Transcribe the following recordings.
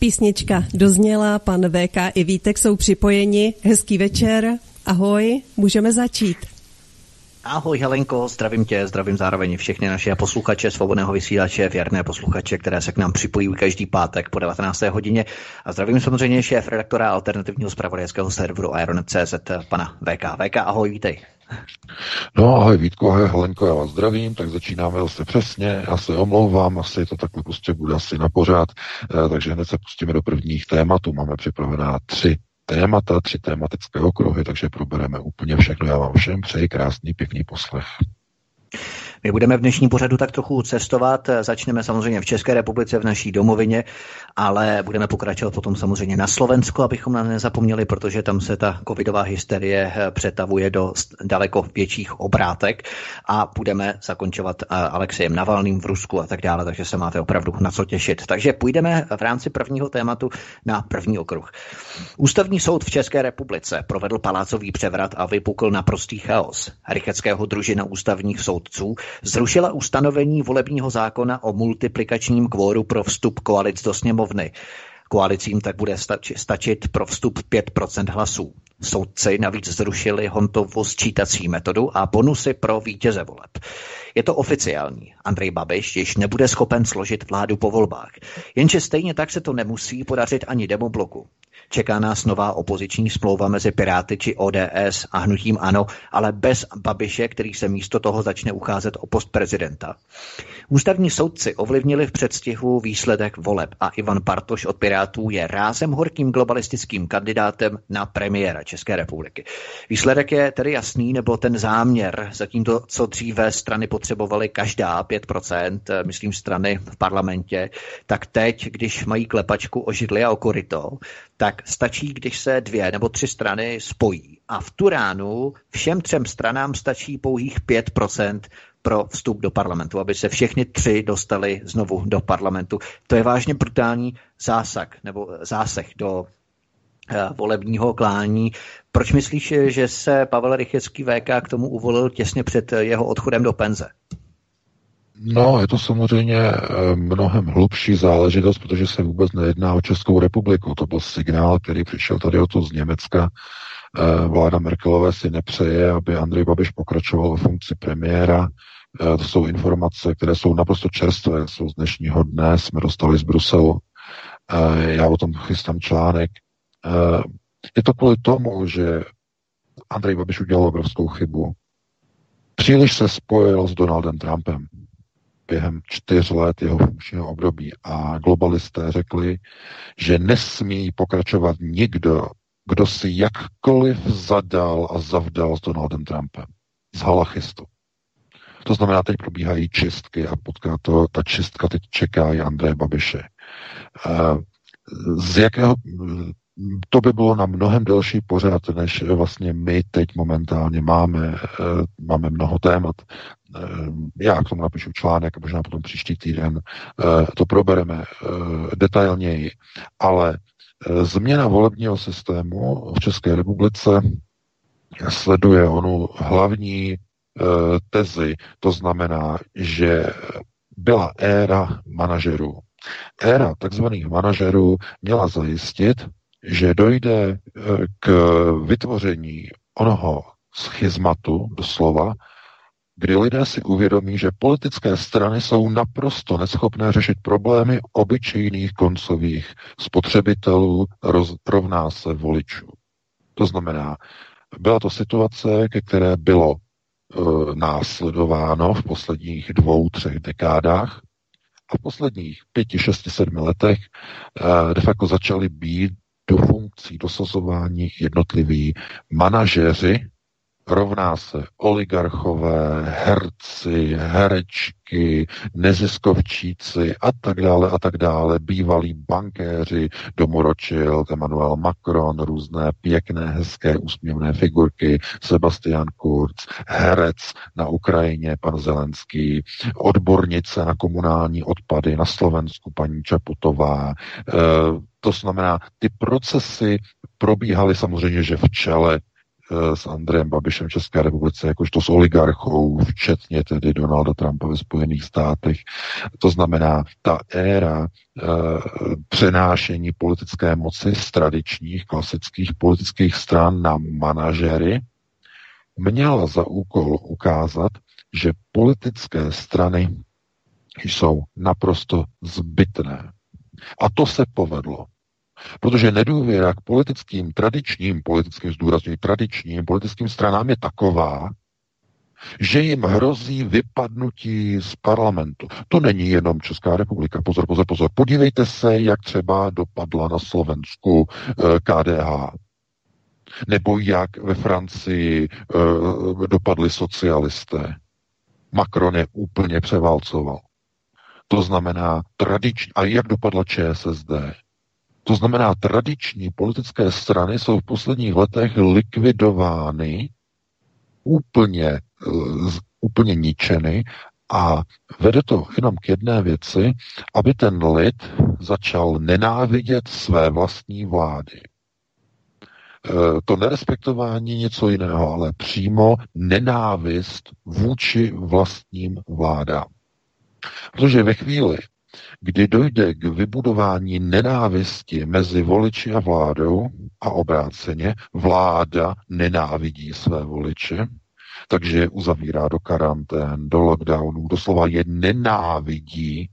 Písnička dozněla, pan VK i Vítek jsou připojeni. Hezký večer, ahoj, můžeme začít. Ahoj Helenko, zdravím tě, zdravím zároveň všechny naše posluchače svobodného vysílače, věrné posluchače, které se k nám připojí každý pátek po 19. hodině. A zdravím samozřejmě šéf redaktora alternativního zpravodajského serveru Ironet.cz, pana VK. VK, ahoj, vítej. No ahoj Vítko, ahoj Helenko, já vás zdravím, tak začínáme zase přesně, já se omlouvám, asi to takhle prostě bude asi na pořád, eh, takže hned se pustíme do prvních tématů, máme připravená tři témata, tři tématické okruhy, takže probereme úplně všechno. Já vám všem přeji krásný, pěkný poslech. My budeme v dnešním pořadu tak trochu cestovat. Začneme samozřejmě v České republice, v naší domovině, ale budeme pokračovat potom samozřejmě na Slovensku, abychom na nezapomněli, protože tam se ta covidová hysterie eh, přetavuje do daleko větších obrátek a budeme zakončovat eh, Alexejem Navalným v Rusku a tak dále, takže se máte opravdu na co těšit. Takže půjdeme v rámci prvního tématu na první okruh. Ústavní soud v České republice provedl palácový převrat a vypukl naprostý chaos. Rycheckého družina ústavních soudců zrušila ustanovení volebního zákona o multiplikačním kvóru pro vstup koalic do sněmovny. Koalicím tak bude stačit pro vstup 5% hlasů. Soudci navíc zrušili Hontovu sčítací metodu a bonusy pro vítěze voleb. Je to oficiální. Andrej Babiš již nebude schopen složit vládu po volbách. Jenže stejně tak se to nemusí podařit ani demobloku. Čeká nás nová opoziční smlouva mezi Piráty či ODS a hnutím ANO, ale bez Babiše, který se místo toho začne ucházet o post prezidenta. Ústavní soudci ovlivnili v předstihu výsledek voleb a Ivan Bartoš od Pirátů je rázem horkým globalistickým kandidátem na premiéra České republiky. Výsledek je tedy jasný, nebo ten záměr, to, co dříve strany potřebovaly každá 5%, myslím strany v parlamentě, tak teď, když mají klepačku o židli a o koryto, tak stačí, když se dvě nebo tři strany spojí. A v tu ránu všem třem stranám stačí pouhých 5% pro vstup do parlamentu, aby se všechny tři dostali znovu do parlamentu. To je vážně brutální zásah nebo zásah do eh, volebního klání. Proč myslíš, že se Pavel Rychecký VK k tomu uvolil těsně před jeho odchodem do penze? No, je to samozřejmě eh, mnohem hlubší záležitost, protože se vůbec nejedná o Českou republiku. To byl signál, který přišel tady o to z Německa. Eh, vláda Merkelové si nepřeje, aby Andrej Babiš pokračoval ve funkci premiéra. Eh, to jsou informace, které jsou naprosto čerstvé, jsou z dnešního dne, jsme dostali z Bruselu. Já o tom chystám článek. Je to kvůli tomu, že Andrej Babiš udělal obrovskou chybu. Příliš se spojil s Donaldem Trumpem během čtyř let jeho funkčního období a globalisté řekli, že nesmí pokračovat nikdo, kdo si jakkoliv zadal a zavdal s Donaldem Trumpem. Z halachistu. To znamená, teď probíhají čistky a potká to, ta čistka teď čeká i Andreje Babiše. Eh, z jakého, to by bylo na mnohem delší pořád, než vlastně my teď momentálně máme. Eh, máme mnoho témat. Eh, já k tomu napíšu článek, možná potom příští týden eh, to probereme detailněji. Ale změna volebního systému v České republice sleduje onu hlavní tezi, to znamená, že byla éra manažerů. Éra takzvaných manažerů měla zajistit, že dojde eh, k vytvoření onoho schizmatu, doslova, kdy lidé si uvědomí, že politické strany jsou naprosto neschopné řešit problémy obyčejných koncových spotřebitelů, roz, rovná se voličů. To znamená, byla to situace, ke které bylo e, následováno v posledních dvou, třech dekádách a v posledních pěti, šesti, sedmi letech e, de facto začaly být do funkcí dosazování jednotliví manažeři rovná se oligarchové, herci, herečky, neziskovčíci a tak dále a tak dále, bývalí bankéři, domoročil Emmanuel Macron, různé pěkné, hezké, úsměvné figurky, Sebastian Kurz, herec na Ukrajině, pan Zelenský, odbornice na komunální odpady na Slovensku, paní Čaputová, e, to znamená, ty procesy probíhaly samozřejmě, že v čele s Andrejem Babišem v České republice, jakožto s oligarchou, včetně tedy Donalda Trumpa ve Spojených státech. To znamená, ta éra e, přenášení politické moci z tradičních klasických politických stran na manažery měla za úkol ukázat, že politické strany jsou naprosto zbytné. A to se povedlo. Protože nedůvěra k politickým, tradičním politickým, zdůrazňuji, tradičním politickým stranám je taková, že jim hrozí vypadnutí z parlamentu. To není jenom Česká republika. Pozor, pozor, pozor. Podívejte se, jak třeba dopadla na Slovensku eh, KDH. Nebo jak ve Francii eh, dopadli socialisté. Macron je úplně převálcoval. To znamená tradiční. A jak dopadla ČSSD? To znamená, tradiční politické strany jsou v posledních letech likvidovány, úplně, eh, úplně ničeny a vede to jenom k jedné věci, aby ten lid začal nenávidět své vlastní vlády. Eh, to nerespektování něco jiného, ale přímo nenávist vůči vlastním vládám. Protože ve chvíli, kdy dojde k vybudování nenávisti mezi voliči a vládou a obráceně, vláda nenávidí své voliče, takže je uzavírá do karantén, do lockdownů, doslova je nenávidí,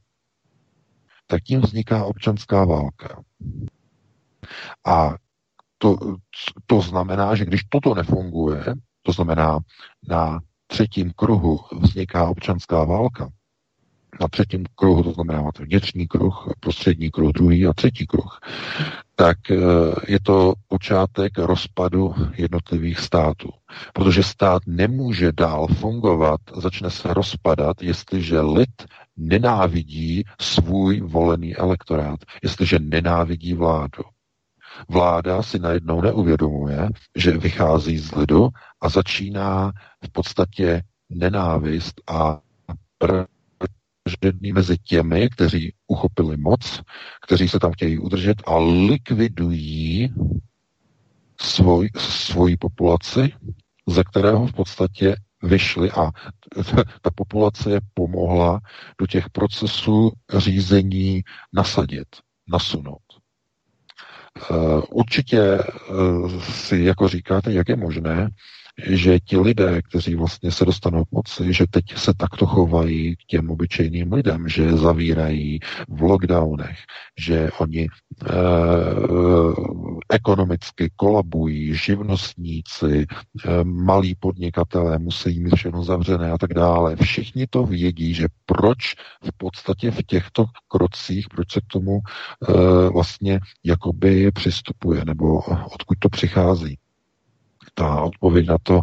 tak tím vzniká občanská válka. A to, to znamená, že když toto nefunguje, to znamená na třetím kruhu vzniká občanská válka, na třetím kruhu, to znamená máte vnitřní kruh, prostřední kruh, druhý a třetí kruh, tak eh, je to počátek rozpadu jednotlivých států. Protože stát nemůže dál fungovat, začne se rozpadat, jestliže lid nenávidí svůj volený elektorát, jestliže nenávidí vládu. Vláda si najednou neuvědomuje, že vychází z lidu a začíná v podstatě nenávist a vražedný mezi těmi, kteří uchopili moc, kteří se tam chtějí udržet a likvidují svoj, svoji populaci, ze kterého v podstatě vyšli a ta populace je pomohla do těch procesů řízení nasadit, nasunout. Eh, určitě eh, si jako říkáte, jak je možné, že ti lidé, kteří vlastně se dostanou k moci, že teď se takto chovají k těm obyčejným lidem, že zavírají v lockdownech, že oni e, ekonomicky kolabují, živnostníci, e, malí podnikatelé musí mít všechno zavřené a tak dále. Všichni to vědí, že proč v podstatě v těchto krocích, proč se k tomu e, vlastně jakoby přistupuje, nebo odkud to přichází ta odpověď na to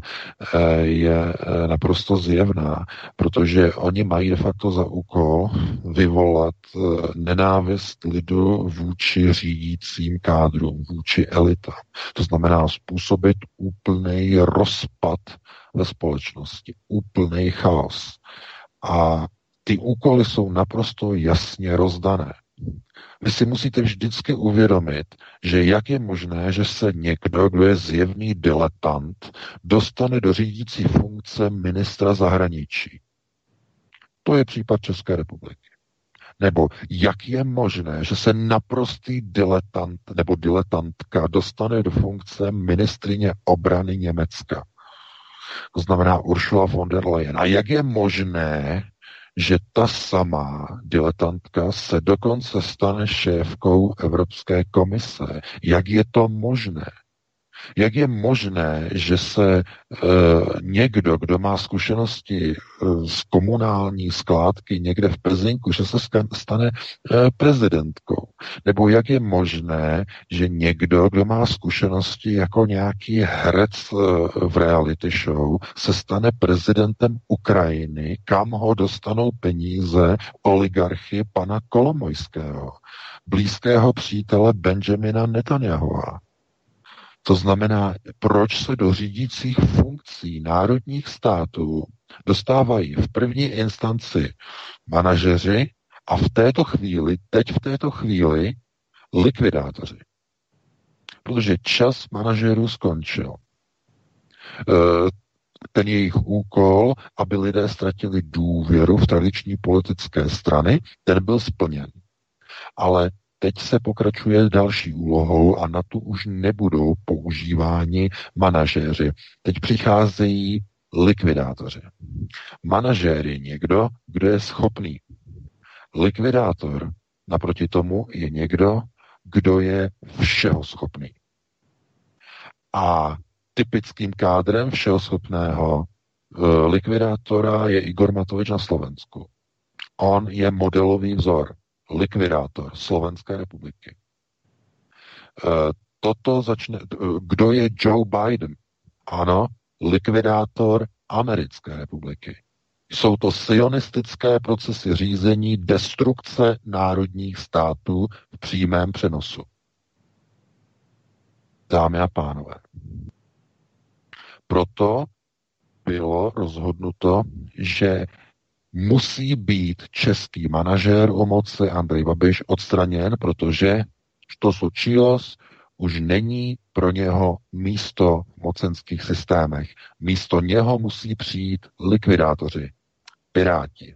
eh, je eh, naprosto zjevná, protože oni mají de facto za úkol vyvolat eh, nenávist lidu vůči řídícím kádrům, vůči elitám. To znamená způsobit úplný rozpad ve společnosti, úplný chaos. A ty úkoly jsou naprosto jasně rozdané. Vy si musíte vždycky uvědomit, že jak je možné, že se někdo, kdo je zjevný diletant, dostane do řídící funkce ministra zahraničí. To je případ České republiky. Nebo jak je možné, že se naprostý diletant nebo diletantka dostane do funkce ministrině obrany Německa. To znamená Ursula von der Leyen. A jak je možné, že ta samá diletantka se dokonce stane šéfkou Evropské komise. Jak je to možné? Jak je možné, že se e, někdo, kdo má zkušenosti e, z komunální skládky někde v Pezinku, že se stane e, prezidentkou? Nebo jak je možné, že někdo, kdo má zkušenosti jako nějaký herec eh, v reality show, se stane prezidentem Ukrajiny, kam ho dostanou peníze oligarchy pana Kolomojského, blízkého přítele Benjamina Netanyahua. To znamená, proč se do řídících funkcí národních států dostávají v první instanci manažeři a v této chvíli, teď v této chvíli, likvidátoři. Protože čas manažerů skončil. E, ten jejich úkol, aby lidé ztratili důvěru v tradiční politické strany, ten byl splněn. Ale teď se pokračuje další úlohou a na tu už nebudou používáni manažéři. Teď přicházejí likvidátoři. Manažér je někdo, kdo je schopný. Likvidátor naproti tomu je někdo, kdo je všeho schopný. A typickým kádrem všeho schopného e, likvidátora je Igor Matovič na Slovensku. On je modelový vzor likvidátor Slovenské republiky. E, toto začne, e, kdo je Joe Biden? Ano, likvidátor Americké republiky. Jsou to sionistické procesy řízení destrukce národních států v přímém přenosu. Dámy a pánové. Proto bylo rozhodnuto, že musí být český manažér o moci Andrej Babiš odstraněn, protože to Sočilos už není pro něho místo v mocenských systémech. Místo něho musí přijít likvidátoři, piráti,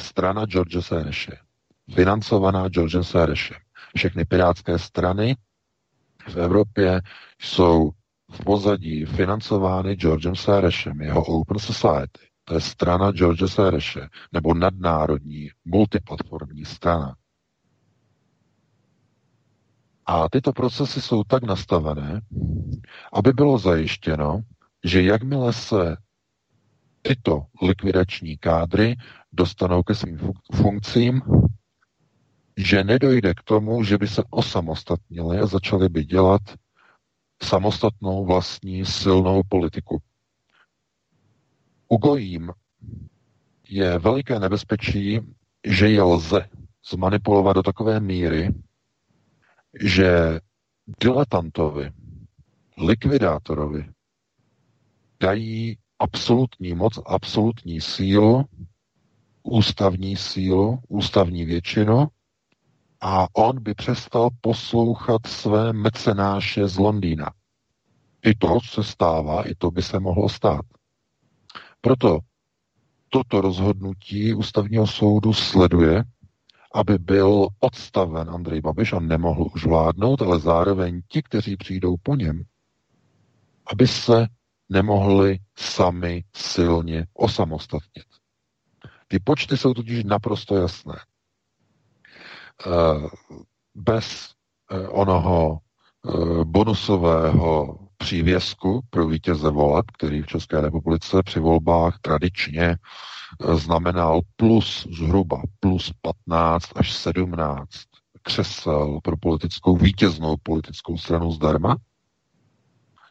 strana George Sereše, financovaná George Serešem. Všechny pirátské strany v Evropě jsou v pozadí financovány Georgem Serešem, jeho Open Society. Je strana George Sereše, nebo nadnárodní, multiplatformní strana. A tyto procesy jsou tak nastavené, aby bylo zajištěno, že jakmile se tyto likvidační kádry dostanou ke svým funkcím, že nedojde k tomu, že by se osamostatnili a začali by dělat samostatnou vlastní silnou politiku. Ugojím je veliké nebezpečí, že je lze zmanipulovat do takové míry, že diletantovi, likvidátorovi dají absolutní moc, absolutní sílu, ústavní sílu, ústavní většinu a on by přestal poslouchat své mecenáše z Londýna. I to se stává, i to by se mohlo stát. Proto toto rozhodnutí ústavního soudu sleduje aby byl odstaven Andrej Babiš a nemohl už vládnout, ale zároveň ti, kteří přijdou po něm, aby se nemohli sami silně osamostatnit. Ty počty jsou totiž naprosto jasné. Eh, bez eh, onoho eh, bonusového přívězku pro vítěze voleb, který v České republice při volbách tradičně znamenal plus zhruba plus 15 až 17 křesel pro politickou vítěznou politickou stranu zdarma,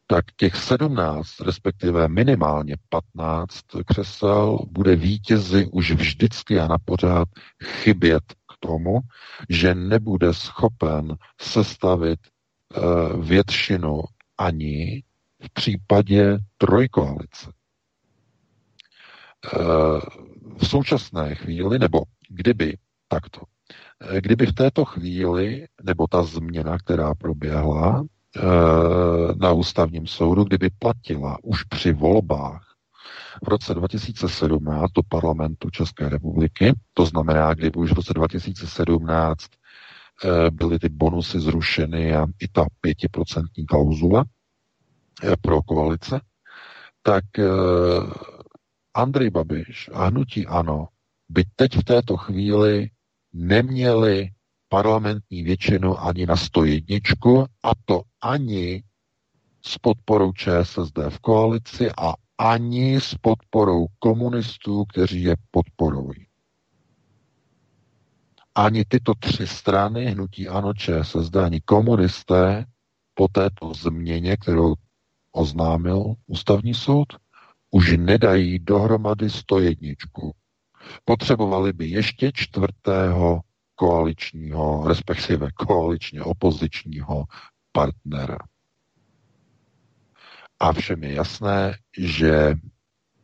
tak těch 17, respektive minimálně 15 křesel bude vítězi už vždycky a na pořád chybět k tomu, že nebude schopen sestavit uh, většinu ani v případě trojkoalice. Eh, v současné chvíli, nebo kdyby takto, eh, kdyby v této chvíli, nebo ta změna, která proběhla eh, na ústavním soudu, kdyby platila už při volbách v roce 2017 do parlamentu České republiky, to znamená, kdyby už v roce 2017 byly ty bonusy zrušeny a i ta pětiprocentní klauzula pro koalice, tak Andrej Babiš a hnutí ANO by teď v této chvíli neměli parlamentní většinu ani na 101, a to ani s podporou ČSSD v koalici a ani s podporou komunistů, kteří je podporují. Ani tyto tři strany, hnutí ANO, ČSSD, ani komunisté po této změně, kterou oznámil ústavní soud, už nedají dohromady 101. Potřebovali by ještě čtvrtého koaličního, respektive koaličně opozičního partnera. A všem je jasné, že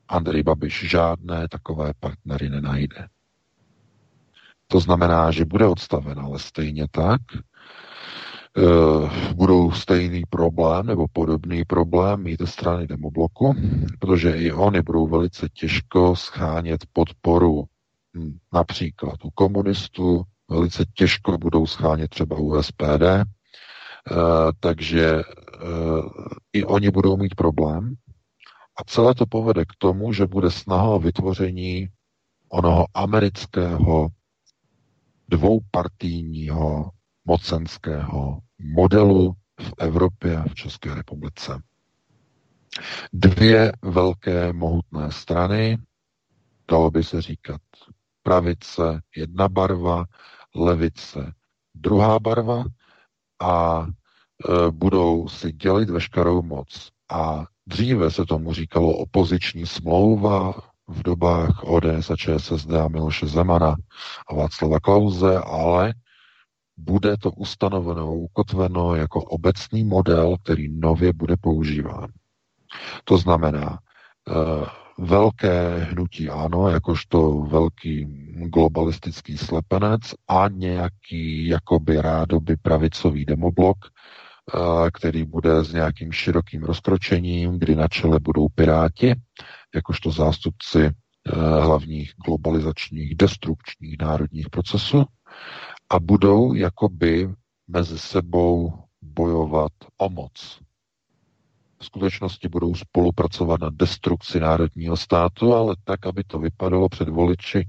Andrej Babiš žádné takové partnery nenajde. To znamená, že bude odstaven, ale stejně tak uh, budou stejný problém nebo podobný problém mít strany demobloku, protože i oni budou velice těžko schánět podporu hm, například u komunistů, velice těžko budou schánět třeba u SPD, uh, eh, takže uh, i oni budou mít problém. A celé to povede k tomu, že bude snaha o vytvoření onoho amerického dvoupartijního mocenského modelu v Evropě a v České republice. Dvě velké mohutné strany, dalo by se říkat pravice jedna barva, levice druhá barva a e, budou si dělit veškerou moc. A dříve se tomu říkalo opoziční smlouva, v dobách ODS a ČSSD a Miloše Zemana a Václava Klauze, ale bude to ustanoveno, ukotveno jako obecný model, který nově bude používán. To znamená, eh, velké hnutí ano, jakožto velký globalistický slepenec a nějaký jakoby rádoby pravicový demoblok, eh, který bude s nějakým širokým rozkročením, kdy na čele budou piráti, jakožto zástupci eh, hlavních globalizačních, destrukčních národních procesů a budou jakoby mezi sebou bojovat o moc. V skutečnosti budou spolupracovat na destrukci národního státu, ale tak, aby to vypadalo před voliči,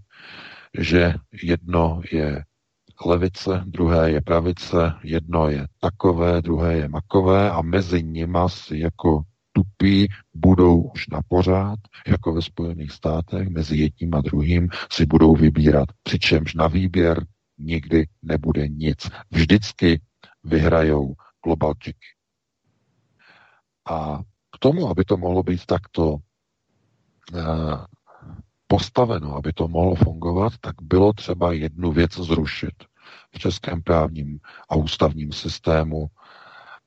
že jedno je levice, druhé je pravice, jedno je takové, druhé je makové a mezi nima si jako tupí budou už na pořád, jako ve Spojených státech, mezi jedním a druhým si budou vybírat. Přičemž na výběr nikdy nebude nic. Vždycky vyhrajou globalčiky. A k tomu, aby to mohlo být takto eh, postaveno, aby to mohlo fungovat, tak bylo třeba jednu věc zrušit v českém právním a ústavním systému.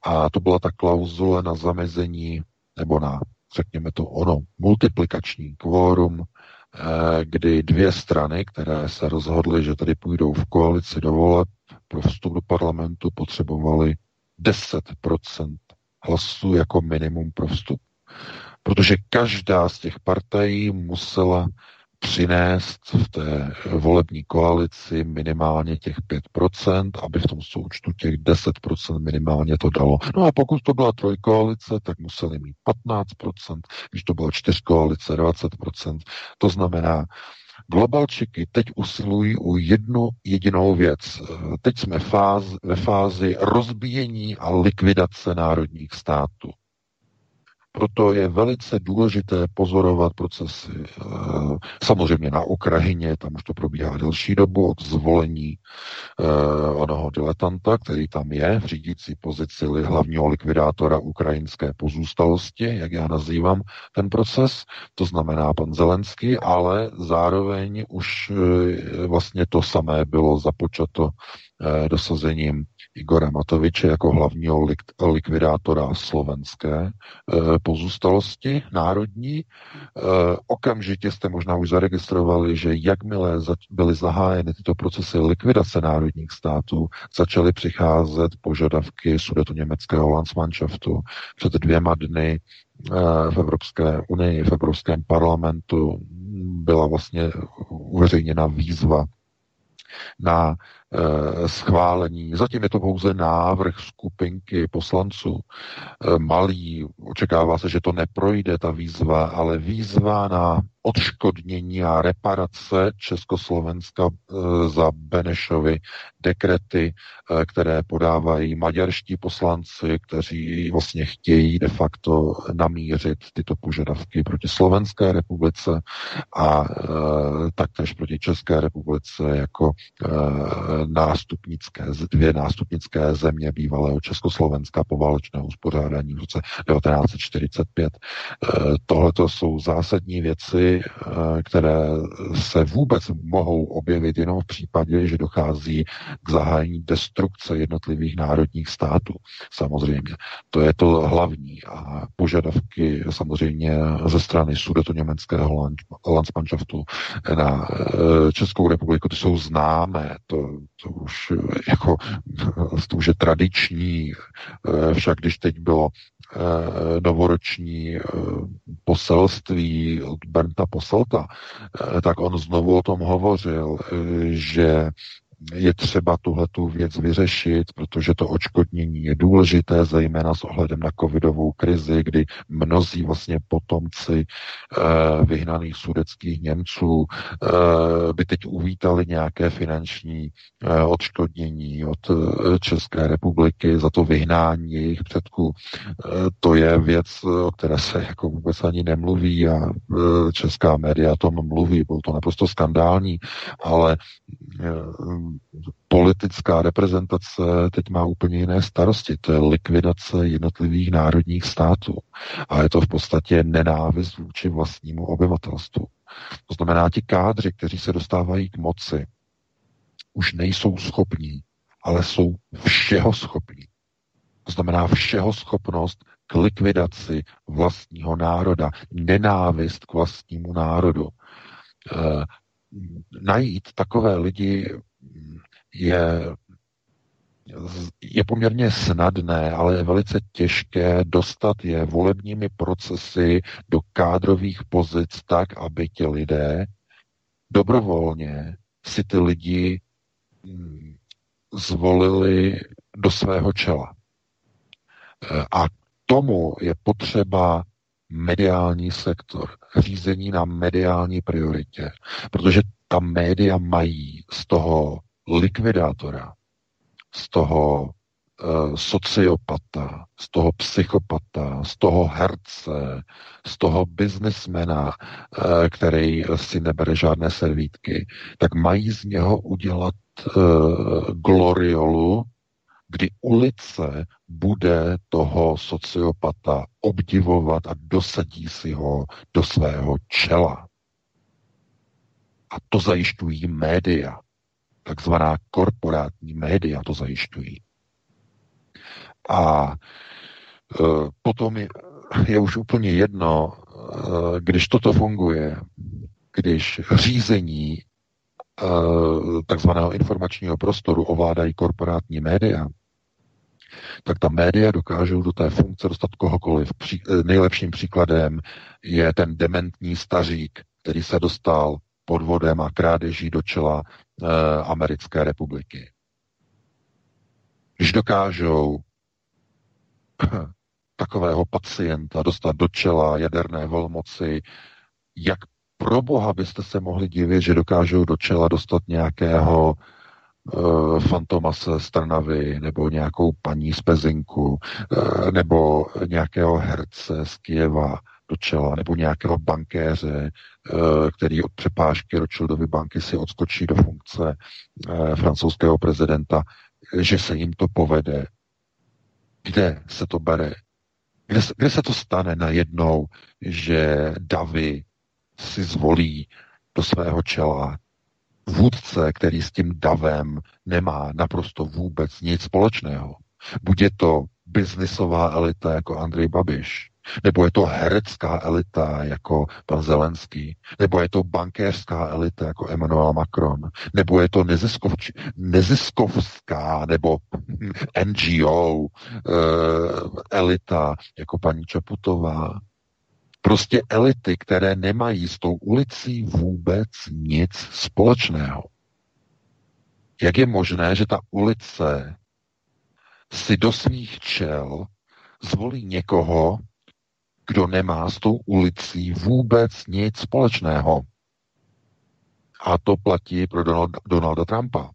A to byla ta klauzule na zamezení nebo na, řekněme to ono, multiplikační kvórum, eh, kdy dvě strany, které se rozhodly, že tady půjdou v koalici do voleb pro vstup do parlamentu, potřebovaly 10% hlasů jako minimum pro vstup. Protože každá z těch partají musela přinést v té volební koalici minimálně těch 5%, aby v tom součtu těch 10% minimálně to dalo. No a pokud to byla trojkoalice, tak museli mít 15%, když to byla čtyřkoalice 20%. To znamená, Globalčiky teď usilují o jednu jedinou věc. Teď jsme fáz, ve fázi rozbíjení a likvidace národních států. Proto je velice důležité pozorovat procesy. Eh, samozřejmě na Ukrajině, tam už to probíhá delší dobu od zvolení eh, onoho diletanta, který tam je v řídící pozici hlavního likvidátora ukrajinské pozůstalosti, jak já nazývám ten proces, to znamená pan Zelenský, ale zároveň už eh, vlastně to samé bylo započato dosazením Igora Matoviče jako hlavního lik- likvidátora slovenské e, pozůstalosti národní. E, okamžitě jste možná už zaregistrovali, že jakmile byly zahájeny tyto procesy likvidace národních států, začaly přicházet požadavky sudeto německého Landsmannschaftu. Před dvěma dny e, v Evropské unii, v Evropském parlamentu byla vlastně uveřejněna výzva na schválení. Zatím je to pouze návrh skupinky poslanců. Malý, očekává se, že to neprojde, ta výzva, ale výzva na odškodnění a reparace Československa eh, za Benešovy dekrety, eh, které podávají maďarští poslanci, kteří vlastně chtějí de facto namířit tyto požadavky proti Slovenské republice a taktéž proti České republice jako nástupnické, dvě nástupnické země bývalého Československa po válečného uspořádání v roce 1945. E, Tohle jsou zásadní věci, Eh, které se vůbec mohou objevit jenom v případě, že dochází k zahájení destrukce jednotlivých národních států. Samozřejmě. To je to hlavní. A požadavky samozřejmě ze strany sudeto německého Landsmannschaftu na eh, Českou republiku, ty jsou známé. To, to už jako to už je tradiční. Eh, však když teď bylo Eh, novoroční eh, poselství od Bernta Poselta, eh, tak on znovu o tom hovořil, že je třeba tuhle tu věc vyřešit, protože to očkodnění je důležité, zejména s ohledem na covidovou krizi, kdy mnozí vlastně potomci eh, vyhnaných sudeckých Němců eh, by teď uvítali nějaké finanční eh, odškodnění od eh, České republiky za to vyhnání jejich předků. Eh, to je věc, o které se jako vůbec ani nemluví a eh, česká média o tom mluví, bylo to naprosto skandální, ale eh, politická reprezentace teď má úplně jiné starosti. To je likvidace jednotlivých národních států. A je to v podstatě nenávist vůči vlastnímu obyvatelstvu. To znamená, ti kádři, kteří se dostávají k moci, už nejsou schopní, ale jsou všeho schopní. To znamená všeho schopnost k likvidaci vlastního národa, nenávist k vlastnímu národu. E, najít takové lidi je, je poměrně snadné, ale je velice těžké dostat je volebními procesy do kádrových pozic tak, aby ti lidé dobrovolně si ty lidi mm, zvolili do svého čela. A tomu je potřeba mediální sektor, řízení na mediální prioritě, protože ta média mají z toho likvidátora, z toho uh, sociopata, z toho psychopata, z toho herce, z toho biznismena, uh, který si nebere žádné servítky, tak mají z něho udělat uh, gloriolu, kdy ulice bude toho sociopata obdivovat a dosadí si ho do svého čela. A to zajišťují média takzvaná korporátní média to zajišťují. A e, potom je, je už úplně jedno, e, když toto funguje, když řízení e, takzvaného informačního prostoru ovládají korporátní média, tak ta média dokážou do té funkce dostat kohokoliv. Pří, nejlepším příkladem je ten dementní stařík, který se dostal podvodem a krádeží do čela e, americké republiky. Když dokážou takového pacienta dostat do čela jaderné velmoci, jak pro boha byste se mohli divit, že dokážou do čela dostat nějakého fantomase z Trnavy, nebo nějakou paní z Pezinku, uh, nebo nějakého herce z Kieva, do čela, nebo nějakého bankéře, eh, který od přepážky Rothschildovy banky si odskočí do funkce eh, francouzského prezidenta, že se jim to povede. Kde se to bere? Kde, kde se to stane najednou, že davy si zvolí do svého čela vůdce, který s tím davem nemá naprosto vůbec nic společného. Buď je to biznisová elita jako Andrej Babiš, nebo je to herecká elita jako pan Zelenský? Nebo je to bankéřská elita jako Emmanuel Macron? Nebo je to neziskov, neziskovská nebo NGO uh, eh, elita jako paní Čaputová? Prostě elity, které nemají s tou ulicí vůbec nic společného. Jak je možné, že ta ulice si do svých čel zvolí někoho, kdo nemá s tou ulicí vůbec nic společného. A to platí pro Donald, Donalda Trumpa.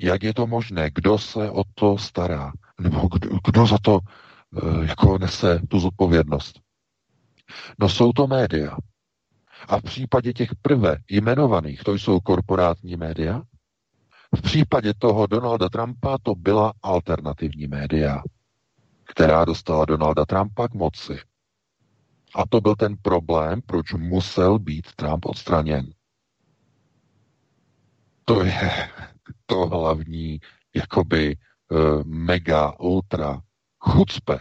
Jak je to možné? Kdo se o to stará? Nebo kdo, kdo za to uh, jako nese tu zodpovědnost? No jsou to média. A v případě těch prve jmenovaných, to jsou korporátní média, v případě toho Donalda Trumpa to byla alternativní média, která dostala Donalda Trumpa k moci. A to byl ten problém, proč musel být Trump odstraněn. To je to hlavní, jakoby uh, mega, ultra chucpe,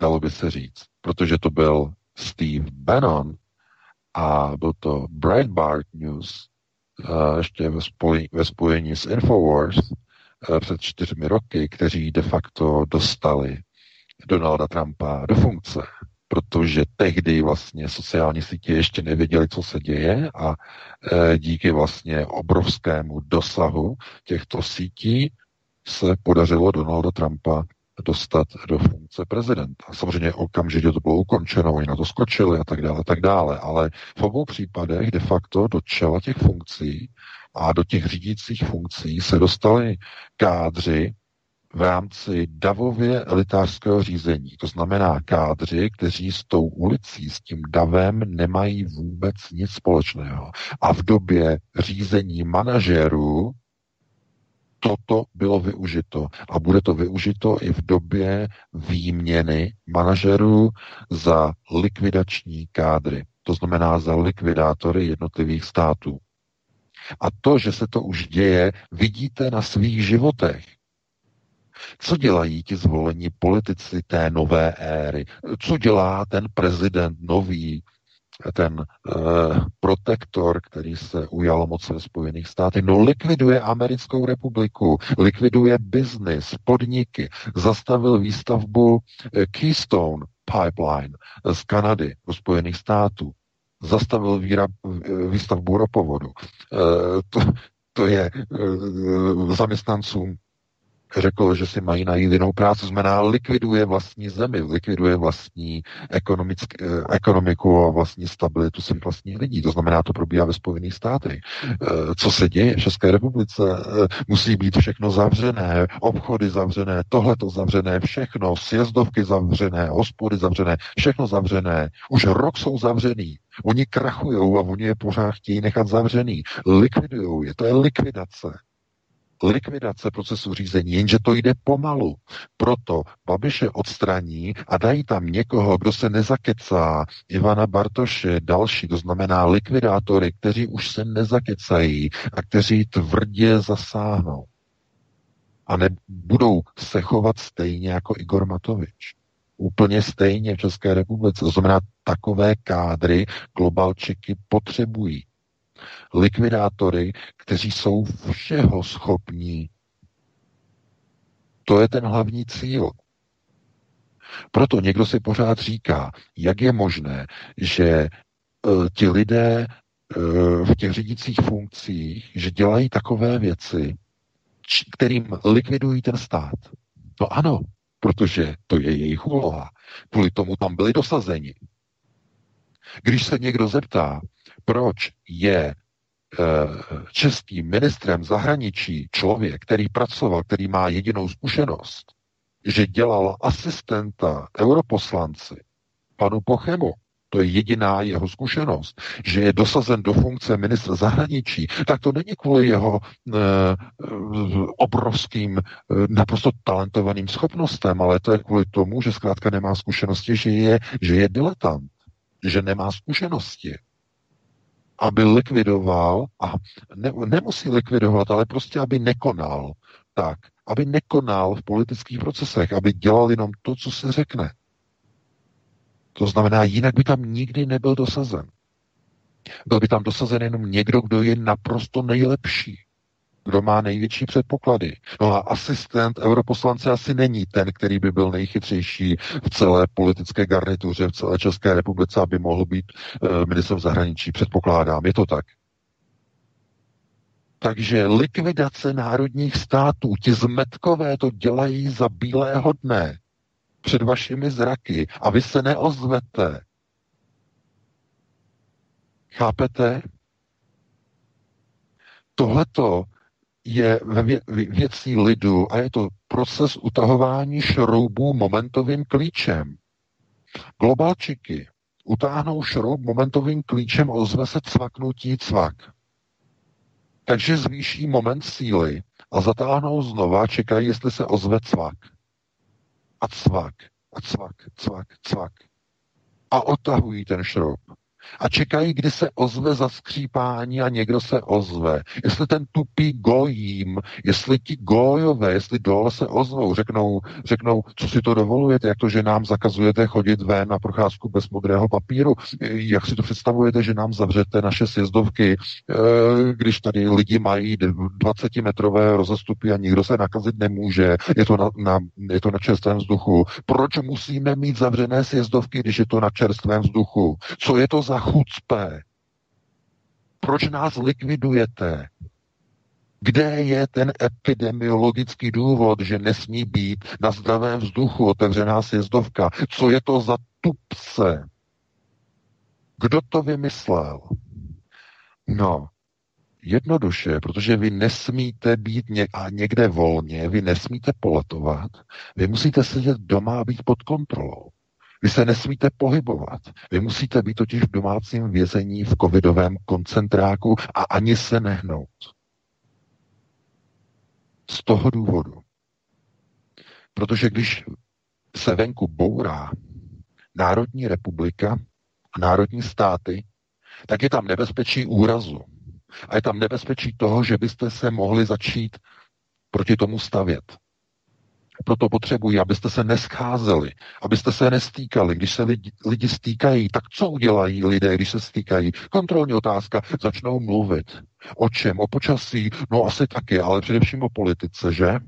dalo by se říct, protože to byl Steve Bannon a byl to Breitbart News, uh, ještě ve spojení, s Infowars uh, před čtyřmi roky, kteří de facto dostali Donalda Trumpa do funkce protože tehdy vlastně sociální sítě ještě nevěděli, co se děje a e, díky vlastně obrovskému dosahu těchto sítí se podařilo Donalda Trumpa dostat do funkce prezidenta. Samozřejmě okamžitě to bylo ukončeno, oni na to skočili a tak dále, tak dále, ale v obou případech de facto do čela těch funkcí a do těch řídících funkcí se dostali kádři, v rámci davově elitářského řízení. To znamená kádři, kteří s tou ulicí, s tím davem nemají vůbec nic společného. A v době řízení manažerů toto bylo využito. A bude to využito i v době výměny manažerů za likvidační kádry. To znamená za likvidátory jednotlivých států. A to, že se to už děje, vidíte na svých životech. Co dělají ti zvolení politici té nové éry? Co dělá ten prezident nový, ten uh, protektor, který se ujal moci ve Spojených státech, no likviduje americkou republiku, likviduje biznis, podniky, zastavil výstavbu eh, Keystone Pipeline z Kanady do Spojených států, zastavil výrab, eh, výstavbu ropovodu. Uh, to, to je uh, zaměstnancům řekl, že si mají najít jinou práci, znamená likviduje vlastní zemi, likviduje vlastní eh, ekonomiku a vlastní stabilitu svých vlastních lidí. To znamená, to probíhá ve Spojených státech. Eh, co se děje v České republice? Eh, musí být všechno zavřené, obchody zavřené, tohleto zavřené, všechno, sjezdovky zavřené, hospody zavřené, všechno zavřené. Už rok jsou zavřený. Oni krachují a oni je pořád chtějí nechat zavřený. Likvidují je, to je likvidace likvidace procesu řízení, jenže to jde pomalu. Proto Babiše odstraní a dají tam někoho, kdo se nezakecá, Ivana Bartoše, další, to znamená likvidátory, kteří už se nezakecají a kteří tvrdě zasáhnou. A nebudou se chovat stejně jako Igor Matovič. Úplně stejně v České republice. To znamená, takové kádry globalčiky potřebují likvidátory, kteří jsou všeho schopní. To je ten hlavní cíl. Proto někdo si pořád říká, jak je možné, že uh, ti lidé uh, v těch řídících funkcích, že dělají takové věci, č- kterým likvidují ten stát. No ano, protože to je jejich úloha. Kvůli tomu tam byli dosazeni. Když se někdo zeptá, proč je eh, českým ministrem zahraničí člověk, který pracoval, který má jedinou zkušenost, že dělal asistenta europoslanci panu Pochemu, to je jediná jeho zkušenost, že je dosazen do funkce ministra zahraničí, tak to není kvůli jeho e, obrovským, e, naprosto talentovaným schopnostem, ale to je kvůli tomu, že zkrátka nemá zkušenosti, že je, že je diletant, že nemá zkušenosti aby likvidoval, a ne, nemusí likvidovat, ale prostě aby nekonal tak, aby nekonal v politických procesech, aby dělal jenom to, co se řekne. To znamená, jinak by tam nikdy nebyl dosazen. Byl by tam dosazen jenom někdo, kdo je naprosto nejlepší kdo má největší předpoklady. No a asistent europoslance asi není ten, který by byl nejchytřejší v celé politické garnituře v celé České republice, aby mohl být uh, ministrem zahraničí. Předpokládám, je to tak. Takže likvidace národních států, ti zmetkové to dělají za bílého dne před vašimi zraky a vy se neozvete. Chápete? Tohleto je ve vě- věcí lidu a je to proces utahování šroubů momentovým klíčem. Globalčiky utáhnou šroub momentovým klíčem, ozve se cvaknutí cvak. Takže zvýší moment síly a zatáhnou znova, čekají, jestli se ozve cvak. A cvak, a cvak, cvak, cvak. A otahují ten šroub a čekají, kdy se ozve zaskřípání a někdo se ozve. Jestli ten tupý gojím, jestli ti gojové, jestli dole se ozvou, řeknou, řeknou, co si to dovolujete, jak to, že nám zakazujete chodit ven na procházku bez modrého papíru, jak si to představujete, že nám zavřete naše sjezdovky, eh, když tady lidi mají 20-metrové rozestupy a nikdo se nakazit nemůže, je to na, na, je to na čerstvém vzduchu. Proč musíme mít zavřené sjezdovky, když je to na čerstvém vzduchu? Co je to za za chucpe? Proč nás likvidujete? Kde je ten epidemiologický důvod, že nesmí být na zdravém vzduchu otevřená sjezdovka? Co je to za tupce? Kdo to vymyslel? No, jednoduše, protože vy nesmíte být někde volně, vy nesmíte poletovat, vy musíte sedět doma a být pod kontrolou. Vy se nesmíte pohybovat. Vy musíte být totiž v domácím vězení v covidovém koncentráku a ani se nehnout. Z toho důvodu. Protože když se venku bourá Národní republika a národní státy, tak je tam nebezpečí úrazu. A je tam nebezpečí toho, že byste se mohli začít proti tomu stavět. Proto potřebují, abyste se nescházeli, abyste se nestýkali. Když se lidi, lidi stýkají, tak co udělají lidé, když se stýkají? Kontrolní otázka, začnou mluvit. O čem? O počasí? No asi taky, ale především o politice, že?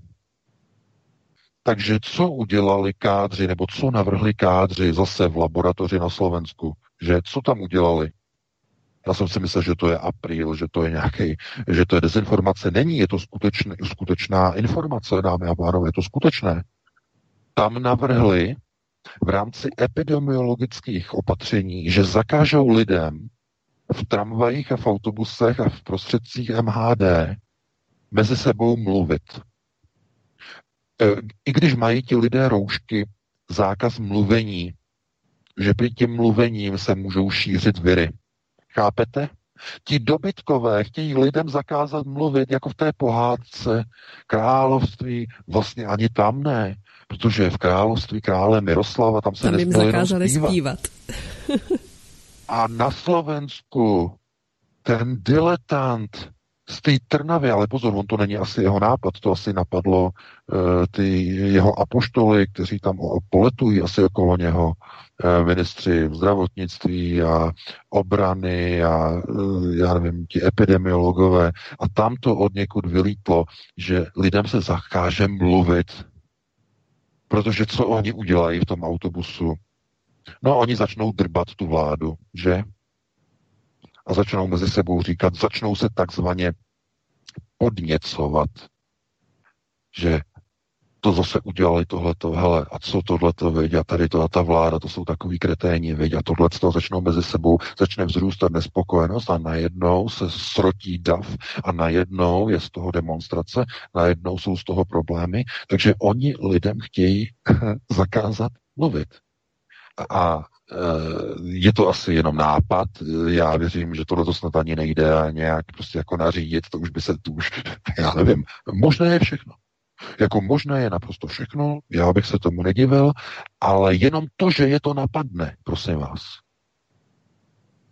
Takže co udělali kádři, nebo co navrhli kádři zase v laboratoři na Slovensku? Že co tam udělali? Já jsem si myslel, že to je apríl, že to je nějaký, že to je dezinformace. Není, je to skutečný, skutečná informace, dámy a pánové, je to skutečné. Tam navrhli v rámci epidemiologických opatření, že zakážou lidem v tramvajích a v autobusech a v prostředcích MHD mezi sebou mluvit. E, I když mají ti lidé roušky, zákaz mluvení, že při tím mluvením se můžou šířit viry. Chápete? Ti dobytkové chtějí lidem zakázat mluvit, jako v té pohádce království, vlastně ani tam ne, protože v království krále Miroslava tam se tam jim zakázali zpívat. zpívat. A na Slovensku ten diletant z té Trnavy, ale pozor, on to není asi jeho nápad, to asi napadlo uh, ty jeho apoštoly, kteří tam poletují asi okolo něho, uh, ministři zdravotnictví a obrany a uh, já nevím, ti epidemiologové. A tam to od někud vylítlo, že lidem se zakáže mluvit, protože co oni udělají v tom autobusu? No, oni začnou drbat tu vládu, že? A začnou mezi sebou říkat, začnou se takzvaně podněcovat, že to zase udělali tohleto, hele, a co tohleto, veď, a tady to a ta vláda, to jsou takový kreténi, veď, a tohle to začnou mezi sebou, začne vzrůstat nespokojenost a najednou se srotí dav a najednou je z toho demonstrace, najednou jsou z toho problémy, takže oni lidem chtějí zakázat mluvit. A je to asi jenom nápad. Já věřím, že tohle to snad ani nejde a nějak prostě jako nařídit, to už by se, tu už, já nevím, možné je všechno. Jako možné je naprosto všechno, já bych se tomu nedivil, ale jenom to, že je to napadne, prosím vás,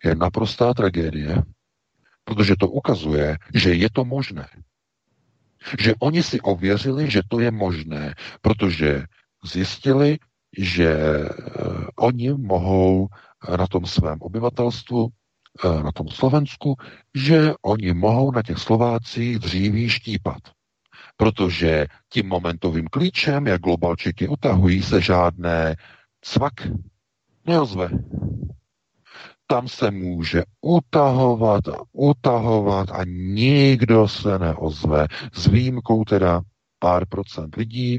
je naprostá tragédie, protože to ukazuje, že je to možné. Že oni si ověřili, že to je možné, protože zjistili, že eh, oni mohou na tom svém obyvatelstvu, eh, na tom Slovensku, že oni mohou na těch Slovácích dříví štípat. Protože tím momentovým klíčem, jak globalčiky utahují, se žádné cvak neozve. tam se může utahovat a utahovat a nikdo se neozve. S výjimkou teda pár procent lidí,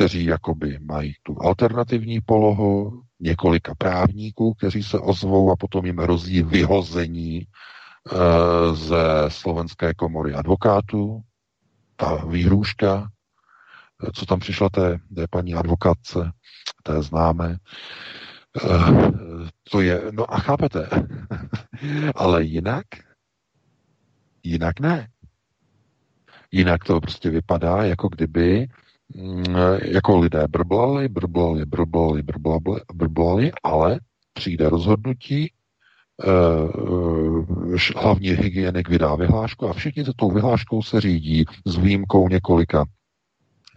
kteří jakoby mají tu alternativní polohu, několika právníků, kteří se ozvou a potom jim hrozí vyhození e, ze slovenské komory advokátů. Ta výhrůžka, co tam přišla té, té paní advokátce, té známe, e, to je, no a chápete, ale jinak, jinak ne. Jinak to prostě vypadá, jako kdyby jako lidé brblali, brblali, brblali, brblali, brblali, ale přijde rozhodnutí, eh, hlavní hygienik vydá vyhlášku a všichni tou vyhláškou se řídí s výjimkou několika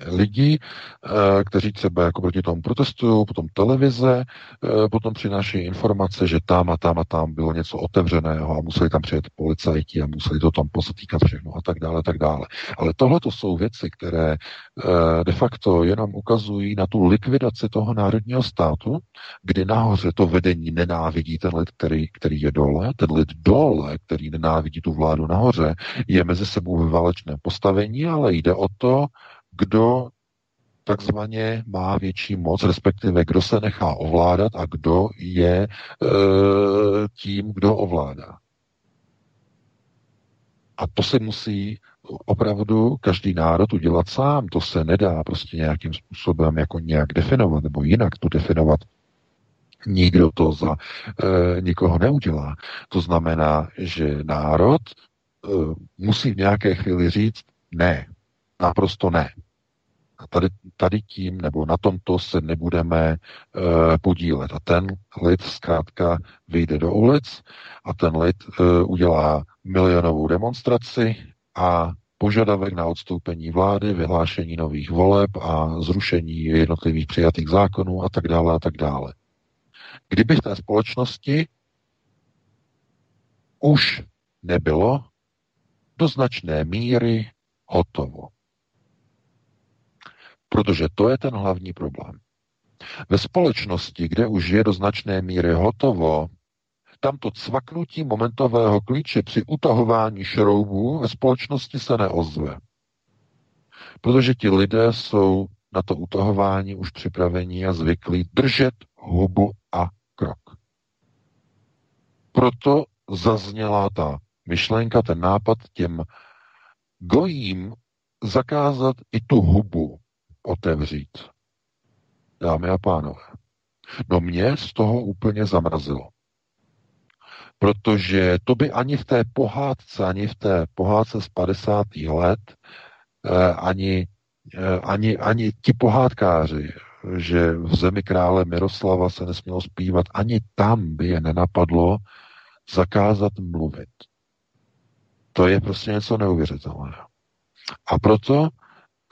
lidí, eh, kteří třeba jako proti tomu protestují, potom televize, eh, potom přináší informace, že tam a tam a tam bylo něco otevřeného a museli tam přijet policajti a museli to tam pozatýkat všechno a tak dále, tak dále. Ale tohle to jsou věci, které eh, de facto jenom ukazují na tu likvidaci toho národního státu, kdy nahoře to vedení nenávidí ten lid, který, který je dole, ten lid dole, který nenávidí tu vládu nahoře, je mezi sebou ve válečném postavení, ale jde o to, kdo takzvaně má větší moc, respektive kdo se nechá ovládat a kdo je e, tím, kdo ovládá. A to si musí opravdu každý národ udělat sám. To se nedá prostě nějakým způsobem jako nějak definovat, nebo jinak to definovat. Nikdo to za e, nikoho neudělá. To znamená, že národ e, musí v nějaké chvíli říct ne, naprosto ne. Tady, tady tím nebo na tomto se nebudeme e, podílet. A ten lid zkrátka vyjde do ulic a ten lid e, udělá milionovou demonstraci a požadavek na odstoupení vlády, vyhlášení nových voleb a zrušení jednotlivých přijatých zákonů a tak dále a tak dále. Kdyby v té společnosti už nebylo do značné míry hotovo. Protože to je ten hlavní problém. Ve společnosti, kde už je do značné míry hotovo, tam to cvaknutí momentového klíče při utahování šroubů ve společnosti se neozve. Protože ti lidé jsou na to utahování už připravení a zvyklí držet hubu a krok. Proto zazněla ta myšlenka, ten nápad těm gojím zakázat i tu hubu, otevřít. Dámy a pánové. No mě z toho úplně zamrazilo. Protože to by ani v té pohádce, ani v té pohádce z 50. let, eh, ani, eh, ani, ani ti pohádkáři, že v zemi krále Miroslava se nesmělo zpívat, ani tam by je nenapadlo zakázat mluvit. To je prostě něco neuvěřitelného. A proto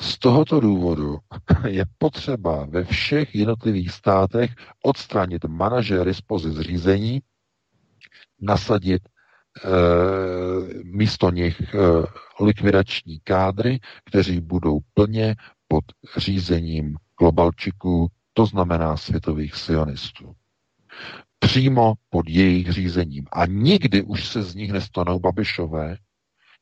z tohoto důvodu je potřeba ve všech jednotlivých státech odstranit manažery z pozic řízení, nasadit e, místo nich e, likvidační kádry, kteří budou plně pod řízením globalčiků, to znamená světových sionistů. Přímo pod jejich řízením. A nikdy už se z nich nestanou babišové,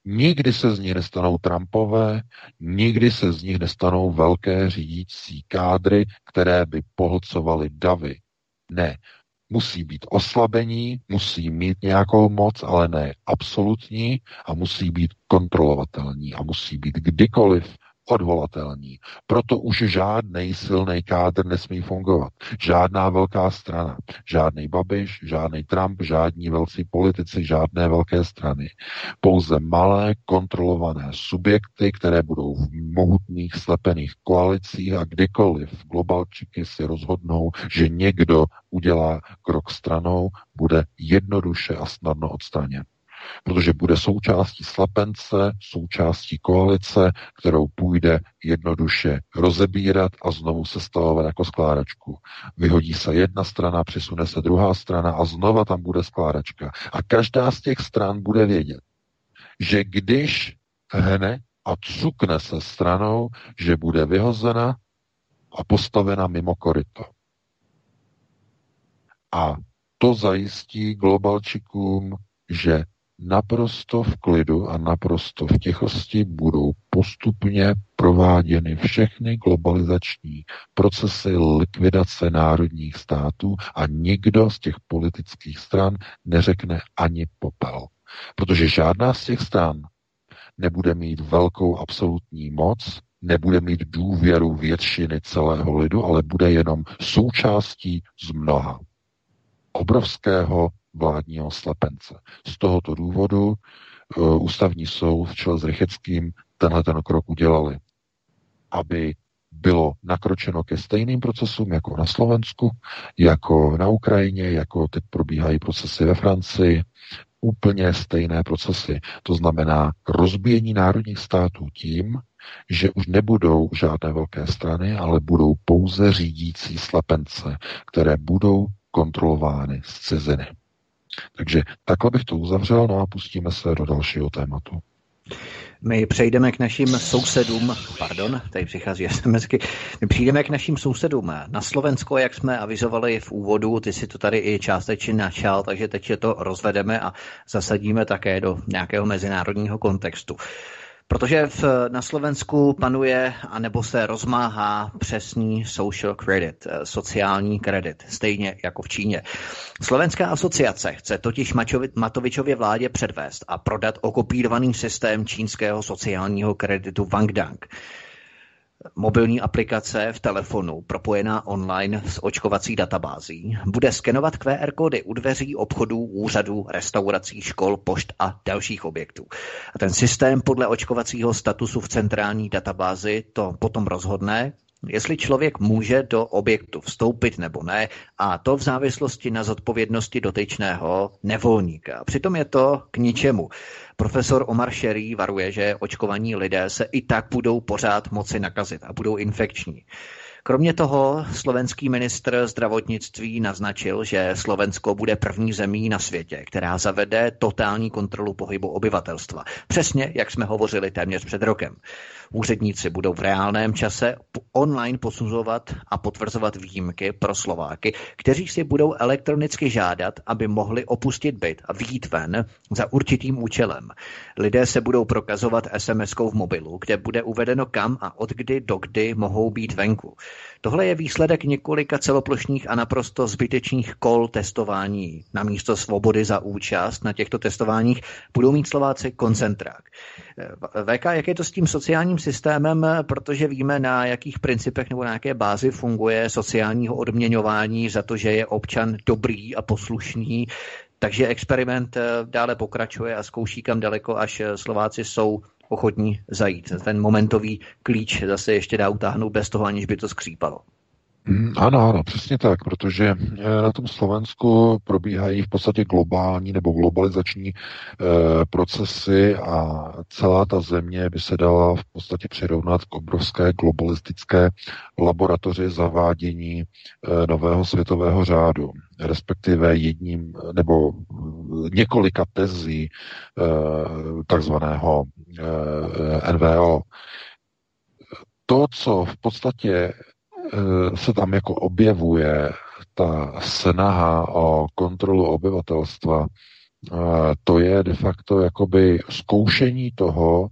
Nikdy se z nich nestanou Trumpové, nikdy se z nich nestanou velké řídící kádry, které by pohlcovaly davy. Ne, musí být oslabení, musí mít nějakou moc, ale ne absolutní a musí být kontrolovatelní a musí být kdykoliv odvolatelní. Proto už žádný silný kádr nesmí fungovat. Žádná velká strana, žádný Babiš, žádný Trump, žádní velcí politici, žádné velké strany. Pouze malé kontrolované subjekty, které budou v mohutných slepených koalicích a kdykoliv globalčiky si rozhodnou, že někdo udělá krok stranou, bude jednoduše a snadno odstraněn protože bude součástí slapence, součástí koalice, kterou půjde jednoduše rozebírat a znovu se stavovat jako skládačku. Vyhodí se jedna strana, přisune se druhá strana a znova tam bude skládačka. A každá z těch stran bude vědět, že když hne a cukne se stranou, že bude vyhozena a postavena mimo koryto. A to zajistí globalčikům, že naprosto v klidu a naprosto v tichosti budou postupně prováděny všechny globalizační procesy likvidace národních států a nikdo z těch politických stran neřekne ani popel. Protože žádná z těch stran nebude mít velkou absolutní moc, nebude mít důvěru většiny celého lidu, ale bude jenom součástí z mnoha obrovského vládního slepence. Z tohoto důvodu uh, ústavní soud v čele s Rycheckým tenhle ten krok udělali, aby bylo nakročeno ke stejným procesům jako na Slovensku, jako na Ukrajině, jako teď probíhají procesy ve Francii, úplně stejné procesy. To znamená rozbíjení národních států tím, že už nebudou žádné velké strany, ale budou pouze řídící slepence, které budou kontrolovány z ciziny. Takže takhle bych to uzavřel, no a pustíme se do dalšího tématu. My přejdeme k našim sousedům, pardon, tady přichází SMSky, my přijdeme k našim sousedům na Slovensko, jak jsme avizovali v úvodu, ty si to tady i částečně načal, takže teď je to rozvedeme a zasadíme také do nějakého mezinárodního kontextu. Protože v, na Slovensku panuje anebo se rozmáhá přesný social credit, eh, sociální kredit, stejně jako v Číně. Slovenská asociace chce totiž Matovičově vládě předvést a prodat okopírovaný systém čínského sociálního kreditu Wangdang mobilní aplikace v telefonu propojená online s očkovací databází bude skenovat QR kódy u dveří obchodů, úřadů, restaurací, škol, pošt a dalších objektů. A ten systém podle očkovacího statusu v centrální databázi to potom rozhodne, jestli člověk může do objektu vstoupit nebo ne, a to v závislosti na zodpovědnosti dotyčného nevolníka. Přitom je to k ničemu. Profesor Omar Sherry varuje, že očkovaní lidé se i tak budou pořád moci nakazit a budou infekční. Kromě toho slovenský ministr zdravotnictví naznačil, že Slovensko bude první zemí na světě, která zavede totální kontrolu pohybu obyvatelstva. Přesně, jak jsme hovořili téměř před rokem. Úředníci budou v reálném čase online posuzovat a potvrzovat výjimky pro Slováky, kteří si budou elektronicky žádat, aby mohli opustit byt a výjít ven za určitým účelem. Lidé se budou prokazovat SMS-kou v mobilu, kde bude uvedeno kam a od kdy do kdy mohou být venku. Tohle je výsledek několika celoplošních a naprosto zbytečných kol testování. Na místo svobody za účast na těchto testováních budou mít Slováci koncentrák. VK, jak je to s tím sociálním systémem, protože víme, na jakých principech nebo na jaké bázi funguje sociálního odměňování za to, že je občan dobrý a poslušný, takže experiment eh, dále pokračuje a zkouší kam daleko, až eh, Slováci jsou ochotní zajít. Ten momentový klíč zase ještě dá utáhnout bez toho, aniž by to skřípalo. Mm, ano, ano, přesně tak, protože eh, na tom Slovensku probíhají v podstatě globální nebo globalizační e, procesy a celá ta země by se dala v podstatě přirovnat k obrovské globalistické laboratoři zavádění e, nového světového řádu, respektive jedním nebo několika tezí e, takzvaného e, NVO. To, co v podstatě Eh, se tam jako objevuje ta snaha o kontrolu obyvatelstva, eh, to je de facto jakoby zkoušení toho,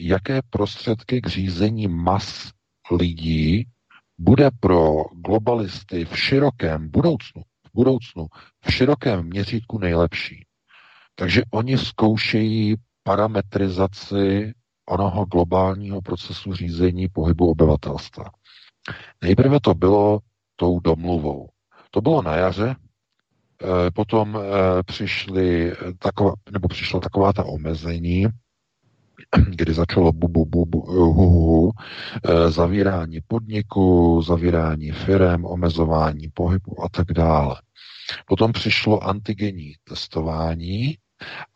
jaké prostředky k řízení mas lidí bude pro globalisty v širokém budoucnu, budoucnu, v širokém měřítku nejlepší. Takže oni zkoušejí parametrizaci onoho globálního procesu řízení pohybu obyvatelstva. Nejprve to bylo tou domluvou. To bylo na jaře, eh, potom eh, přišly taková, nebo přišla taková ta omezení, kdy začalo bu, bu, bu, bu, hu, hu, hu, eh, zavírání podniku, zavírání firem, omezování pohybu a tak dále. Potom přišlo antigenní testování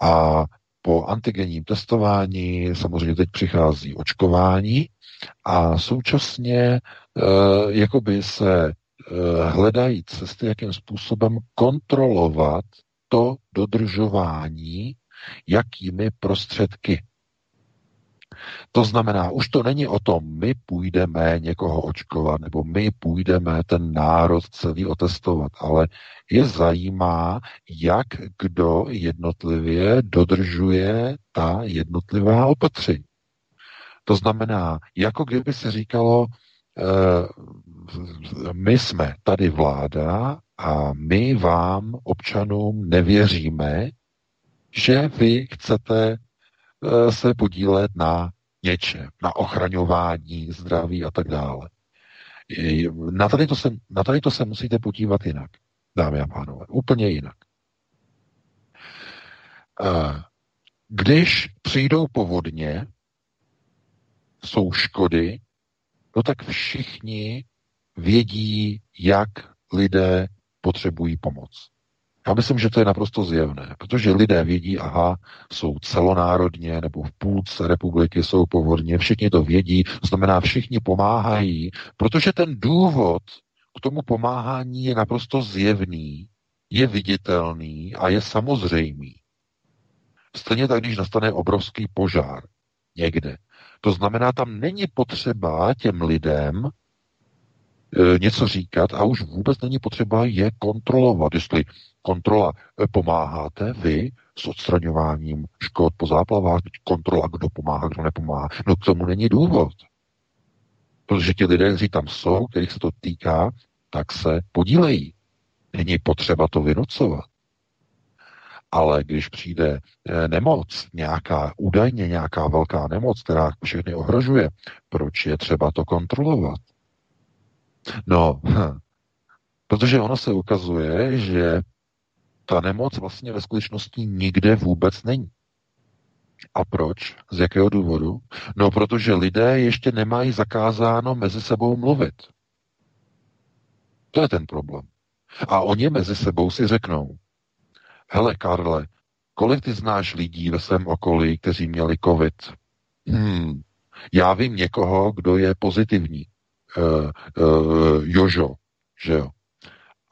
a po antigenním testování samozřejmě teď přichází očkování a současně Eh, jakoby se eh, hledají cesty, jakým způsobem kontrolovat to dodržování, jakými prostředky. To znamená, už to není o tom, my půjdeme někoho očkovat, nebo my půjdeme ten národ celý otestovat, ale je zajímá, jak kdo jednotlivě dodržuje ta jednotlivá opatření. To znamená, jako kdyby se říkalo, eh, my jsme tady vláda a my vám, občanům, nevěříme, že vy chcete eh, se podílet na něčem, na ochraňování zdraví a tak dále. Na tady, to se, na tady to se musíte podívat jinak, dámy a pánové. Úplně jinak. Eh, když přijdou povodně, jsou škody, no tak všichni vědí, jak lidé potřebují pomoc. Já myslím, že to je naprosto zjevné, protože lidé vědí, aha, jsou celonárodně nebo v půlce republiky jsou povodně, všichni to vědí, znamená, všichni pomáhají, protože ten důvod k tomu pomáhání je naprosto zjevný, je viditelný a je samozřejmý. Stejně tak, když nastane obrovský požár někde. To znamená, tam není potřeba těm lidem něco říkat a už vůbec není potřeba je kontrolovat. Jestli kontrola e, pomáháte vy s odstraňováním škod po záplavách, kontrola, kdo pomáhá, kdo nepomáhá. No k tomu není důvod. Protože ti lidé, kteří tam jsou, kterých se to týká, tak se podílejí. Není potřeba to vynocovat. Ale když přijde e, nemoc, nějaká údajně nějaká velká nemoc, která všechny ohrožuje, proč je třeba to kontrolovat? No, hm, protože ono se ukazuje, že ta nemoc vlastně ve skutečnosti nikde vůbec není. A proč? Z jakého důvodu? No, protože lidé ještě nemají zakázáno mezi sebou mluvit. To je ten problém. A oni mezi sebou si řeknou, hele Karle, kolik ty znáš lidí ve svém okolí, kteří měli covid? Hmm, já vím někoho, kdo je pozitivní. Uh, uh, Jožo, že jo.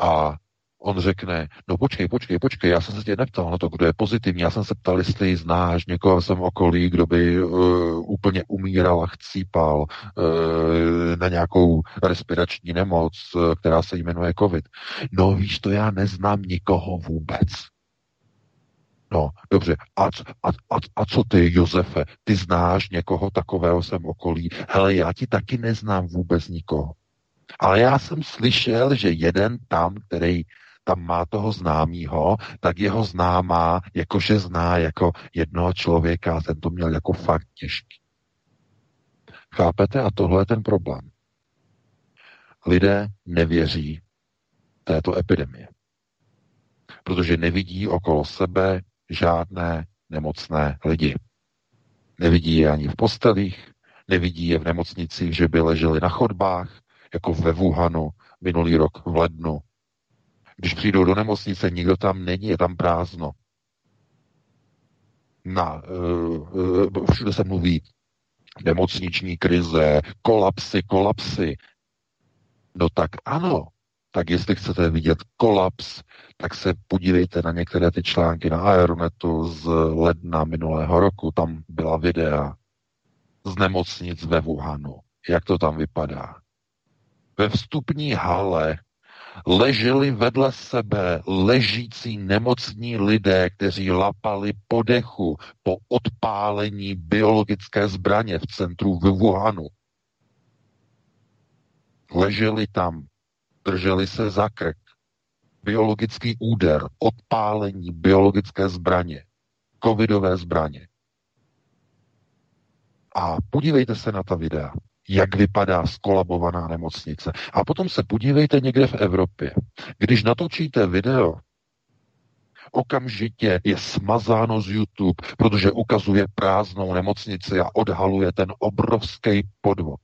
A on řekne, no počkej, počkej, počkej, já jsem se tě neptal na to, kdo je pozitivní, já jsem se ptal, jestli znáš někoho svém okolí, kdo by uh, úplně umíral a chcípal uh, na nějakou respirační nemoc, uh, která se jmenuje COVID. No víš to, já neznám nikoho vůbec. No, dobře. A, a, a, a co ty, Josefe? Ty znáš někoho takového svém okolí? Hele, já ti taky neznám vůbec nikoho. Ale já jsem slyšel, že jeden tam, který tam má toho známýho, tak jeho známá, jakože zná jako jednoho člověka, ten to měl jako fakt těžký. Chápete? A tohle je ten problém. Lidé nevěří této epidemie, protože nevidí okolo sebe žádné nemocné lidi. Nevidí je ani v postelích, nevidí je v nemocnicích, že by leželi na chodbách, jako ve Wuhanu minulý rok v lednu. Když přijdou do nemocnice, nikdo tam není, je tam prázdno. Na, uh, všude se mluví nemocniční krize, kolapsy, kolapsy. No tak ano, tak jestli chcete vidět kolaps, tak se podívejte na některé ty články na Aeronetu z ledna minulého roku. Tam byla videa z nemocnic ve Wuhanu. Jak to tam vypadá? Ve vstupní hale leželi vedle sebe ležící nemocní lidé, kteří lapali po dechu po odpálení biologické zbraně v centru v Wuhanu. Leželi tam, drželi se za krk, biologický úder, odpálení biologické zbraně, covidové zbraně. A podívejte se na ta videa jak vypadá skolabovaná nemocnice. A potom se podívejte někde v Evropě. Když natočíte video, okamžitě je smazáno z YouTube, protože ukazuje prázdnou nemocnici a odhaluje ten obrovský podvod.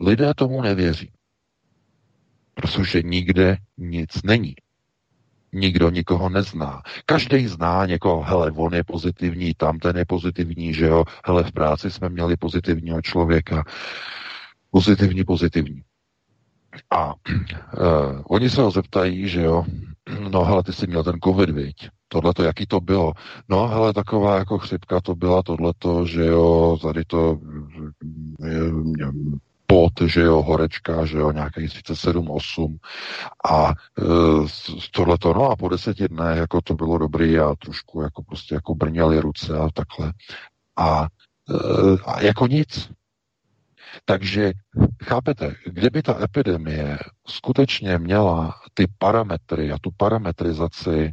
Lidé tomu nevěří, protože nikde nic není. Nikdo nikoho nezná. Každý zná někoho, hele, on je pozitivní, tam ten je pozitivní, že jo, hele, v práci jsme měli pozitivního člověka. Pozitivní, pozitivní. A uh, oni se ho zeptají, že jo, no hele, ty jsi měl ten covid, viď? Tohle to, jaký to bylo? No, hele, taková jako chřipka to byla, tohleto, že jo, tady to pot, že jo, horečka, že jo, nějakých 37, 8 a e, tohleto, no a po deseti dnech jako to bylo dobrý a trošku jako prostě jako brněly ruce a takhle. A, e, a jako nic. Takže chápete, kdyby ta epidemie skutečně měla ty parametry a tu parametrizaci e,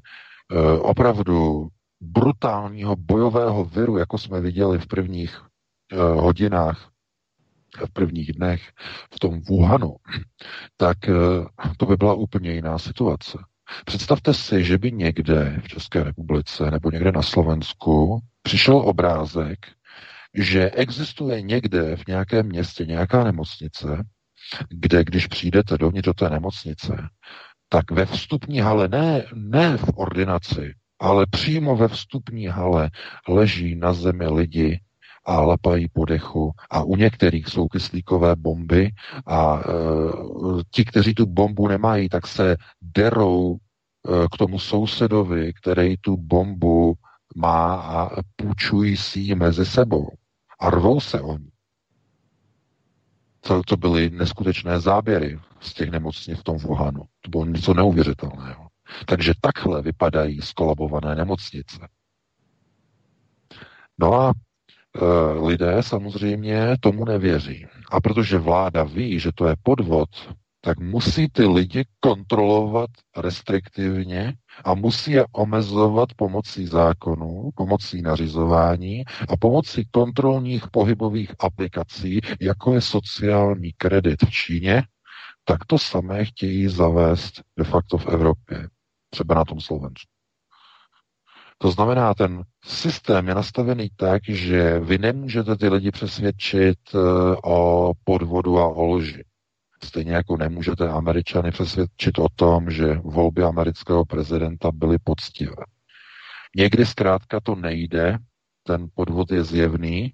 opravdu brutálního bojového viru, jako jsme viděli v prvních e, hodinách, v prvních dnech v tom Wuhanu, tak e, to by byla úplně jiná situace. Představte si, že by někde v České republice nebo někde na Slovensku přišel obrázek, že existuje někde v nějakém městě nějaká nemocnice, kde když přijdete dovnitř do té nemocnice, tak ve vstupní hale, ne, ne v ordinaci, ale přímo ve vstupní hale leží na zemi lidi a lapají po dechu a u některých jsou kyslíkové bomby a e, ti, kteří tu bombu nemají, tak se derou e, k tomu sousedovi, který tu bombu má a půjčují si ji mezi sebou a rvou se o ní. To, to byly neskutečné záběry z těch nemocnic v tom Wuhanu. To bylo něco neuvěřitelného. Takže takhle vypadají skolabované nemocnice. No a lidé samozřejmě tomu nevěří. A protože vláda ví, že to je podvod, tak musí ty lidi kontrolovat restriktivně a musí je omezovat pomocí zákonů, pomocí nařizování a pomocí kontrolních pohybových aplikací, jako je sociální kredit v Číně, tak to samé chtějí zavést de facto v Evropě, třeba na tom Slovensku. To znamená, ten systém je nastavený tak, že vy nemůžete ty lidi přesvědčit eh, o podvodu a o lži. Stejně jako nemůžete Američany přesvědčit o tom, že volby amerického prezidenta byly poctivé. Někdy zkrátka to nejde, ten podvod je zjevný,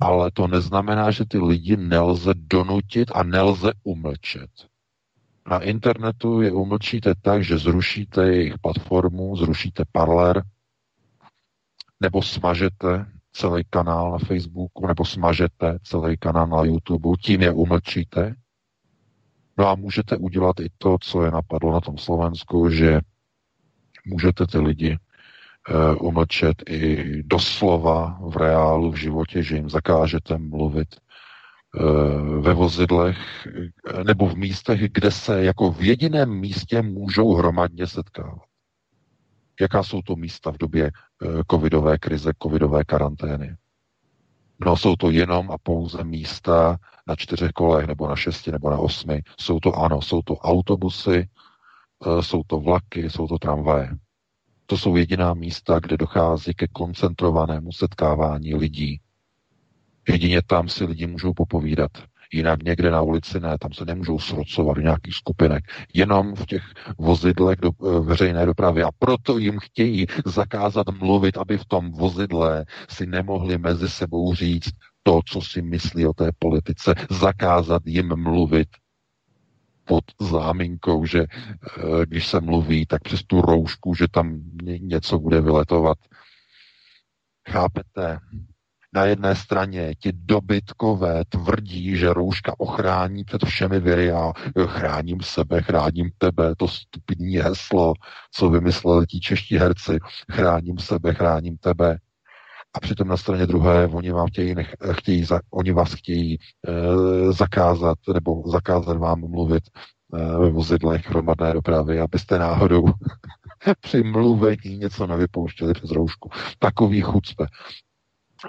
ale to neznamená, že ty lidi nelze donutit a nelze umlčet. Na internetu je umlčíte tak, že zrušíte jejich platformu, zrušíte parler, nebo smažete celý kanál na Facebooku, nebo smažete celý kanál na YouTube, tím je umlčíte No a můžete udělat i to, co je napadlo na tom Slovensku, že můžete ty lidi uh, umlčet i doslova v reálu, v životě, že jim zakážete mluvit uh, ve vozidlech eh, nebo v místech, kde se jako v jediném místě můžou hromadně setkávat. Jaká jsou to místa v době uh, covidové krize, covidové karantény? No jsou to jenom a pouze místa na čtyřech kolech, nebo na šesti, nebo na osmi. Jsou to, ano, jsou to autobusy, e, jsou to vlaky, jsou to tramvaje. To jsou jediná místa, kde dochází ke koncentrovanému setkávání lidí. Jedině tam si lidi můžou popovídat. Jinak někde na ulici ne, tam se nemůžou srocovat do nějakých skupinek. Jenom v těch vozidlech do e, veřejné dopravy. A proto jim chtějí zakázat mluvit, aby v tom vozidle si nemohli mezi sebou říct, to, co si myslí o té politice, zakázat jim mluvit pod záminkou, že eh, když se mluví, tak přes tu roušku, že tam něco bude vyletovat. Chápete? Na jedné straně ti dobytkové tvrdí, že rouška ochrání před všemi viry a chráním sebe, chráním tebe, to stupidní heslo, co vymysleli ti čeští herci, chráním sebe, chráním tebe a přitom na straně druhé oni vám chtějí, chtějí oni vás chtějí e, zakázat nebo zakázat vám mluvit e, ve vozidlech hromadné dopravy, abyste náhodou při mluvení něco nevypouštěli přes roušku. Takový chucpe.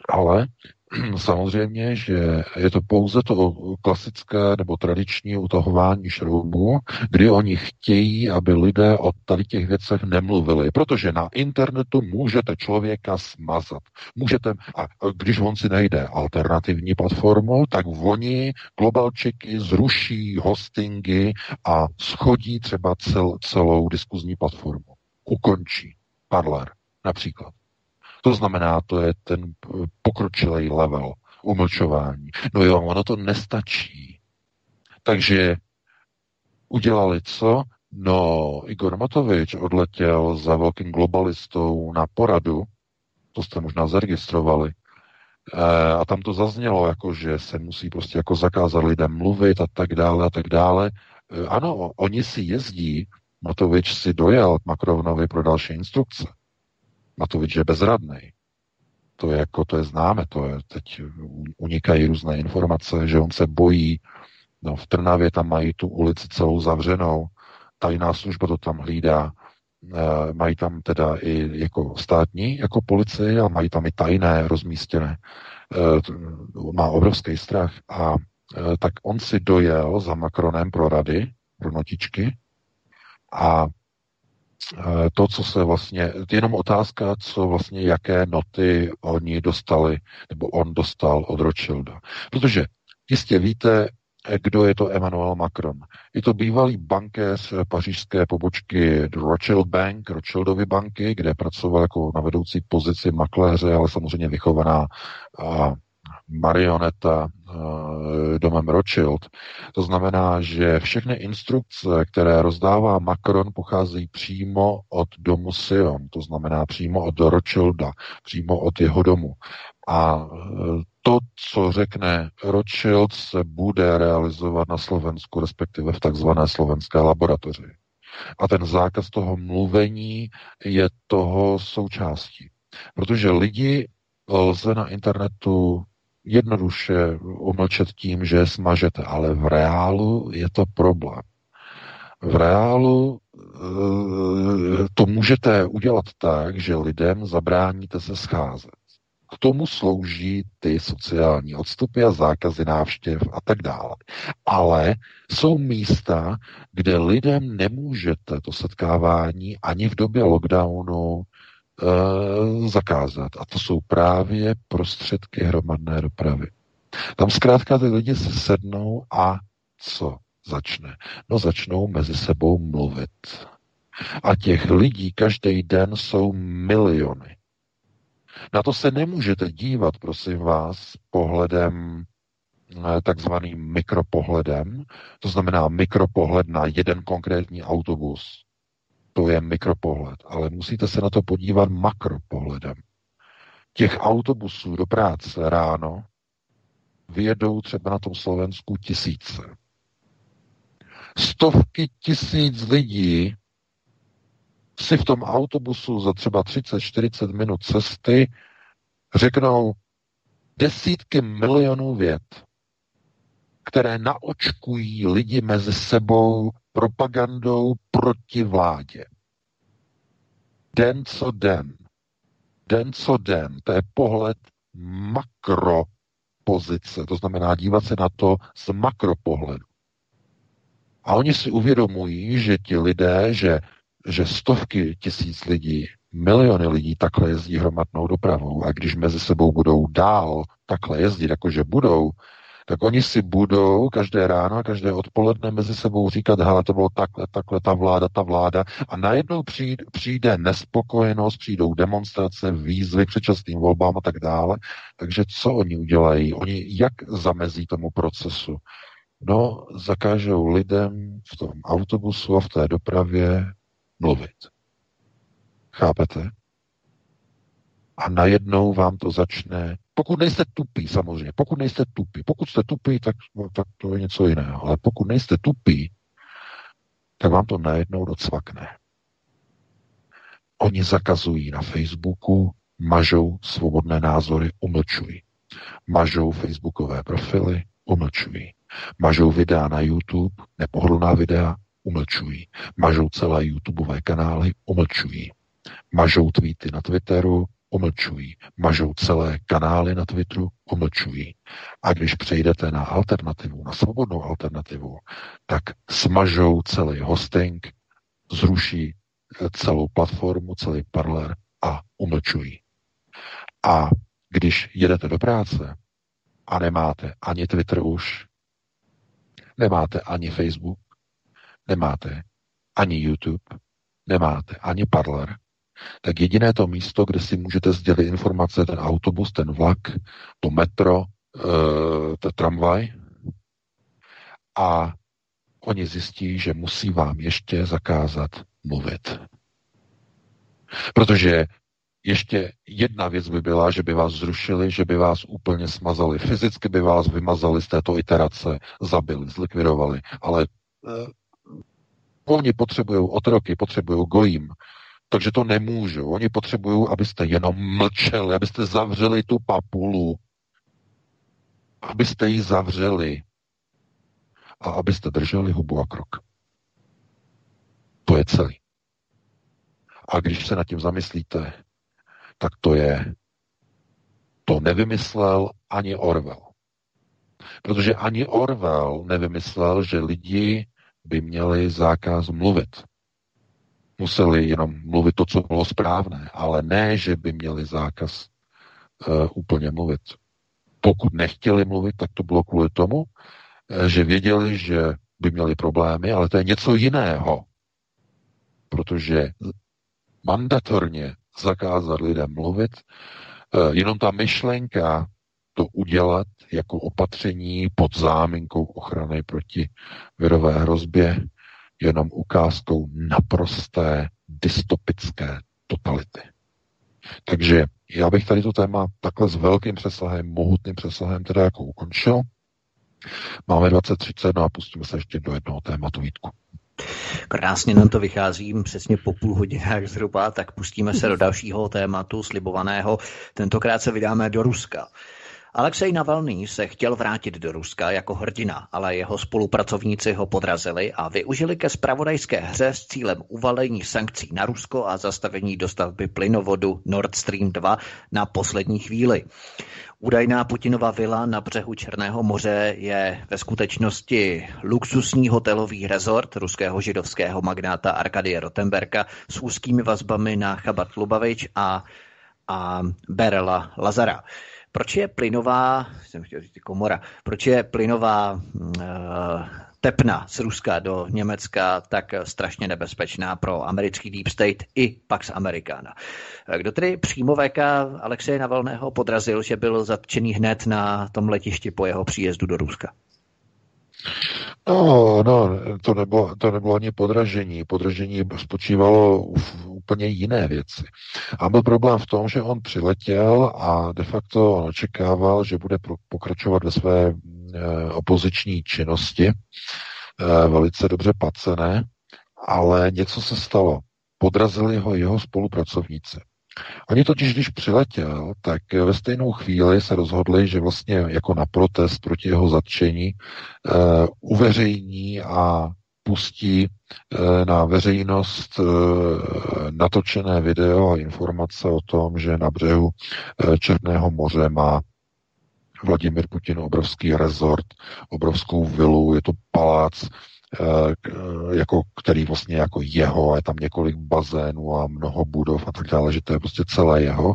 Ale samozřejmě, že je to pouze to klasické nebo tradiční utahování šroubu, kdy oni chtějí, aby lidé o tady těch věcech nemluvili, protože na internetu můžete člověka smazat. Můžete, a když on si najde alternativní platformu, tak oni globalčeky zruší hostingy a schodí třeba cel, celou diskuzní platformu. Ukončí. Parler například. To znamená, to je ten pokročilý level umlčování. No jo, ono to nestačí. Takže udělali co? No, Igor Matovič odletěl za velkým globalistou na poradu, to jste možná zaregistrovali, e, a tam to zaznělo, jako že se musí prostě jako zakázat lidem mluvit a tak dále a tak dále. E, ano, oni si jezdí, Matovič si dojel k Macronovi pro další instrukce. Matovič je bezradný. To je jako, to je známe, to je, teď unikají různé informace, že on se bojí, no v Trnavě tam mají tu ulici celou zavřenou, tajná služba to tam hlídá, e, mají tam teda i jako státní, jako policii a mají tam i tajné rozmístěné. E, má obrovský strach a e, tak on si dojel za Macronem pro rady, pro notičky a to, co se vlastně, jenom otázka, co vlastně, jaké noty oni dostali, nebo on dostal od Rothschilda. Protože jistě víte, kdo je to Emmanuel Macron. Je to bývalý bankéř pařížské pobočky Rothschild Bank, Rothschildovy banky, kde pracoval jako na vedoucí pozici makléře, ale samozřejmě vychovaná a marioneta domem Rothschild. To znamená, že všechny instrukce, které rozdává Macron, pocházejí přímo od domu Sion, to znamená přímo od Rothschilda, přímo od jeho domu. A e, to, co řekne Rothschild, se bude realizovat na Slovensku, respektive v takzvané slovenské laboratoři. A ten zákaz toho mluvení je toho součástí. Protože lidi lze na internetu jednoduše umlčet tím, že smažete, ale v reálu je to problém. V reálu eh, to můžete udělat tak, že lidem zabráníte se scházet. K tomu slouží ty sociální odstupy a zákazy návštěv a tak dále. Ale jsou místa, kde lidem nemůžete to setkávání ani v době lockdownu e, zakázat. A to jsou právě prostředky hromadné dopravy. Tam zkrátka ty lidi se sednou a co začne? No začnou mezi sebou mluvit. A těch lidí každý den jsou miliony. Na to se nemůžete dívat, prosím vás, pohledem eh, takzvaným mikropohledem, to znamená mikropohled na jeden konkrétní autobus. To je mikropohled, ale musíte se na to podívat makropohledem. Těch autobusů do práce ráno vyjedou třeba na tom Slovensku tisíce. Stovky tisíc lidí si v tom autobusu za třeba 30-40 minut cesty řeknou desítky milionů vět, které naočkují lidi mezi sebou propagandou proti vládě. Den co den. Den co den. To je pohled makropozice. To znamená dívat se na to z makropohledu. A oni si uvědomují, že ti lidé, že že stovky tisíc lidí, miliony lidí takhle jezdí hromadnou dopravou a když mezi sebou budou dál takhle jezdit, jakože budou, tak oni si budou každé ráno a každé odpoledne mezi sebou říkat, hele, to bylo takhle, takhle, ta vláda, ta vláda a najednou přijde, přijde nespokojenost, přijdou demonstrace, výzvy k předčasným volbám a tak dále. Takže co oni udělají? Oni jak zamezí tomu procesu? No, zakážou lidem v tom autobusu a v té dopravě mluvit. Chápete? A najednou vám to začne, pokud nejste tupí samozřejmě, pokud nejste tupí, pokud jste tupí, tak, no, tak to je něco jiného, ale pokud nejste tupí, tak vám to najednou docvakne. Oni zakazují na Facebooku, mažou svobodné názory, umlčují. Mažou facebookové profily, umlčují. Mažou videa na YouTube, nepohodlná videa, umlčují. Mažou celé YouTubeové kanály, umlčují. Mažou tweety na Twitteru, umlčují. Mažou celé kanály na Twitteru, umlčují. A když přejdete na alternativu, na svobodnou alternativu, tak smažou celý hosting, zruší eh, celou platformu, celý parler a umlčují. A když jedete do práce a nemáte ani Twitter už, nemáte ani Facebook, nemáte ani YouTube, nemáte ani Parler, tak jediné to místo, kde si můžete sdělit informace, ten autobus, ten vlak, to metro, e, ten tramvaj. A oni zjistí, že musí vám ještě zakázat mluvit. Protože ještě jedna věc by byla, že by vás zrušili, že by vás úplně smazali. Fyzicky by vás vymazali z této iterace, zabili, zlikvidovali. Ale eh, oni potřebují otroky, potřebují gojím. Takže to nemůžou. Oni potřebují, abyste jenom mlčeli, abyste zavřeli tu papulu. Abyste ji zavřeli. A abyste drželi hubu a krok. To je celý. A když se nad tím zamyslíte, tak to je, to nevymyslel ani Orwell. Protože ani Orwell nevymyslel, že lidi by měli zákaz mluvit. Museli jenom mluvit to, co bylo správné, ale ne, že by měli zákaz uh, úplně mluvit. Pokud nechtěli mluvit, tak to bylo kvůli tomu, uh, že věděli, že by měli problémy, ale to je něco jiného. Protože mandatorně zakázat lidem mluvit, eh, jenom ta myšlenka to udělat jako opatření pod záminkou ochrany proti virové hrozbě, jenom ukázkou naprosté dystopické totality. Takže já bych tady to téma takhle s velkým přesahem, mohutným přesahem teda jako ukončil. Máme 2030, no a pustíme se ještě do jednoho tématu Vítku. Krásně nám to vychází přesně po půl hodinách zhruba, tak pustíme se do dalšího tématu slibovaného. Tentokrát se vydáme do Ruska. Alexej Navalný se chtěl vrátit do Ruska jako hrdina, ale jeho spolupracovníci ho podrazili a využili ke spravodajské hře s cílem uvalení sankcí na Rusko a zastavení dostavby plynovodu Nord Stream 2 na poslední chvíli. Údajná Putinova vila na břehu Černého moře je ve skutečnosti luxusní hotelový rezort ruského židovského magnáta Arkadie Rotenberga s úzkými vazbami na Chabat Lubavič a, a Berela Lazara. Proč je plynová, jsem chtěl říct komora, proč je plynová uh, tepna z Ruska do Německa tak strašně nebezpečná pro americký Deep State i Pax Americana. Kdo tedy přímo VK Alexeje Navalného podrazil, že byl zatčený hned na tom letišti po jeho příjezdu do Ruska? No, no, to nebylo, to nebylo ani podražení. Podražení spočívalo v úplně jiné věci. A byl problém v tom, že on přiletěl a de facto on očekával, že bude pokračovat ve své e, opoziční činnosti, e, velice dobře pacené, ale něco se stalo. Podrazili ho jeho spolupracovníci. Oni totiž, když přiletěl, tak ve stejnou chvíli se rozhodli, že vlastně jako na protest proti jeho zatčení uh, uveřejní a pustí uh, na veřejnost natočené video a informace o tom, že na břehu Černého moře má Vladimir Putin obrovský rezort, obrovskou vilu, je to palác, Eh, jako, který vlastně jako jeho, a je tam několik bazénů a mnoho budov a tak dále, že to je prostě celé jeho.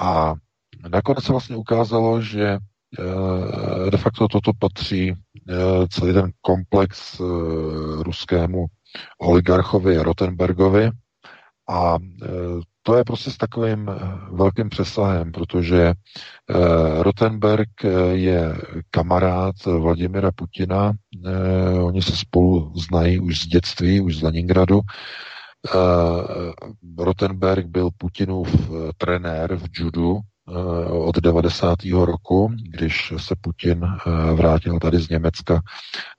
A nakonec se vlastně ukázalo, že eh, de facto toto patří eh, celý ten komplex ruskému oligarchovi Rotenbergovi a to je prostě s takovým eh, velkým přesahem, protože eh, Rotenberg eh, je kamarád Vladimira Putina, oni se spolu znají už z dětství, už z Leningradu. Rotenberg byl Putinův trenér v judu, od 90. roku, když se Putin eh, vrátil tady z Německa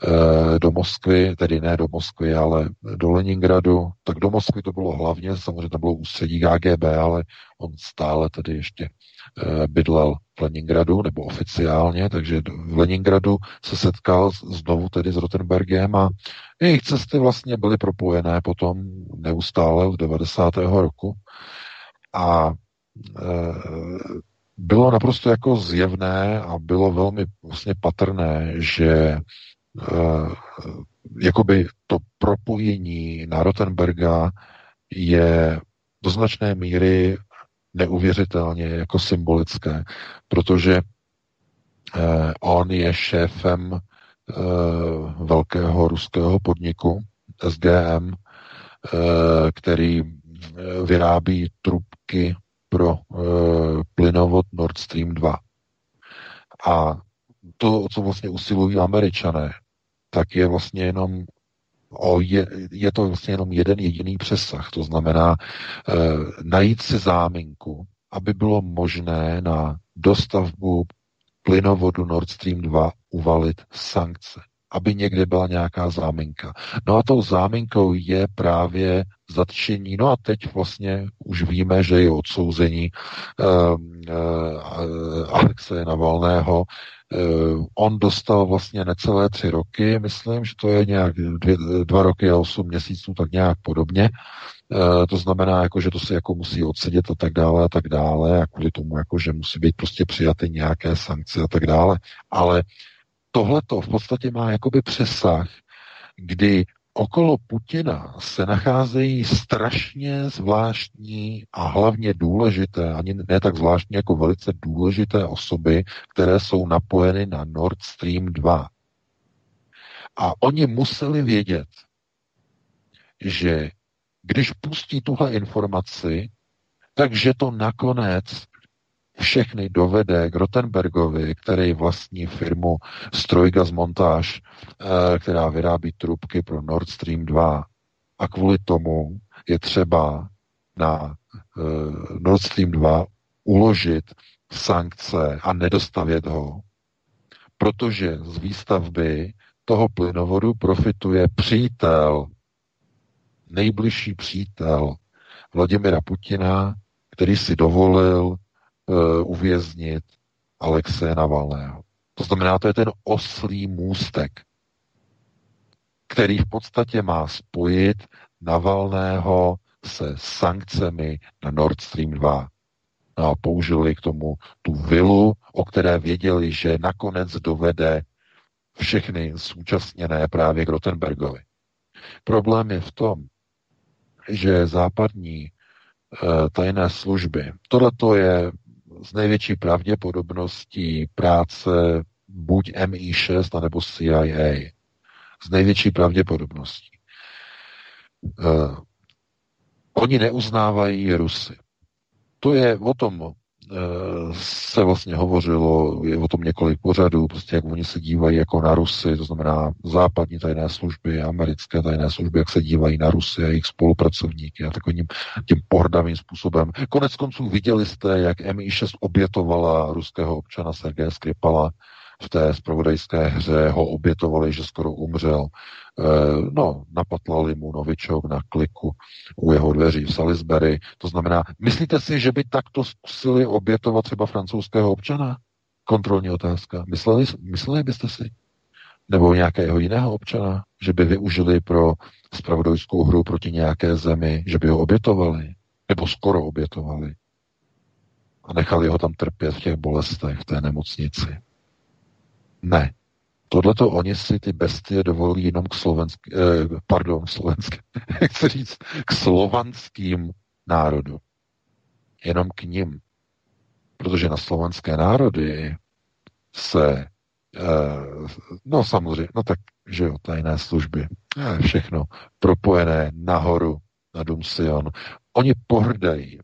eh, do Moskvy, tedy ne do Moskvy, ale do Leningradu, tak do Moskvy to bylo hlavně, samozřejmě to bylo ústředí KGB, ale on stále tedy ještě bydlel v Leningradu, nebo oficiálně, takže v Leningradu se setkal znovu tedy s Rotenbergem a jejich cesty vlastně byly propojené potom neustále od 90. roku. A Eh, bylo naprosto jako zjevné a bylo velmi vlastně patrné, že eh, jakoby to propojení na Rottenberga je do značné míry neuvěřitelně jako symbolické, protože eh, on je šéfem velkého ruského podniku SGM, který vyrábí trubky pro e, plynovod Nord Stream 2. A to, co vlastně usilují američané, tak je vlastně jenom o je, je to vlastně jenom jeden jediný přesah. To znamená e, najít si záminku, aby bylo možné na dostavbu plynovodu Nord Stream 2 uvalit sankce aby někde byla nějaká záminka. No a tou záminkou je právě zatčení. No a teď vlastně už víme, že je odsouzení uh, uh, Alexe Navalného. Uh, on dostal vlastně necelé tři roky, myslím, že to je nějak dvě, dva roky a osm měsíců, tak nějak podobně. Uh, to znamená, jako, že to se jako musí odsedět a tak dále a tak dále a kvůli tomu, jako, že musí být prostě přijaty nějaké sankce a tak dále. Ale tohleto v podstatě má jakoby přesah, kdy okolo Putina se nacházejí strašně zvláštní a hlavně důležité, ani ne tak zvláštní jako velice důležité osoby, které jsou napojeny na Nord Stream 2. A oni museli vědět, že když pustí tuhle informaci, takže to nakonec všechny dovede k Rottenbergovi, který vlastní firmu Strojgas Montage, eh, která vyrábí trubky pro Nord Stream 2. A kvůli tomu je třeba na eh, Nord Stream 2 uložit sankce a nedostavět ho, protože z výstavby toho plynovodu profituje přítel, nejbližší přítel Vladimira Putina, který si dovolil uh, uvěznit Alexe Navalného. To znamená, to je ten oslý můstek, který v podstatě má spojit Navalného se sankcemi na Nord Stream 2. No a použili k tomu tu vilu, o které věděli, že nakonec dovede všechny zúčastněné právě k Rottenbergovi. Problém je v tom, že západní e, tajné služby, tohle je z největší pravděpodobností práce buď MI6 nebo CIA. Z největší pravděpodobností. Uh, oni neuznávají Rusy. To je o tom, se vlastně hovořilo, je o tom několik pořadů, prostě jak oni se dívají jako na Rusy, to znamená západní tajné služby, americké tajné služby, jak se dívají na Rusy a jejich spolupracovníky a takovým tím pohrdavým způsobem. Konec konců viděli jste, jak MI6 obětovala ruského občana Sergeje Skripala v té spravodajské hře ho obětovali, že skoro umřel. E, no, napatlali mu Novičok na kliku u jeho dveří v Salisbury. To znamená, myslíte si, že by takto zkusili obětovat třeba francouzského občana? Kontrolní otázka. Mysleli, mysleli byste si? Nebo nějakého jiného občana, že by využili pro spravodajskou hru proti nějaké zemi, že by ho obětovali? Nebo skoro obětovali? A nechali ho tam trpět v těch bolestech, v té nemocnici. Ne. Tohle to oni si ty bestie dovolí jenom k slovenským, eh, pardon, slovenským, jak se říct, k slovanským národu. Jenom k ním. Protože na slovenské národy se, eh, no samozřejmě, no tak, že jo, tajné služby, eh, všechno propojené nahoru na Dům Sion. Oni pohrdají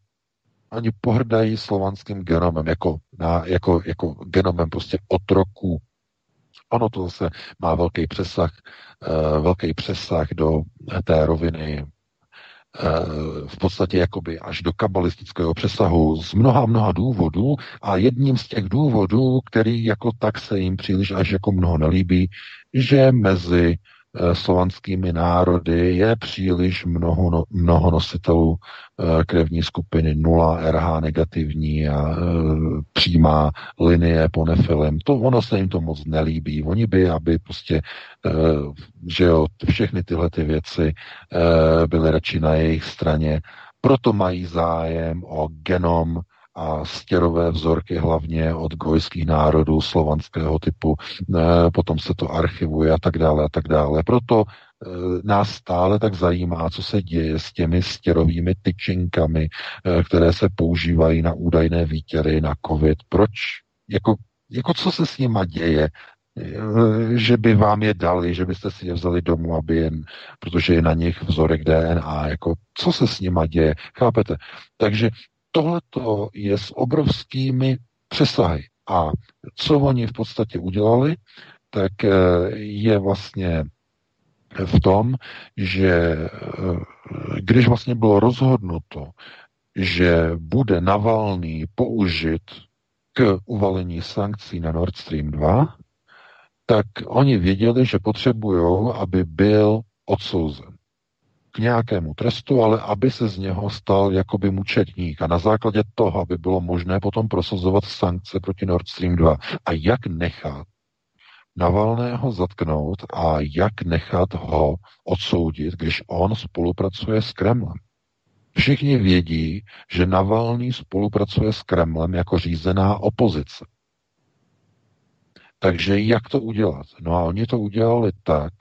oni pohrdají slovanským genomem, jako, na, jako, jako genomem prostě otroků, Ono to zase má velký přesah, uh, velký přesah do té roviny uh, v podstatě jakoby až do kabalistického přesahu z mnoha, mnoha důvodů a jedním z těch důvodů, který jako tak se jim příliš až jako mnoho nelíbí, že mezi Eh, slovanskými národy je příliš mnoho, no, mnoho nositelů eh, krevní skupiny 0, RH negativní a e, přímá linie po nefilem. To ono se jim to moc nelíbí. Oni by, aby prostě, že jo, všechny tyhle ty věci byly radši na jejich straně. Proto mají zájem o genom a stěrové vzorky hlavně od gojských národů slovanského typu, e, potom se to archivuje a tak dále a tak dále. Proto e, nás stále tak zajímá, co se děje s těmi stěrovými tyčinkami, e, které se používají na údajné výtěry, na covid. Proč? Jako, jako co se s nima děje? že by vám je dali, že byste si je vzali domů, aby jen, protože je na nich vzorek DNA, jako co se s nima děje, chápete? Takže tohleto je s obrovskými přesahy. A co oni v podstatě udělali, tak je vlastně v tom, že když vlastně bylo rozhodnuto, že bude Navalný použit k uvalení sankcí na Nord Stream 2, tak oni věděli, že potřebují, aby byl odsouzen k nějakému trestu, ale aby se z něho stal jakoby mučetník a na základě toho, aby bylo možné potom prosazovat sankce proti Nord Stream 2. A jak nechat Navalného zatknout a jak nechat ho odsoudit, když on spolupracuje s Kremlem. Všichni vědí, že Navalný spolupracuje s Kremlem jako řízená opozice. Takže jak to udělat? No a oni to udělali tak,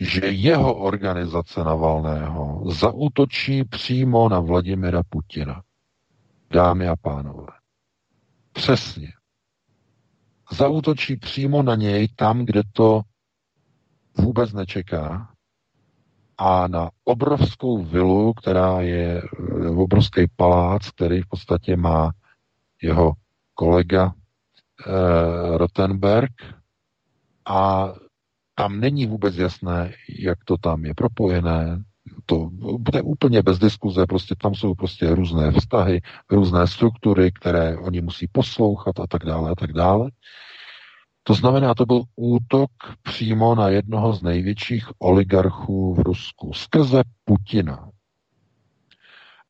že jeho organizace Navalného zautočí přímo na Vladimira Putina. Dámy a pánové. Přesně. Zautočí přímo na něj tam, kde to vůbec nečeká a na obrovskou vilu, která je eh, obrovský palác, který v podstatě má jeho kolega eh, Rottenberg a tam není vůbec jasné, jak to tam je propojené, to bude úplně bez diskuze, prostě tam jsou prostě různé vztahy, různé struktury, které oni musí poslouchat a tak dále a tak dále. To znamená, to byl útok přímo na jednoho z největších oligarchů v Rusku skrze Putina.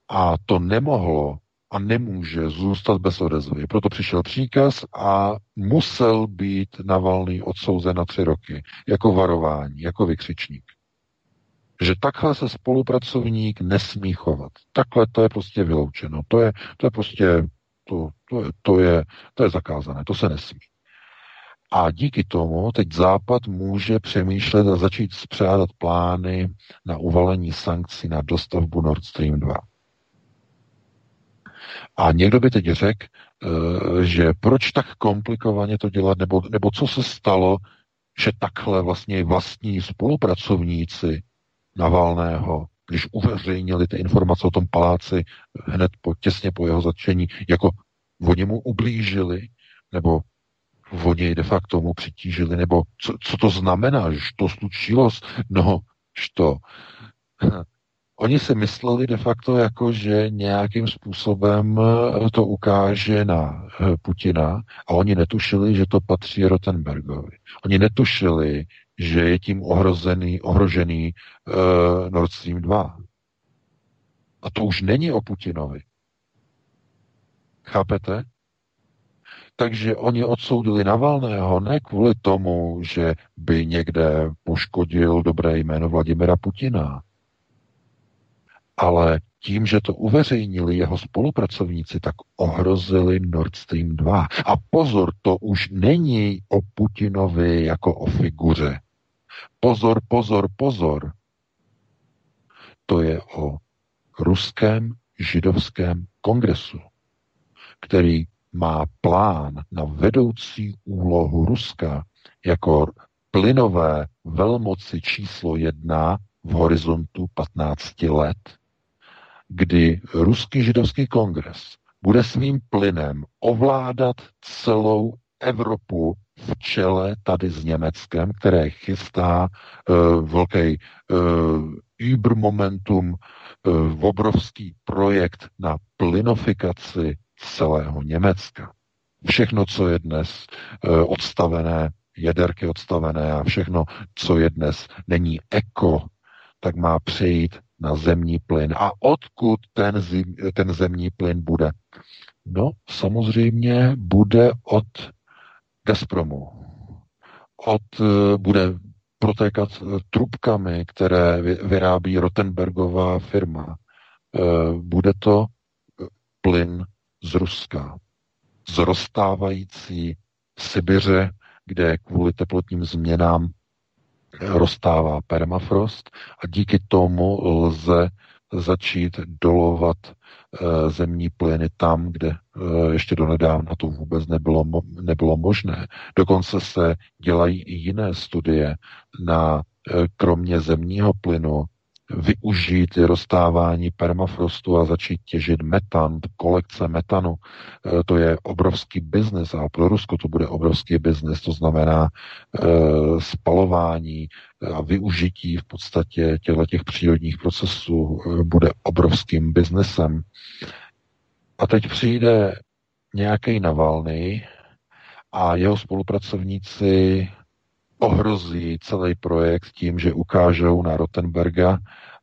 A to nemohlo a nemůže zůstat bez odezvy. Proto přišel příkaz a musel být Navalný odsouzen na tři roky jako varování, jako vykřičník. Že takhle se spolupracovník nesmí chovat. Takhle to je prostě vyloučeno. To je, to je prostě, to, to, je, to, je, to je zakázané, to se nesmí. A díky tomu teď Západ může přemýšlet a začít spřádat plány na uvalení sankcí na dostavbu Nord Stream 2. A někdo by teď řekl, eh, že proč tak komplikovaně to dělat, nebo, nebo co se stalo, že takhle vlastně vlastní spolupracovníci Navalného, když uveřejnili ty informace o tom paláci hned po, těsně po jeho začení, jako oni mu ublížili, nebo oni de facto mu přitížili, nebo co, co to znamená, že to slučilo, no, to Oni si mysleli de facto jako, že nějakým způsobem eh, to ukáže na eh, Putina a oni netušili, že to patří Rottenbergovi. Oni netušili, že je tím ohrozený, ohrožený uh, Nord Stream 2. A to už není o Putinovi. Chápete? Takže oni odsoudili Navalného ne kvůli tomu, že by někde poškodil dobré jméno Vladimira Putina, ale tím, že to uveřejnili jeho spolupracovníci, tak ohrozili Nord Stream 2. A pozor, to už není o Putinovi jako o figuře. Pozor, pozor, pozor. To je o ruském židovském kongresu, který má plán na vedoucí úlohu Ruska jako plynové velmoci číslo jedna v horizontu 15 let kdy Ruský židovský kongres bude svým plynem ovládat celou Evropu v čele tady s Německem, které chystá uh, velký uh, Übermomentum, uh, obrovský projekt na plynofikaci celého Německa. Všechno, co je dnes uh, odstavené, jaderky odstavené a všechno, co je dnes není eko, tak má přejít na zemní plyn. A odkud ten, zim, ten zemní plyn bude? No, samozřejmě bude od Gazpromu. Od, eh, bude protékat eh, trubkami, které vyrábí Rottenbergová firma. Eh, bude to plyn z Ruska, z rozstávající Sibiře, kde kvůli teplotním změnám roztává permafrost a díky tomu lze začít dolovat e, zemní plyny tam, kde e, ještě donedávna to vůbec nebylo, nebylo možné. Dokonce se dělají i jiné studie na e, kromě zemního plynu využít rozstávání permafrostu a začít těžit metan, kolekce metanu. E, to je obrovský biznes a pro Rusko to bude obrovský biznes, to znamená e, spalování a využití v podstatě těchto těch přírodních procesů e, bude obrovským biznesem. A teď přijde nějaký Navalny a jeho spolupracovníci ohrozí celý projekt tím, že ukážou na Rottenberga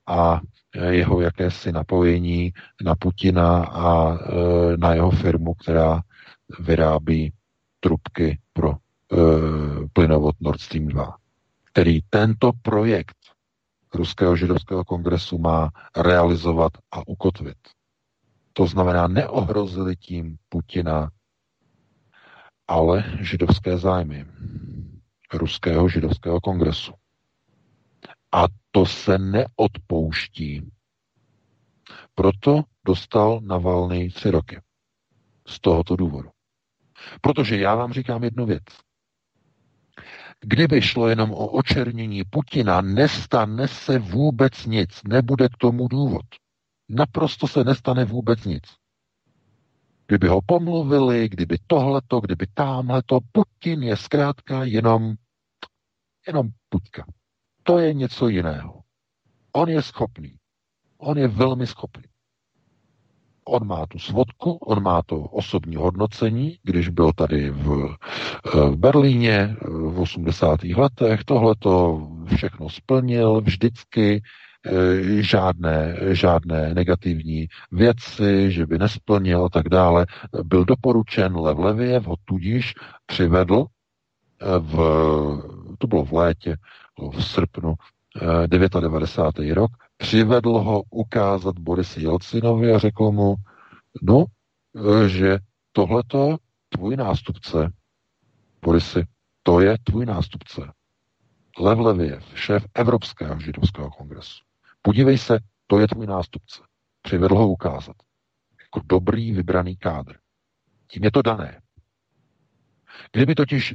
a jeho jakési napojení na Putina a e, na jeho firmu, která vyrábí trubky pro e, plynovod Nord Stream 2, který tento projekt Ruského židovského kongresu má realizovat a ukotvit. To znamená, neohrozili tím Putina, ale židovské zájmy Ruského židovského kongresu. A to se neodpouští. Proto dostal Navalny tři roky. Z tohoto důvodu. Protože já vám říkám jednu věc. Kdyby šlo jenom o očernění Putina, nestane se vůbec nic. Nebude k tomu důvod. Naprosto se nestane vůbec nic. Kdyby ho pomluvili, kdyby tohleto, kdyby tamhleto, Putin je zkrátka jenom, jenom Puťka. To je něco jiného. On je schopný. On je velmi schopný. On má tu svodku, on má to osobní hodnocení, když byl tady v, eh, v Berlíně v 80. letech, tohle to všechno splnil vždycky, eh, žádné, žádné negativní věci, že by nesplnil a tak dále. Byl doporučen Lev Leviev, ho tudíž přivedl eh, v, to bylo v létě, v srpnu 99. rok, přivedl ho ukázat Borisi Jelcinovi a řekl mu, no, že tohleto tvůj nástupce, Borisi, to je tvůj nástupce. Lev Leviev, šéf Evropského židovského kongresu. Podívej se, to je tvůj nástupce. Přivedl ho ukázat. Jako dobrý vybraný kádr. Tím je to dané. Kdyby totiž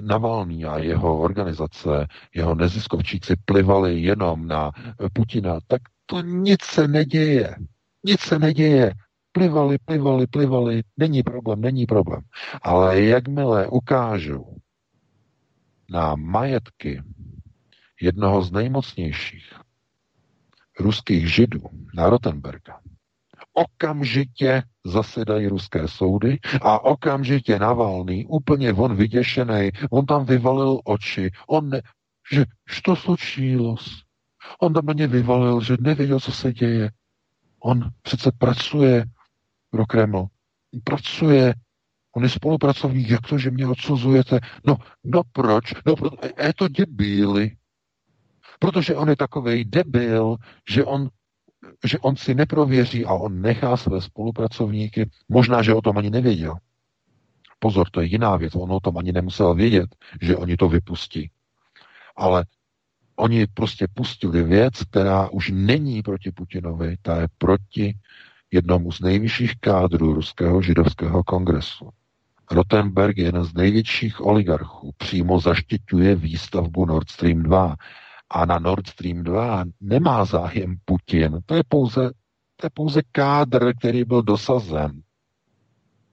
Navalný a jeho organizace, jeho neziskovčíci plivali jenom na Putina, tak to nic se neděje. Nic se neděje. Plivali, plivali, plivali, není problém, není problém. Ale jakmile ukážou na majetky jednoho z nejmocnějších ruských židů, na Rotenberga, okamžitě zasedají ruské soudy a okamžitě Navalný, úplně on vyděšený, on tam vyvalil oči, on ne, že to slučilo. On tam mě vyvalil, že nevěděl, co se děje. On přece pracuje pro Kreml. Pracuje. On je spolupracovník. Jak to, že mě odsuzujete? No, no proč? No, je to debíly. Protože on je takový debil, že on že on si neprověří a on nechá své spolupracovníky, možná, že o tom ani nevěděl. Pozor, to je jiná věc, on o tom ani nemusel vědět, že oni to vypustí. Ale oni prostě pustili věc, která už není proti Putinovi, ta je proti jednomu z nejvyšších kádrů ruského židovského kongresu. Rottenberg je jeden z největších oligarchů, přímo zaštiťuje výstavbu Nord Stream 2 a na Nord Stream 2 nemá zájem Putin. To je pouze, to je pouze kádr, který byl dosazen.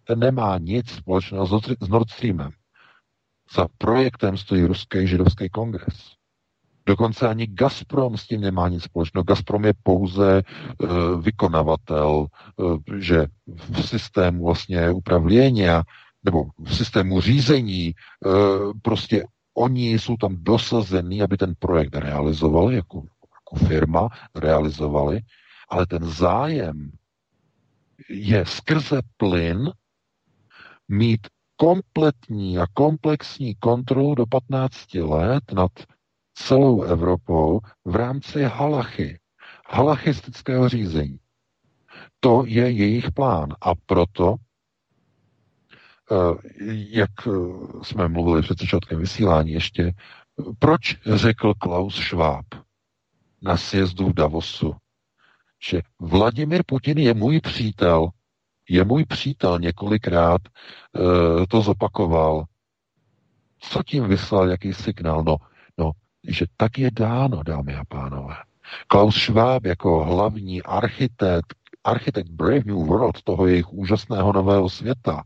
Ten nemá nic společného s Nord Streamem. Za projektem stojí ruský židovský kongres. Dokonce ani Gazprom s tím nemá nic společného. Gazprom je pouze uh, vykonavatel, uh, že v systému vlastně upravlění nebo v systému řízení uh, prostě Oni jsou tam dosazení, aby ten projekt realizovali, jako, jako firma realizovali, ale ten zájem je skrze plyn mít kompletní a komplexní kontrolu do 15 let nad celou Evropou v rámci halachy, halachistického řízení. To je jejich plán a proto jak eh, jsme mluvili před začátkem vysílání ještě, proč řekl Klaus Schwab na sjezdu v Davosu, že Vladimir Putin je můj přítel, je můj přítel, několikrát uh, to zopakoval. Co tím vyslal, jaký signál? No, no, že tak je dáno, dámy a pánové. Klaus Schwab jako hlavní architekt, architekt Brave New World, toho jejich úžasného nového světa,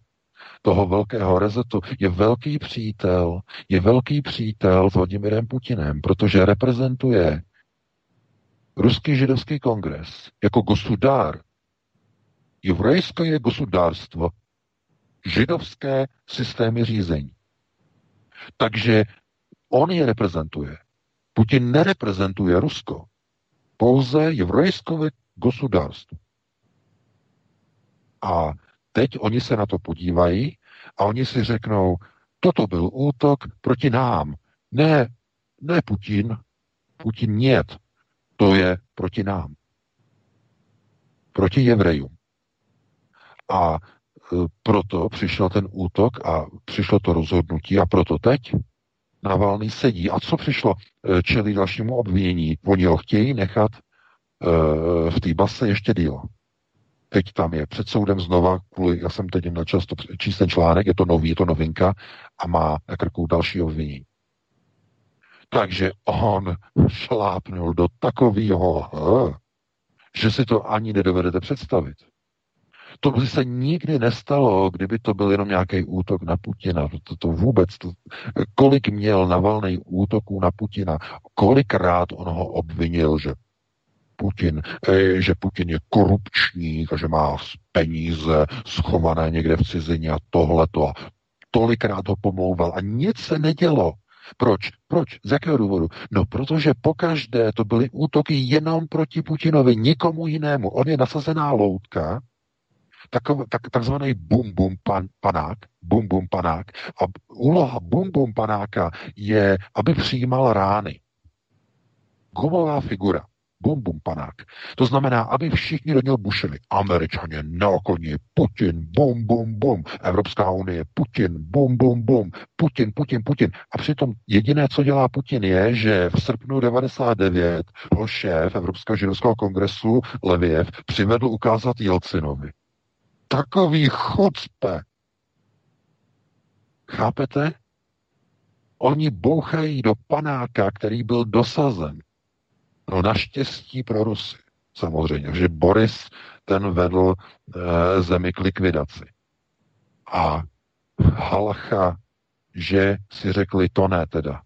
toho velkého rezetu, je velký přítel, je velký přítel s Vladimirem Putinem, protože reprezentuje Ruský židovský kongres jako gosudár. Jevrejské gosudárstvo, židovské systémy řízení. Takže on je reprezentuje. Putin nereprezentuje Rusko. Pouze jevrejskové gosudárstvo. A teď oni se na to podívají a oni si řeknou, toto byl útok proti nám. Ne, ne Putin. Putin niet. To je proti nám. Proti Jevrejům. A e, proto přišel ten útok a přišlo to rozhodnutí a proto teď Navalný sedí. A co přišlo? E, čelí dalšímu obvinění. Oni ho chtějí nechat uh, v té base ještě díl. Teď tam je před soudem znova, kvůli, já jsem teď měl často číst ten článek, je to nový, je to novinka a má na krku další obvinění. Takže on šlápnul do takového, že si to ani nedovedete představit. To by se nikdy nestalo, kdyby to byl jenom nějaký útok na Putina. To, to vůbec, to, kolik měl navalný útoků na Putina, kolikrát on ho obvinil, že Putin, eh, že Putin je korupčník a že má peníze schované někde v cizině a tohleto. Tolikrát ho pomlouval a nic se nedělo. Proč? Proč? Z jakého důvodu? No, protože pokaždé to byly útoky jenom proti Putinovi, nikomu jinému. On je nasazená loutka, takov, tak, takzvaný bum bum pan, panák, bum bum panák. A úloha bum bum panáka je, aby přijímal rány. Gumová figura bum, bum, panák. To znamená, aby všichni do něho bušili. Američané na Putin, bum, bum, bum. Evropská unie, Putin, bum, bum, bum. Putin, Putin, Putin. A přitom jediné, co dělá Putin, je, že v srpnu 99 ho šéf Evropského židovského kongresu Leviev přivedl ukázat Jelcinovi. Takový chucpe. Chápete? Oni bouchají do panáka, který byl dosazen. No naštěstí pro Rusy. Samozřejmě, že Boris ten vedl e, zemi k likvidaci. A Halacha, že si řekli, to ne teda.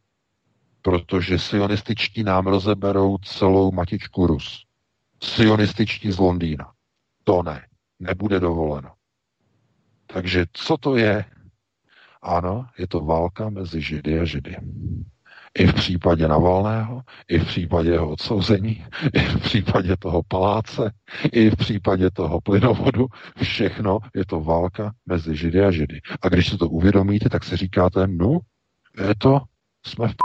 Protože sionističtí nám rozeberou celou matičku Rus. Sionističtí z Londýna. To ne. Nebude dovoleno. Takže co to je? Ano, je to válka mezi Židy a Židy. I v případě Navalného, i v případě jeho odsouzení, i v případě toho paláce, i v případě toho plynovodu, všechno je to válka mezi Židy a Židy. A když se to uvědomíte, tak si říkáte, no, je to, jsme v p...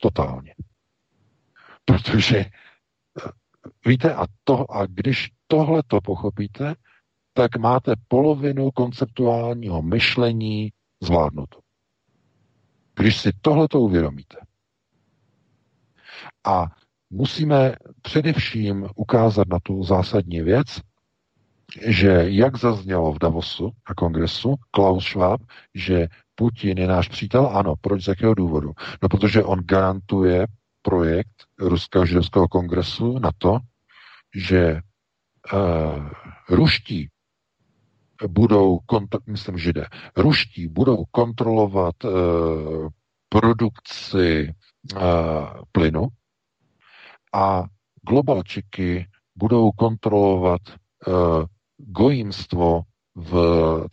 Totálně. Protože, eh, víte, a, to, a když tohle to pochopíte, tak máte polovinu konceptuálního myšlení zvládnuto. Když si tohleto uvědomíte. A musíme především ukázat na tu zásadní věc, že jak zaznělo v Davosu a kongresu Klaus Schwab, že Putin je náš přítel, ano, proč z jakého důvodu? No, protože on garantuje projekt Ruského židovského kongresu na to, že uh, ruští budou, myslím židé, ruští budou kontrolovat uh, produkci uh, plynu a globalčiky budou kontrolovat uh, gojimstvo v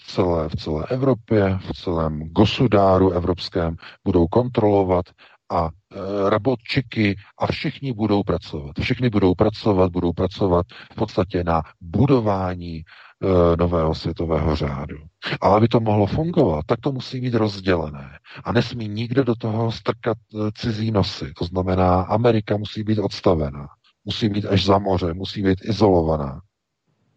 celé, v celé Evropě, v celém gosudáru evropském, budou kontrolovat a e, rabotčiky a všichni budou pracovat. Všichni budou pracovat, budou pracovat v podstatě na budování Eh, nového světového řádu. Ale aby to mohlo fungovat, tak to musí být rozdělené. A nesmí nikdo do toho strkat eh, cizí nosy. To znamená, Amerika musí být odstavená. Musí být až za moře, musí být izolovaná.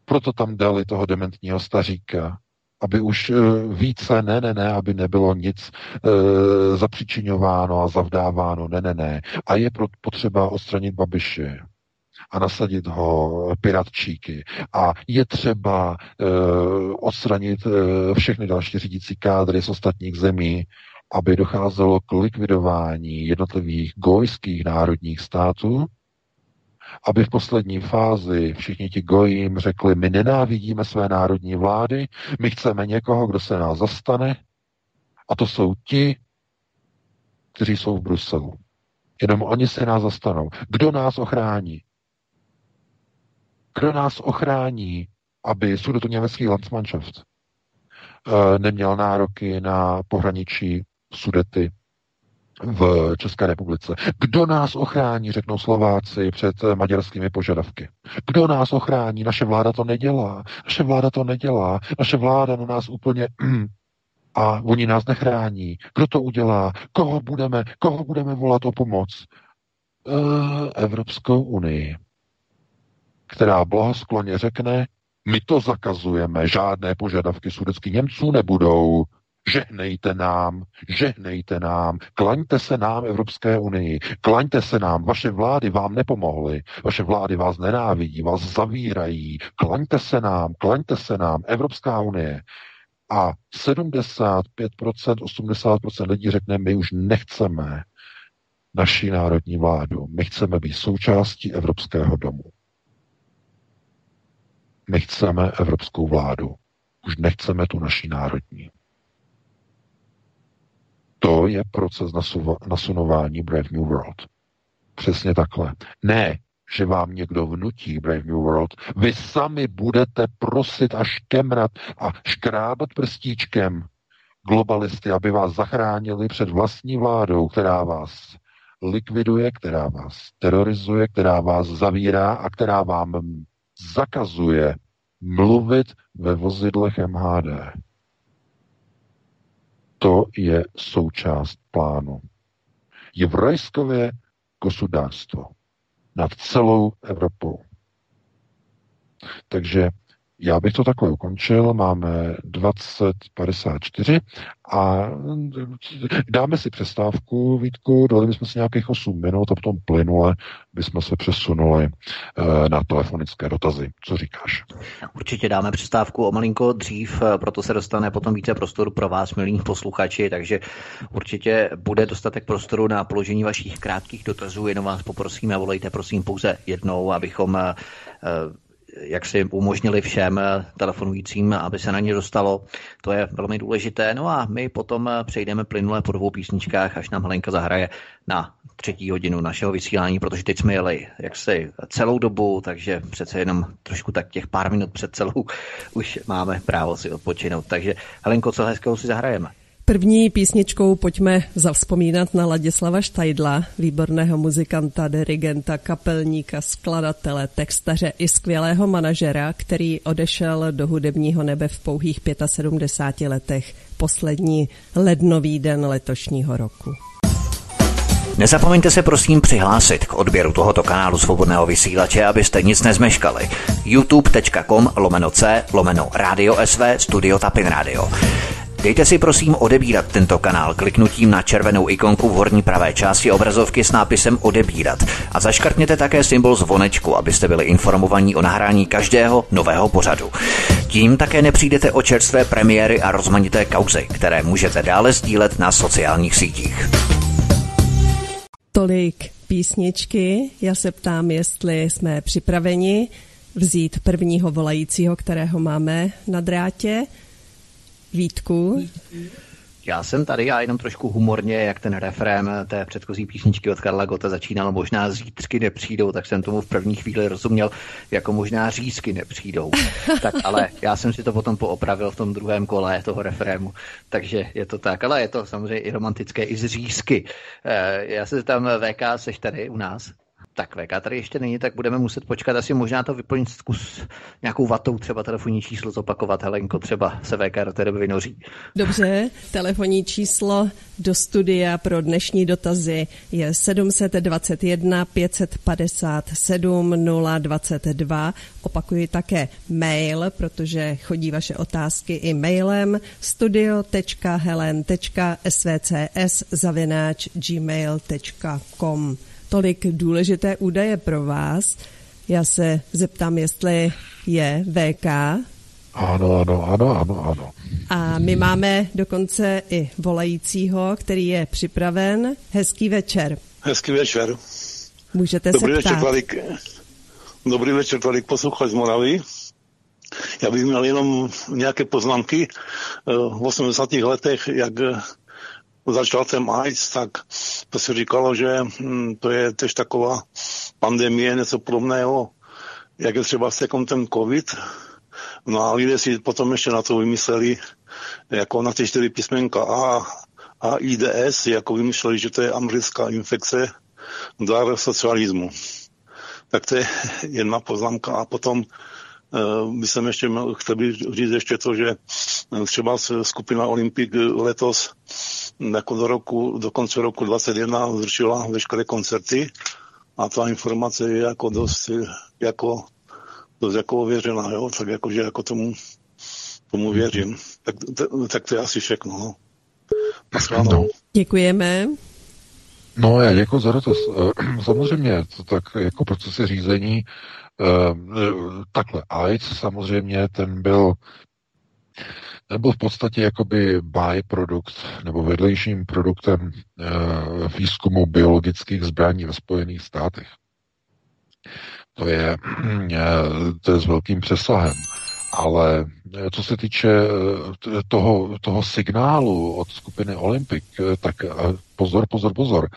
Proto tam dali toho dementního staříka, aby už eh, více, ne, ne, ne, aby nebylo nic e, zapřičiňováno a zavdáváno, ne, ne, ne. A je potřeba odstranit Babiše a nasadit ho piratčíky. A je třeba uh, odstranit uh, všechny další řídící kádry z ostatních zemí aby docházelo k likvidování jednotlivých gojských národních států, aby v poslední fázi všichni ti gojím řekli, my nenávidíme své národní vlády, my chceme někoho, kdo se nás zastane, a to jsou ti, kteří jsou v Bruselu. Jenom oni se nás zastanou. Kdo nás ochrání? Kdo nás ochrání, aby německý Landsmannschaft eh, neměl nároky na pohraničí Sudety v České republice. Kdo nás ochrání, řeknou Slováci, před maďarskými požadavky. Kdo nás ochrání? Naše vláda to nedělá. Naše vláda to nedělá. Naše vláda na nás úplně a oni nás nechrání. Kdo to udělá? Koho budeme, koho budeme volat o pomoc? E, Evropskou unii, která blahoskloně řekne, my to zakazujeme, žádné požadavky sudeckých Němců nebudou, žehnejte nám, žehnejte nám, klaňte se nám Evropské unii, klaňte se nám, vaše vlády vám nepomohly, vaše vlády vás nenávidí, vás zavírají, klaňte se nám, klaňte se nám, Evropská unie. A 75%, 80% lidí řekne, my už nechceme naší národní vládu. My chceme být součástí Evropského domu. My chceme evropskou vládu. Už nechceme tu naší národní. To je proces nasunování Brave New World. Přesně takhle. Ne, že vám někdo vnutí Brave New World. Vy sami budete prosit a škemrat a škrábat prstíčkem globalisty, aby vás zachránili před vlastní vládou, která vás likviduje, která vás terorizuje, která vás zavírá a která vám zakazuje mluvit ve vozidlech MHD. To je součást plánu. Jevrajskové gosudárstvo nad celou Evropou. Takže já bych to takhle ukončil, máme 20.54 a dáme si přestávku, Vítku, dali bychom si nějakých 8 minut a potom plynule bychom se přesunuli eh, na telefonické dotazy. Co říkáš? Určitě dáme přestávku o malinko dřív, eh, proto se dostane potom více prostoru pro vás, milí posluchači, takže určitě bude dostatek prostoru na položení vašich krátkých dotazů, jenom vás poprosíme, volejte prosím pouze jednou, abychom eh, jak si umožnili všem eh, telefonujícím, aby se na ně dostalo. To je velmi důležité. No a my potom eh, přejdeme plynule po dvou písničkách, až nám Helenka zahraje na třetí hodinu našeho vysílání, protože teď jsme jeli jaksi celou dobu, takže přece jenom trošku tak těch pár minut před celou už máme právo si odpočinout. Takže Helenko, co hezkého si zahrajeme? První písničkou pojďme zavzpomínat na Ladislava Štajdla, výborného muzikanta, dirigenta, kapelníka, skladatele, textaře i skvělého manažera, který odešel do hudebního nebe v pouhých 75 letech, poslední lednový den letošního roku. Nezapomeňte se prosím přihlásit k odběru tohoto kanálu svobodného vysílače, abyste nic nezmeškali. youtube.com lomeno c lomeno radio sv studio tapin radio. Dejte si prosím odebírat tento kanál kliknutím na červenou ikonku v horní pravé části obrazovky s nápisem odebírat a zaškrtněte také symbol zvonečku, abyste byli informovaní o nahrání každého nového pořadu. Tím také nepřijdete o čerstvé premiéry a rozmanité kauzy, které můžete dále sdílet na sociálních sítích. Tolik písničky. Já se ptám, jestli jsme připraveni vzít prvního volajícího, kterého máme na drátě. Vítku. Já jsem tady, já jenom trošku humorně, jak ten refrém té předchozí písničky od Karla Gota začínal, možná zítřky nepřijdou, tak jsem tomu v první chvíli rozuměl, jako možná řízky nepřijdou. tak ale já jsem si to potom poopravil v tom druhém kole toho refrému, takže je to tak, ale je to samozřejmě i romantické, i z řízky. Eh, já se tam VK, seš tady u nás? Tak VK tady ještě není, tak budeme muset počkat asi možná to vyplnit zkus nějakou vatou, třeba telefonní číslo zopakovat, Helenko, třeba se VK do té doby vynoří. Dobře, telefonní číslo do studia pro dnešní dotazy je 721 557 022. Opakuji také mail, protože chodí vaše otázky i mailem studio.helen.svcs zavináč gmail.com tolik důležité údaje pro vás. Já se zeptám, jestli je VK Ano, ano, ano, ano, ano. A my máme dokonce i volajícího, který je připraven. Hezký večer. Hezký večer. Můžete Dobrý se večer, ptát. Tvalík. Dobrý večer, Tvalík, posluchač z Moravy. Já bych měl jenom nějaké poznámky. Eh, V 80. letech, jak eh, začal ten AIDS, tak to se říkalo, že hm, to je tež taková pandemie, něco podobného, jak je třeba sekom ten COVID. No a lidé si potom ještě na to vymysleli, jako na ty čtyři písmenka A, a IDS, jako vymysleli, že to je americká infekce, dar socialismu. Tak to je jedna poznámka. A potom uh, by jsem ještě chtěl říct ještě to, že eh, třeba skupina Olympik letos jako do, roku, do konce roku 2021 zrušila veškeré koncerty a ta informace je jako dost, jako, dost jako ověřená, jo? tak jako, že jako tomu, tomu věřím. Tak, t- tak to je asi všechno. No. No. Děkujeme. No, já děkuji za dotaz. Eh, Samozřejmě, to tak jako procesy řízení, eh, takhle, AIDS samozřejmě, ten byl byl v podstatě jakoby byprodukt nebo vedlejším produktem eh, výzkumu biologických zbraní ve Spojených státech. To je, eh, to je s velkým přesahem. Ale eh, co se týče toho, toho signálu od skupiny Olympic, tak pozor, pozor, pozor.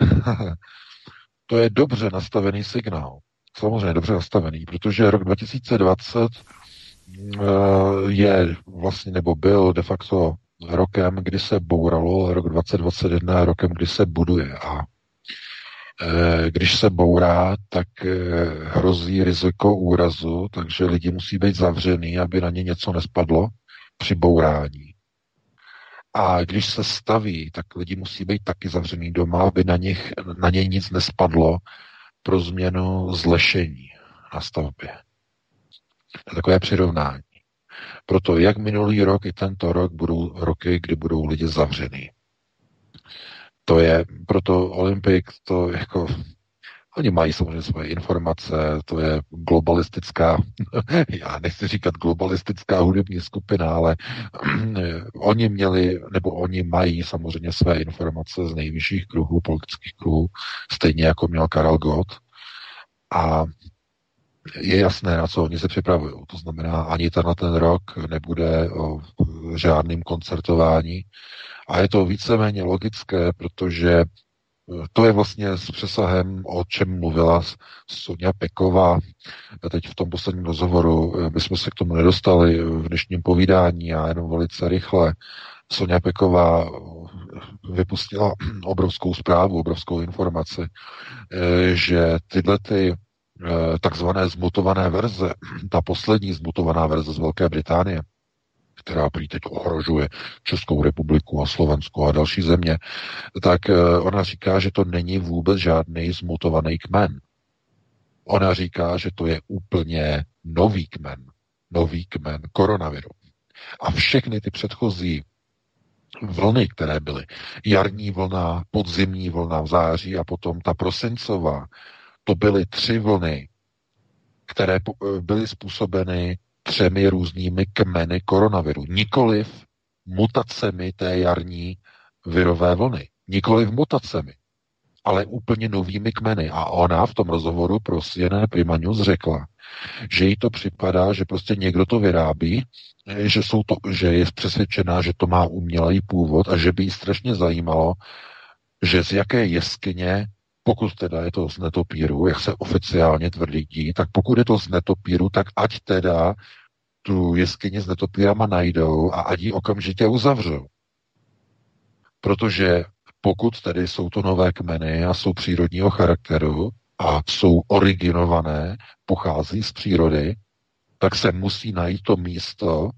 to je dobře nastavený signál. Samozřejmě dobře nastavený, protože rok 2020 eh, je vlastně, nebo byl de facto rokem, kdy se bouralo, rok 2021 je rokem, kdy se buduje. A eh, když se bourá, tak eh, hrozí riziko úrazu, takže lidi musí být zavřený, aby na ně něco nespadlo při bourání. A když se staví, tak lidi musí být taky zavřený doma, aby na, nich, na ně nic nespadlo pro změnu zlešení na stavbě. Takové přirovnání. Proto jak minulý rok, i tento rok budou roky, kdy budou lidi zavřený. To je, proto Olympik, to jako, oni mají samozřejmě svoje informace, to je globalistická, já nechci říkat globalistická hudební skupina, ale oni měli, nebo oni mají samozřejmě své informace z nejvyšších kruhů, politických kruhů, stejně jako měl Karel Gott. A je jasné, na co oni se připravují. To znamená, ani ten na ten rok nebude o žádným koncertování. A je to víceméně logické, protože to je vlastně s přesahem, o čem mluvila Sonja Peková teď v tom posledním rozhovoru. Jsme se k tomu nedostali v dnešním povídání a jenom velice rychle. Sonja Peková vypustila obrovskou zprávu, obrovskou informaci, že tyhle ty takzvané zmutované verze, ta poslední zmutovaná verze z Velké Británie, která prý teď ohrožuje Českou republiku a Slovensko a další země, tak ona říká, že to není vůbec žádný zmutovaný kmen. Ona říká, že to je úplně nový kmen, nový kmen koronaviru. A všechny ty předchozí vlny, které byly, jarní vlna, podzimní vlna v září a potom ta prosincová, to byly tři vlny, které byly způsobeny třemi různými kmeny koronaviru. Nikoliv mutacemi té jarní virové vlny. Nikoliv mutacemi, ale úplně novými kmeny. A ona v tom rozhovoru pro CNN Prima News řekla, že jí to připadá, že prostě někdo to vyrábí, že, jsou to, že je přesvědčená, že to má umělý původ a že by jí strašně zajímalo, že z jaké jeskyně pokud teda je to z netopíru, jak se oficiálně tvrdí, tak pokud je to z netopíru, tak ať teda tu jeskyni s netopírama najdou a ať ji okamžitě uzavřou. Protože pokud tedy jsou to nové kmeny a jsou přírodního charakteru a jsou originované, pochází z přírody, tak se musí najít to místo,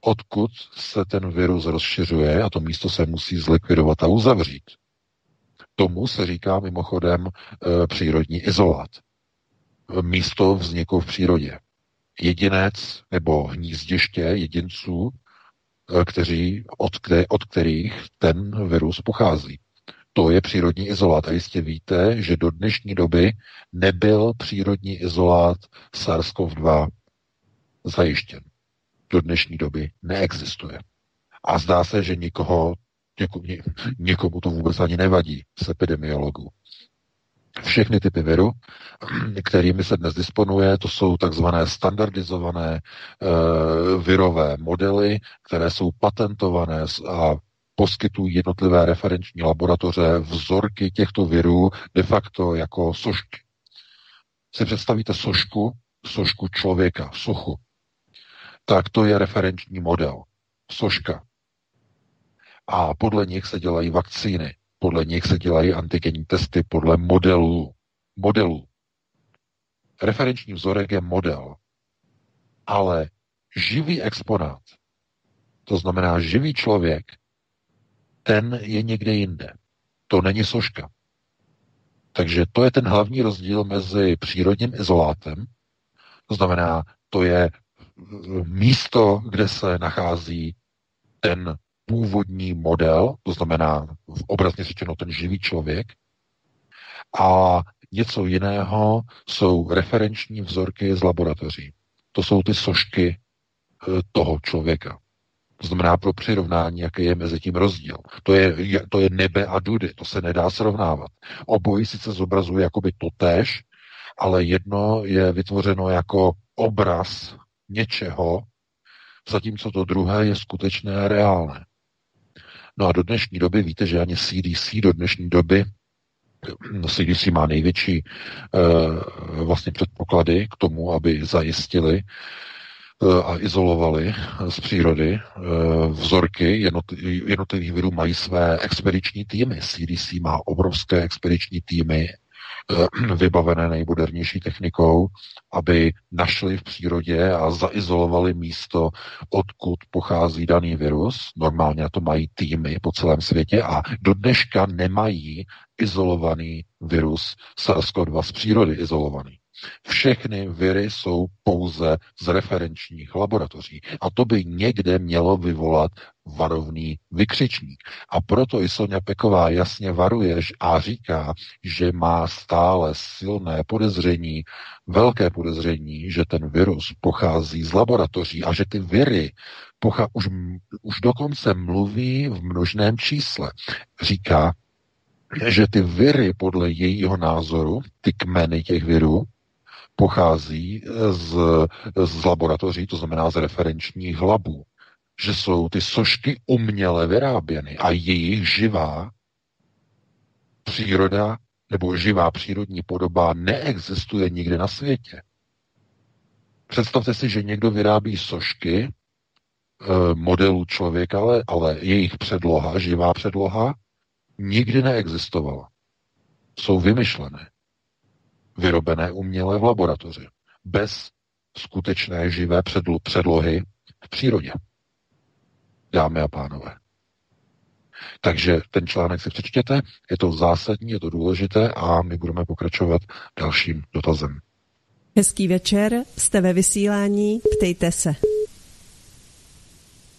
odkud se ten virus rozšiřuje a to místo se musí zlikvidovat a uzavřít. Tomu se říká mimochodem e, přírodní izolát. Místo vzniku v přírodě. Jedinec nebo hnízdiště jedinců, e, kteří, od, kde, od kterých ten virus pochází. To je přírodní izolát. A jistě víte, že do dnešní doby nebyl přírodní izolát SARS-CoV-2 zajištěn. do dnešní doby neexistuje. A zdá se, že nikoho, někomu, někomu to vůbec ani nevadí z epidemiologů. Všechny typy viru, kterými se dnes disponuje, to jsou takzvané standardizované e, virové modely, které jsou patentované a poskytují jednotlivé referenční laboratoře vzorky těchto virů de facto jako sošky. Si představíte sošku, sošku člověka, sochu, tak to je referenční model, soška. A podle nich se dělají vakcíny, podle nich se dělají antigenní testy, podle modelů. modelů. Referenční vzorek je model, ale živý exponát, to znamená živý člověk, ten je někde jinde. To není soška. Takže to je ten hlavní rozdíl mezi přírodním izolátem, to znamená, to je místo, kde se nachází ten původní model, to znamená obrazně řečeno ten živý člověk, a něco jiného jsou referenční vzorky z laboratoří. To jsou ty sošky eh, toho člověka. To znamená pro přirovnání, jaký je mezi tím rozdíl. To je, to je nebe a dudy, to se nedá srovnávat. Obojí sice zobrazuje jakoby totéž, ale jedno je vytvořeno jako obraz něčeho, zatímco to druhé je skutečné a reálné. No a do dnešní doby víte, že ani CDC do dnešní doby CDC má největší uh, vlastně předpoklady k tomu, aby zajistili uh, a izolovali z přírody uh, vzorky jednotlivých virů mají své expediční týmy. CDC má obrovské expediční týmy Eh, vybavené nejmodernější technikou, aby našli v přírodě a za'izolovali místo, odkud pochází daný virus. Normálně to mají týmy po celém světě a do dneška nemají izolovaný virus SARS-CoV-2 z přírody izolovaný. Všechny viry jsou pouze z referenčních laboratoří. A to by někde mělo vyvolat varovný vykřičník. A proto i Sonja Peková jasně varuje a říká, že má stále silné podezření, velké podezření, že ten virus pochází z laboratoří a že ty viry pocha- už, už dokonce mluví v množném čísle. Říká, že ty viry podle jejího názoru, ty kmeny těch virů, pochází z, z laboratoří, to znamená z referenčních labů, že jsou ty sošky uměle vyráběny a jejich živá příroda nebo živá přírodní podoba neexistuje nikde na světě. Představte si, že někdo vyrábí sošky e, modelů člověka, ale, ale jejich předloha, živá předloha, nikdy neexistovala. Jsou vymyšlené vyrobené uměle v laboratoři, bez skutečné živé předlohy v přírodě. Dámy a pánové. Takže ten článek si přečtěte, je to zásadní, je to důležité a my budeme pokračovat dalším dotazem. Hezký večer, jste ve vysílání, ptejte se.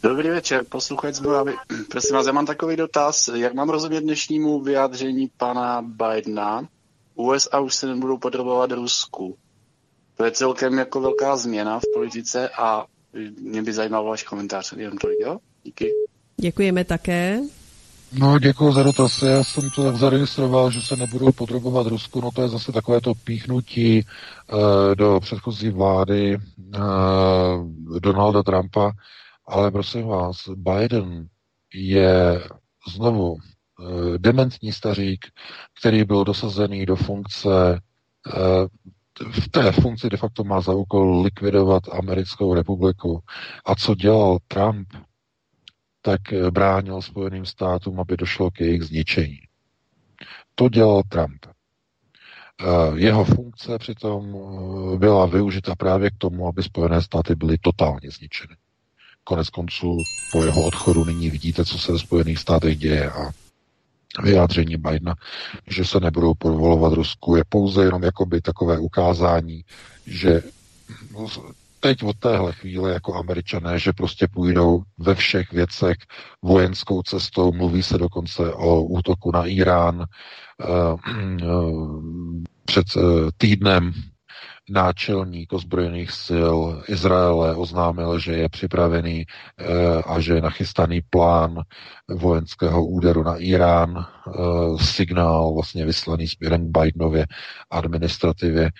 Dobrý večer, posluchač z Moravy. Prosím vás, já mám takový dotaz. Jak mám rozumět dnešnímu vyjádření pana Bidena, USA už se nebudou podrobovat Rusku. To je celkem jako velká změna v politice a mě by zajímal váš komentář. Jenom to, jo? Díky. Děkujeme také. No, děkuji za dotaz. Já jsem to tak zaregistroval, že se nebudou podrobovat Rusku. No to je zase takové to píchnutí uh, do předchozí vlády uh, Donalda Trumpa. Ale prosím vás, Biden je znovu Eh, dementní stařík, který byl dosazený do funkce eh, v té funkci de facto má za úkol likvidovat americkou republiku. A co dělal Trump, tak eh, bránil Spojeným státům, aby došlo k jejich zničení. To dělal Trump. Jeho funkce přitom byla využita právě k tomu, aby Spojené státy byly totálně zničeny. Konec konců po jeho odchodu nyní vidíte, co se ve Spojených státech děje a vyjádření Bidena, že se nebudou podvolovat Rusku, je pouze jenom jakoby takové ukázání, že teď od téhle chvíle jako američané, že prostě půjdou ve všech věcech vojenskou cestou, mluví se dokonce o útoku na Irán. Eh, před eh, týdnem náčelník ozbrojených sil Izraele oznámil, že je připravený eh, a že je nachystaný plán vojenského úderu na Irán, signál vlastně vyslaný směrem k Bidenově administrativě.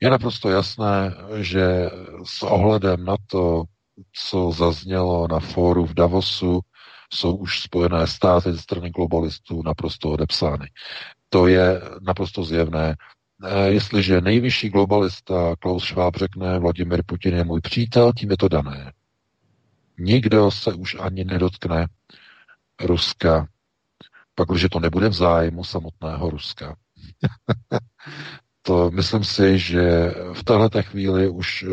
Je naprosto jasné, že s ohledem na to, co zaznělo na fóru v Davosu, jsou už spojené státy ze strany globalistů naprosto odepsány. To je naprosto zjevné. Eh, jestliže nejvyšší globalista Klaus Schwab řekne, Vladimir Putin je můj přítel, tím je to dané. Nikdo se už ani nedotkne Ruska, pak, když to nebude v zájmu samotného Ruska. to myslím si, že v této chvíli už eh,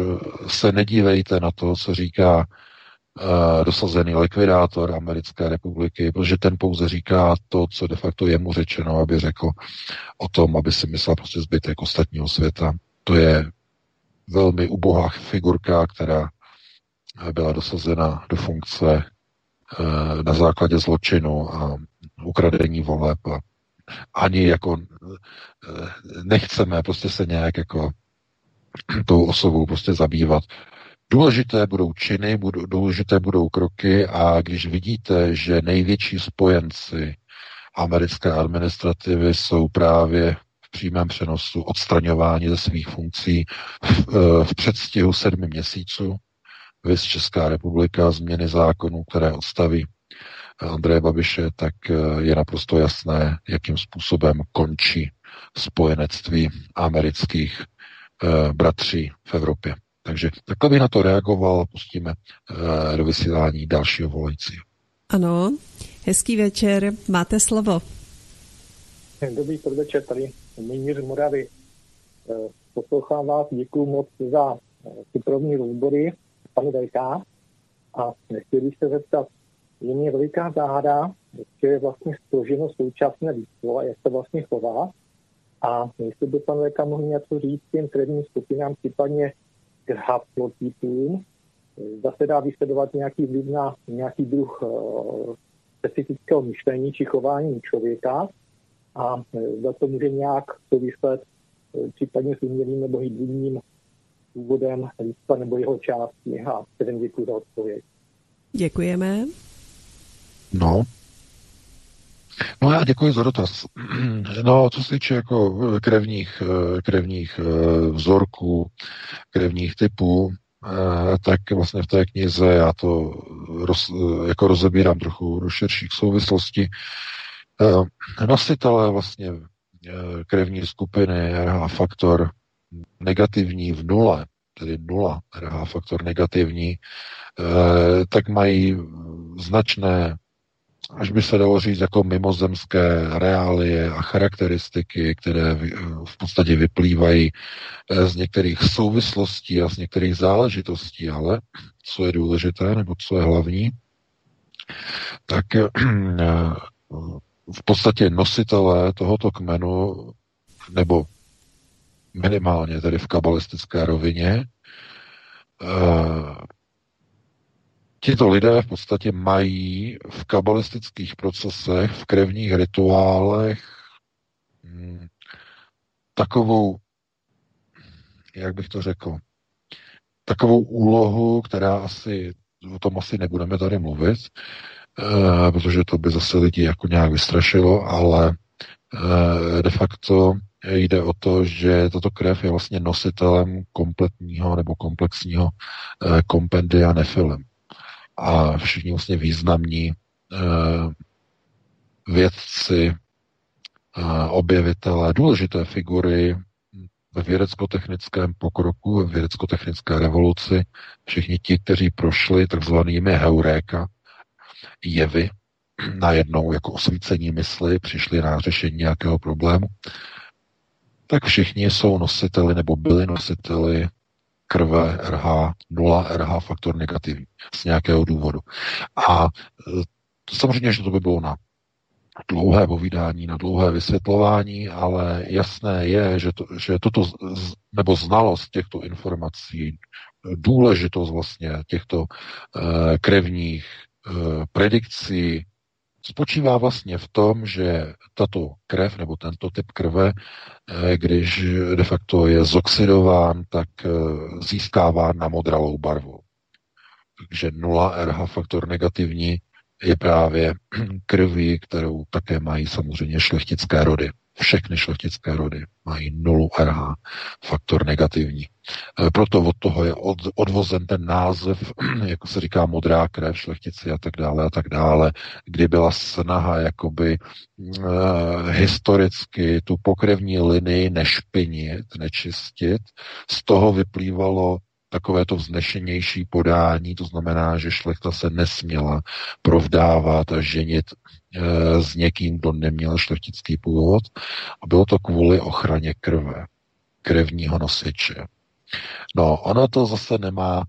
se nedívejte na to, co říká uh, dosazený likvidátor americké republiky, protože ten pouze říká to, co de facto je mu řečeno, aby řekl o tom, aby si myslel prostě zbytek ostatního světa. To je velmi ubohá figurka, která byla dosazena do funkce na základě zločinu a ukradení voleb a ani jako nechceme prostě se nějak jako tou osobou prostě zabývat. Důležité budou činy, budou, důležité budou kroky a když vidíte, že největší spojenci americké administrativy jsou právě v přímém přenosu odstraňování ze svých funkcí v, eh, v předstihu sedmi měsíců, vys Česká republika, změny zákonů, které odstaví Andreje Babiše, tak eh, je naprosto jasné, jakým způsobem končí spojenectví amerických eh, bratří v Evropě. Takže takhle bych na to reagoval, pustíme uh, do vysílání dalšího volajícího. Ano, hezký večer, máte slovo. Dobrý podvečer, tady Mír z Moravy. Eh, poslouchám vás, děkuji moc za ty první rozbory, panu VK. A chtěl bych se zeptat, je mě veliká záhada, že je vlastně složeno současné lidstvo a jak se vlastně chová. A jestli by pan VK mohl něco říct těm prvním skupinám, případně k haplotypům, zase dá vysledovat nějaký vliv na nějaký druh uh, specifického myšlení či chování člověka a uh, za to může nějak souvislet uh, případně s umělým nebo hybridním důvodem lidstva nebo jeho části. A předem děkuji za odpověď. Děkujeme. No, No já děkuji za dotaz. No, co se týče jako krevních, krevních vzorků, krevních typů, tak vlastně v té knize já to roz, jako rozebírám trochu do širších souvislostí. Nositelé vlastně krevní skupiny RH faktor negativní v nule, tedy nula RH faktor negativní, tak mají značné až by se dalo říct, jako mimozemské reálie a charakteristiky, které v podstatě vyplývají eh, z některých souvislostí a z některých záležitostí, ale co je důležité, nebo co je hlavní, tak eh, v podstatě nositelé tohoto kmenu, nebo minimálně tedy v kabalistické rovině, eh, Tito lidé v podstatě mají v kabalistických procesech, v krevních rituálech hmm, takovou, jak bych to řekl, takovou úlohu, která asi, o tom asi nebudeme tady mluvit, eh, protože to by zase lidi jako nějak vystrašilo, ale eh, de facto jde o to, že tato krev je vlastně nositelem kompletního nebo komplexního eh, kompendia nefilem a všichni vlastně významní uh, vědci, uh, objevitelé, důležité figury ve vědecko-technickém pokroku, ve vědecko-technické revoluci, všichni ti, kteří prošli takzvanými heuréka, jevy, najednou jako osvícení mysli, přišli na řešení nějakého problému, tak všichni jsou nositeli nebo byli nositeli krve RH, 0 RH faktor negativní z nějakého důvodu. A e, samozřejmě, že to by bylo na dlouhé povídání, na dlouhé vysvětlování, ale jasné je, že, to, že toto, nebo znalost těchto informací, důležitost vlastně těchto uh, krevních uh, predikcí spočívá vlastně v tom, že tato krev nebo tento typ krve, eh, když de facto je zoxidován, tak eh, získává na modralou barvu. Takže 0 RH faktor negativní je právě krví, kterou také mají samozřejmě šlechtické rody. Všechny šlechtické rody mají nulu RH, faktor negativní. E, proto od toho je od, odvozen ten název, jako se říká modrá krev, šlechtici a tak dále a tak dále, kdy byla snaha jakoby uh, historicky tu pokrevní linii nešpinit, nečistit. Z toho vyplývalo takové to vznešenější podání, to znamená, že šlechta se nesměla provdávat a ženit s někým, kdo neměl šlechtický původ. A bylo to kvůli ochraně krve, krevního nosiče. No, ono to zase nemá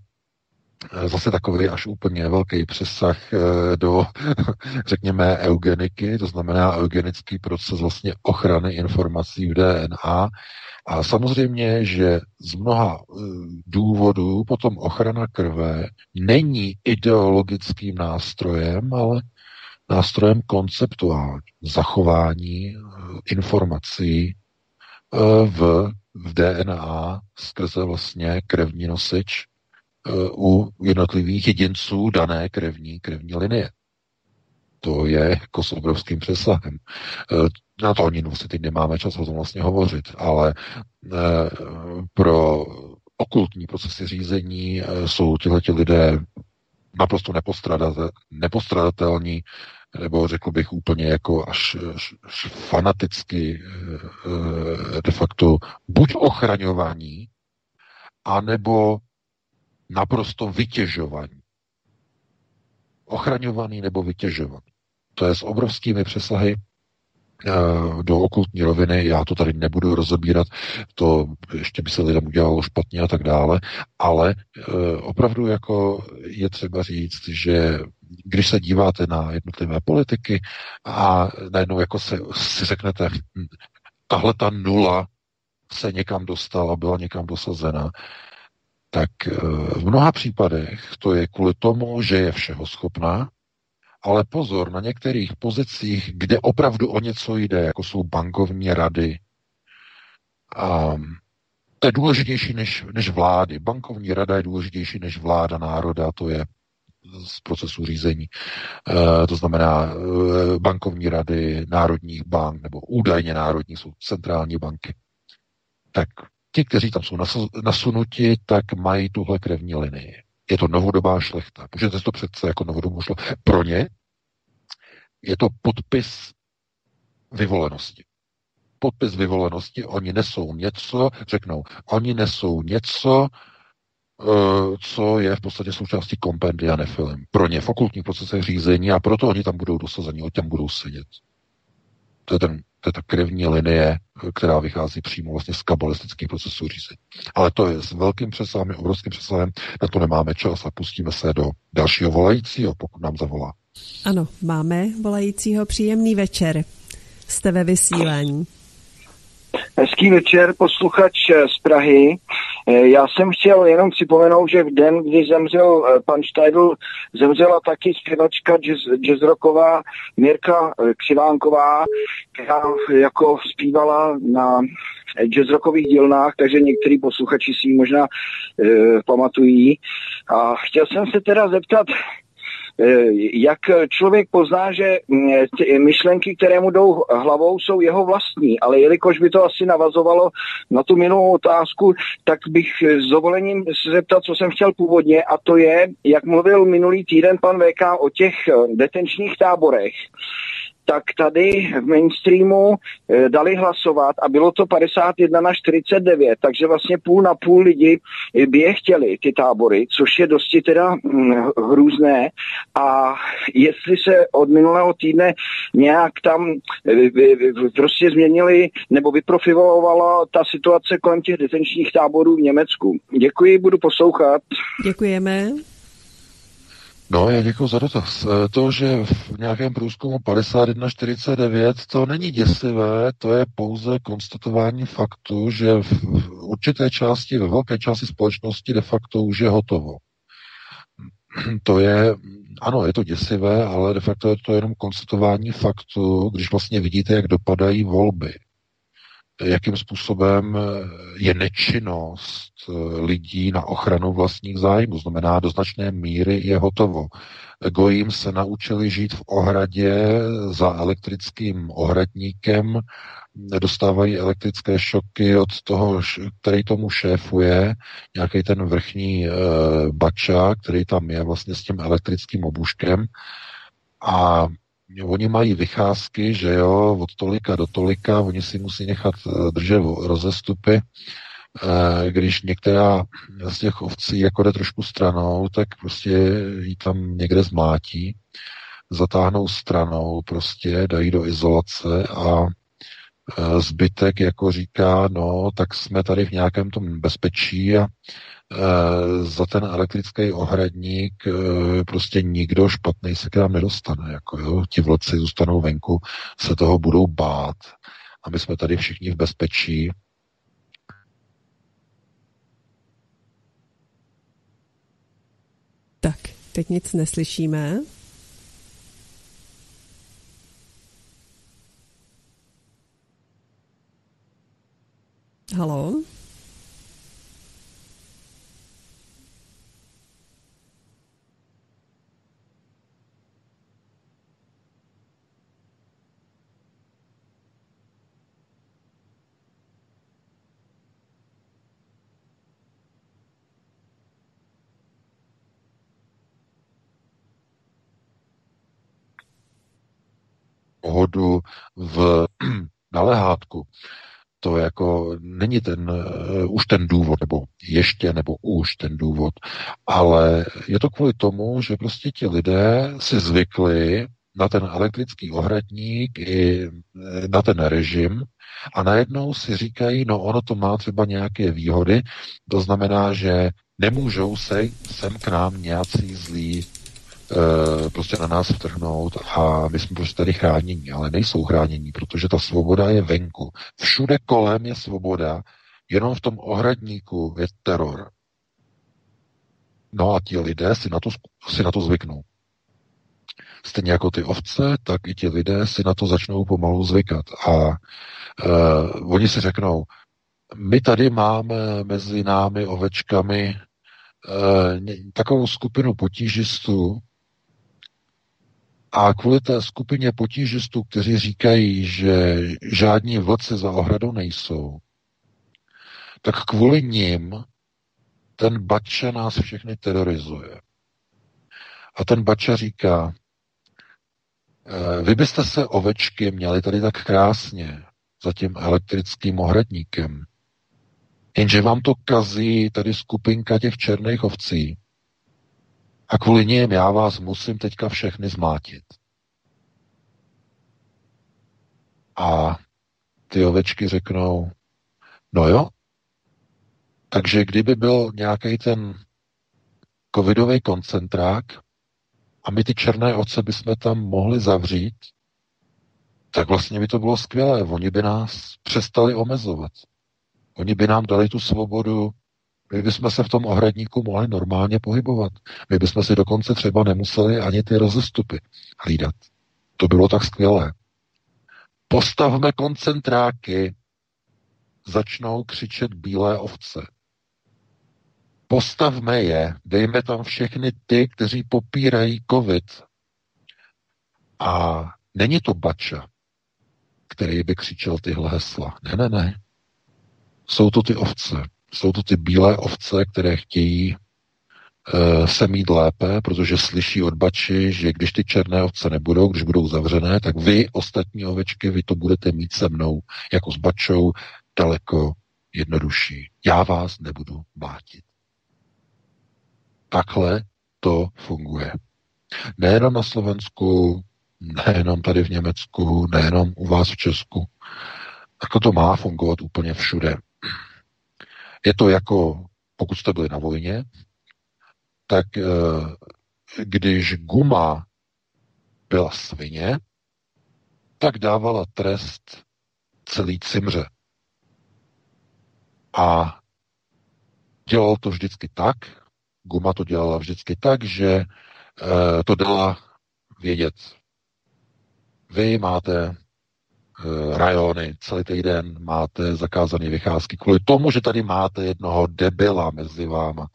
eh, zase takový až úplně velký přesah eh, do, řekněme, eugeniky, to znamená eugenický proces vlastně ochrany informací v DNA, a samozřejmě, že z mnoha důvodů potom ochrana krve není ideologickým nástrojem, ale nástrojem konceptuálním, zachování e, informací e, v, v DNA skrze vlastně krevní nosič u jednotlivých jedinců dané krevní, krevní linie. To je jako s obrovským přesahem na to ani vlastně teď nemáme čas o tom vlastně hovořit, ale pro okultní procesy řízení jsou tihleti lidé naprosto nepostradatelní, nebo řekl bych úplně jako až, až fanaticky e, de facto buď ochraňovaní, anebo naprosto vytěžovaní. Ochraňovaný nebo vytěžovaný. To je s obrovskými přesahy Eh, do okultní roviny, já to tady nebudu rozebírat, to ještě by se lidem udělalo špatně a tak dále, ale eh, opravdu jako je třeba říct, že když se díváte na jednotlivé politiky a najednou jako se, si řeknete, hm, tahle ta nula se někam dostala, byla někam dosazena, tak eh, v mnoha případech to je kvůli tomu, že je všeho schopná, ale pozor, na některých pozicích, kde opravdu o něco jde, jako jsou bankovní rady, a to je důležitější než, než vlády. Bankovní rada je důležitější než vláda národa, to je z procesu řízení. E, to znamená e, bankovní rady národních bank, nebo údajně národní jsou centrální banky. Tak ti, kteří tam jsou nasunuti, tak mají tuhle krevní linii. Je to novodobá šlechta. Můžete to přece jako novodobou šlechtu. Pro ně je to podpis vyvolenosti. Podpis vyvolenosti, oni nesou něco, řeknou, oni nesou něco, eh, co je v podstatě součástí kompendia nefilm. Pro ně v okultních procesech řízení a proto oni tam budou dosazeni, oni tam budou sedět. To je ten to je ta krevní linie, která vychází přímo vlastně z kabalistických procesů řízení. Ale to je s velkým přesahem, obrovským přesahem, na to nemáme čas a pustíme se do dalšího volajícího, pokud nám zavolá. Ano, máme volajícího příjemný večer. Jste ve vysílání. Hezký večer, posluchač z Prahy. Eh, já jsem chtěl jenom připomenout, že v den, kdy zemřel eh, pan Štajdl, zemřela taky zpěvačka jazz, jazzrocková Mirka eh, Křivánková, která jako zpívala na jazzrockových dílnách, takže některý posluchači si ji možná e, pamatují. A chtěl jsem se teda zeptat, jak člověk pozná, že mm, ty myšlenky, které mu jdou hlavou, jsou jeho vlastní, ale jelikož by to asi navazovalo na tu minulou otázku, tak bych s dovolením se zeptat, co jsem chtěl původně, a to je, jak mluvil minulý týden pan VK o těch detenčních táborech, tak tady v mainstreamu eh, dali hlasovat a bylo to 51 na 49, takže vlastně půl na půl lidi by je chtěli, ty tábory, což je dosti teda hm, hrůzné a jestli se od minulého týdne nějak tam eh, prostě změnili nebo vyprofilovala ta situace kolem těch detenčních táborů v Německu. Děkuji, budu poslouchat. Děkujeme. No, já děkuji za dotaz. E, to, že v nějakém průzkumu 51-49, to není děsivé, to je pouze konstatování faktu, že v určité části, ve velké části společnosti de facto už je hotovo. to je, ano, je to děsivé, ale de facto je to jenom konstatování faktu, když vlastně vidíte, jak dopadají volby jakým způsobem je nečinnost lidí na ochranu vlastních zájmů. Znamená, do značné míry je hotovo. Gojím se naučili žít v ohradě za elektrickým ohradníkem, dostávají elektrické šoky od toho, který tomu šéfuje, nějaký ten vrchní e, bača, který tam je vlastně s tím elektrickým obuškem. A oni mají vycházky, že jo, od tolika do tolika, oni si musí nechat eh, držet rozestupy, eh, když některá z těch ovcí jako jde trošku stranou, tak prostě ji tam někde zmátí, zatáhnou stranou, prostě dají do izolace a eh, zbytek jako říká, no, tak jsme tady v nějakém tom bezpečí a za ten elektrický ohradník eh, prostě nikdo špatný se k nám nedostane. Jako jo, ti vlci zůstanou venku, se toho budou bát a my jsme tady všichni v bezpečí. Tak, teď nic neslyšíme. Halo? Pohodu v nalehátku, to jako není ten, uh, už ten důvod, nebo ještě, nebo už ten důvod, ale je to kvůli tomu, že prostě ti lidé si zvykli na ten elektrický ohradník i eh, na ten režim a najednou si říkají, no ono to má třeba nějaké výhody, to znamená, že nemůžou se sem k nám nějací zlí Eh, prostě na nás vtrhnout a my jsme prostě tady chránění, ale nejsou chránění, protože ta svoboda je venku. Všude kolem je svoboda, jenom v tom ohradníku je teror. No a ti lidé si na to, si na to zvyknou. Stejně jako ty ovce, tak i ti lidé si na to začnou pomalu zvykat. A uh, oni si řeknou, my tady máme mezi námi ovečkami uh, takovou skupinu potížistů, a kvůli té skupině potížistů, kteří říkají, že žádní vlci za ohradou nejsou, tak kvůli ním ten Bača nás všechny terorizuje. A ten Bača říká, eh, vy byste se ovečky měli tady tak krásně za tím elektrickým ohradníkem, jenže vám to kazí tady skupinka těch černých ovcí, a kvůli ním já vás musím teďka všechny zmátit. A ty ovečky řeknou, no jo, takže kdyby byl nějaký ten covidový koncentrák a my ty černé oce bychom tam mohli zavřít, tak vlastně by to bylo skvělé. Oni by nás přestali omezovat. Oni by nám dali tu svobodu my bychom se v tom ohradníku mohli normálně pohybovat. My bychom si dokonce třeba nemuseli ani ty rozestupy hlídat. To bylo tak skvělé. Postavme koncentráky, začnou křičet bílé ovce. Postavme je, dejme tam všechny ty, kteří popírají covid. A není to Bača, který by křičel tyhle hesla. Ne, ne, ne. Jsou to ty ovce. Jsou to ty bílé ovce, které chtějí e, se mít lépe, protože slyší od bači, že když ty černé ovce nebudou, když budou zavřené, tak vy, ostatní ovečky, vy to budete mít se mnou, jako s bačou, daleko jednodušší. Já vás nebudu bátit. Takhle to funguje. Nejenom na Slovensku, nejenom tady v Německu, nejenom u vás v Česku. Tak to má fungovat úplně všude. Je to jako, pokud jste byli na vojně, tak eh, když guma byla svině, tak dávala trest celý cimře. A dělal to vždycky tak, Guma to dělala vždycky tak, že e, to dala vědět. Vy máte rajony celý týden, máte zakázané vycházky kvůli tomu, že tady máte jednoho debila mezi váma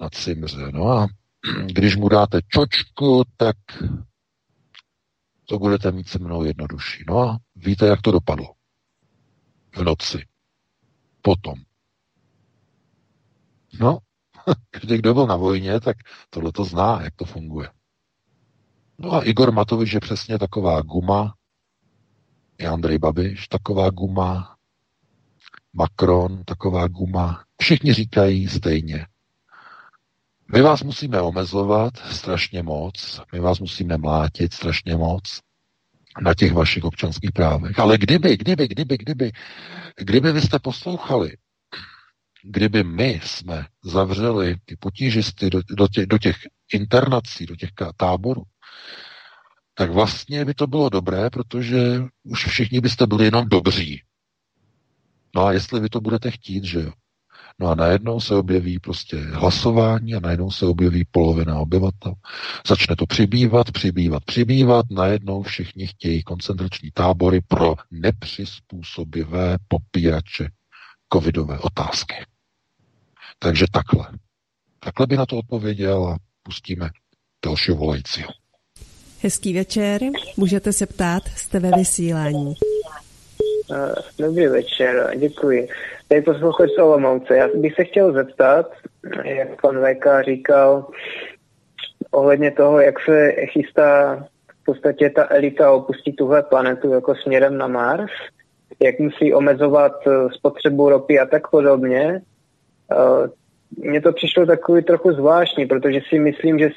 na cimře. No a když mu dáte čočku, tak to budete mít se mnou jednodušší. No a víte, jak to dopadlo. V noci. Potom. No, každý, kdo byl na vojně, tak tohle to zná, jak to funguje. No a Igor Matovič je přesně taková guma, i Andrej Babiš taková guma, Macron taková guma. Všichni říkají stejně. My vás musíme omezovat strašně moc, my vás musíme mlátit strašně moc na těch vašich občanských právech. Ale kdyby, kdyby, kdyby, kdyby, kdyby vy jste poslouchali, kdyby my jsme zavřeli ty potížisty do, do, těch, do těch internací, do těch táborů, tak vlastně by to bylo dobré, protože už všichni byste byli jenom dobří. No a jestli vy to budete chtít, že jo, No a najednou se objeví prostě hlasování a najednou se objeví polovina obyvatel. Začne to přibývat, přibývat, přibývat. Najednou všichni chtějí koncentrační tábory pro nepřizpůsobivé popírače covidové otázky. Takže takhle. Takhle by na to odpověděl a pustíme dalšího volajícího. Hezký večer, můžete se ptát, jste ve vysílání. Eh, dobrý večer, děkuji. Tady posluchač z Olomouce. Já bych se chtěl zeptat, jak pan VK říkal, ohledně toho, jak se chystá v podstatě ta elita opustí tuhle planetu jako směrem na Mars, jak musí omezovat eh, spotřebu ropy a tak podobně. Eh, mně to přišlo takový trochu zvláštní, protože si myslím, že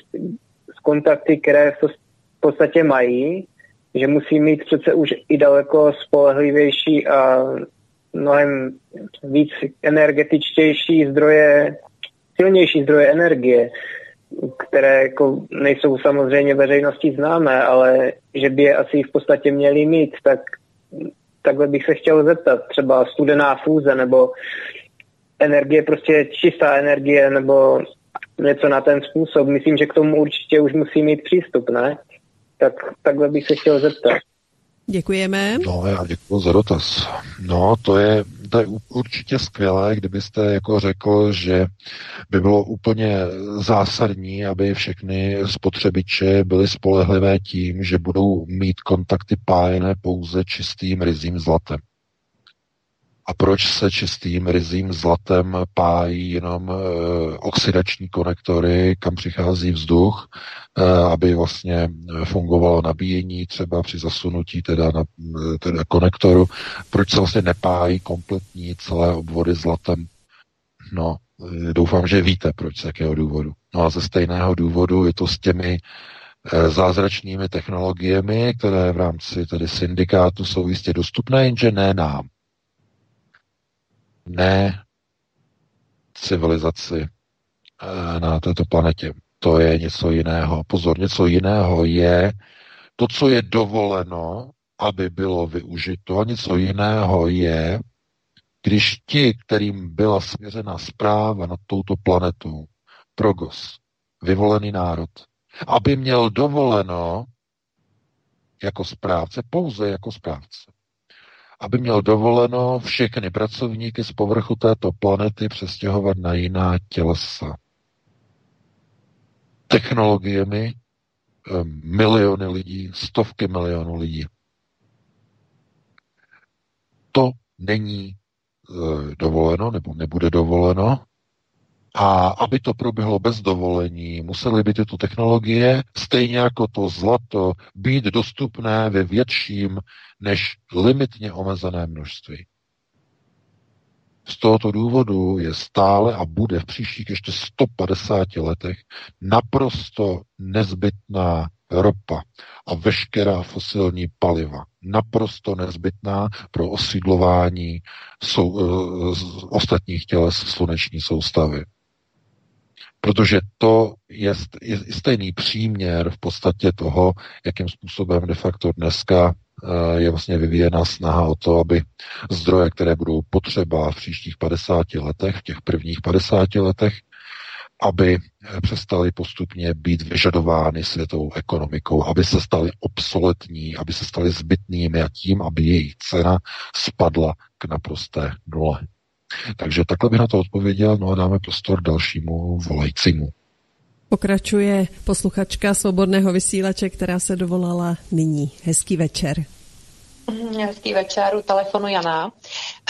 z kontakty, které v podstatě mají, že musí mít přece už i daleko spolehlivější a mnohem víc energetičtější zdroje, silnější zdroje energie, které jako nejsou samozřejmě veřejnosti známé, ale že by je asi v podstatě měli mít, tak takhle bych se chtěl zeptat. Třeba studená fúze nebo energie, prostě čistá energie nebo něco na ten způsob. Myslím, že k tomu určitě už musí mít přístup, ne? Tak takhle bych se chtěl zeptat. Děkujeme. No, já děkuji za dotaz. No, to je, to je určitě skvělé, kdybyste jako řekl, že by bylo úplně zásadní, aby všechny spotřebiče byly spolehlivé tím, že budou mít kontakty pájené pouze čistým rizím zlatem. A proč se čistým rizím zlatem pájí jenom e, oxidační konektory, kam přichází vzduch, e, aby vlastně fungovalo nabíjení třeba při zasunutí teda, na, teda konektoru. Proč se vlastně nepájí kompletní celé obvody zlatem? No, doufám, že víte, proč z jakého důvodu. No a ze stejného důvodu je to s těmi zázračnými technologiemi, které v rámci tedy syndikátu jsou jistě dostupné, jenže ne nám ne civilizaci eh, na této planetě. To je něco jiného. Pozor, něco jiného je to, co je dovoleno, aby bylo využito, a něco jiného je, když ti, kterým byla svěřena zpráva nad touto planetou, progos, vyvolený národ, aby měl dovoleno jako správce, pouze jako správce, aby měl dovoleno všechny pracovníky z povrchu této planety přestěhovat na jiná tělesa. Technologiemi eh, miliony lidí, stovky milionů lidí. To není eh, dovoleno nebo nebude dovoleno. A aby to proběhlo bez dovolení, musely by tyto technologie, stejně jako to zlato, být dostupné ve větším než limitně omezené množství. Z tohoto důvodu je stále a bude v příštích ještě 150 letech naprosto nezbytná ropa a veškerá fosilní paliva. Naprosto nezbytná pro osídlování sou, uh, ostatních těles sluneční soustavy. Protože to je, je stejný příměr v podstatě toho, jakým způsobem de facto dneska Eh, je vlastně vyvíjena snaha o to, aby zdroje, které budou potřeba v příštích 50 letech, v těch prvních 50 letech, aby přestali postupně být vyžadovány světovou ekonomikou, aby se staly obsoletní, aby se staly zbytnými a tím, aby jejich cena spadla k naprosté nule. Takže takhle bych na to odpověděl, no a dáme prostor dalšímu volajícímu. Pokračuje posluchačka svobodného vysílače, která se dovolala nyní. Hezký večer. Hezký večer, u telefonu Jana.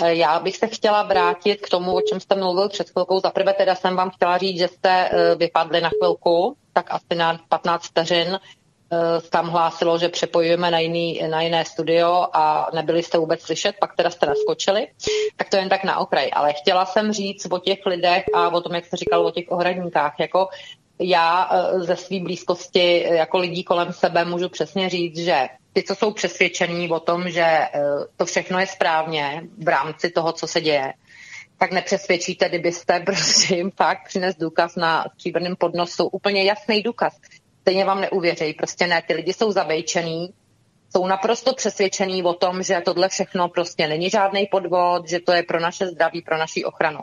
Eh, já bych se chtěla vrátit k tomu, o čem jste mluvil před chvilkou. Zaprvé teda jsem vám chtěla říct, že jste eh, vypadli na chvilku, tak asi na 15 vteřin. Eh, tam hlásilo, že přepojujeme na, jiný, na jiné studio a nebyli jste vůbec slyšet, pak teda jste naskočili. Tak to jen tak na okraj. Ale chtěla jsem říct o těch lidech a o tom, jak jste říkal, o těch ohradníkách. Jako já ze své blízkosti jako lidí kolem sebe můžu přesně říct, že ty, co jsou přesvědčení o tom, že eh, to všechno je správně v rámci toho, co se děje, tak nepřesvědčíte, kdybyste prostě jim fakt přines důkaz na stříbrném podnosu, úplně jasný důkaz. Stejně vám neuvěřejí, prostě ne, ty lidi jsou zabejčený, jsou naprosto přesvědčení o tom, že tohle všechno prostě není žádný podvod, že to je pro naše zdraví, pro naši ochranu.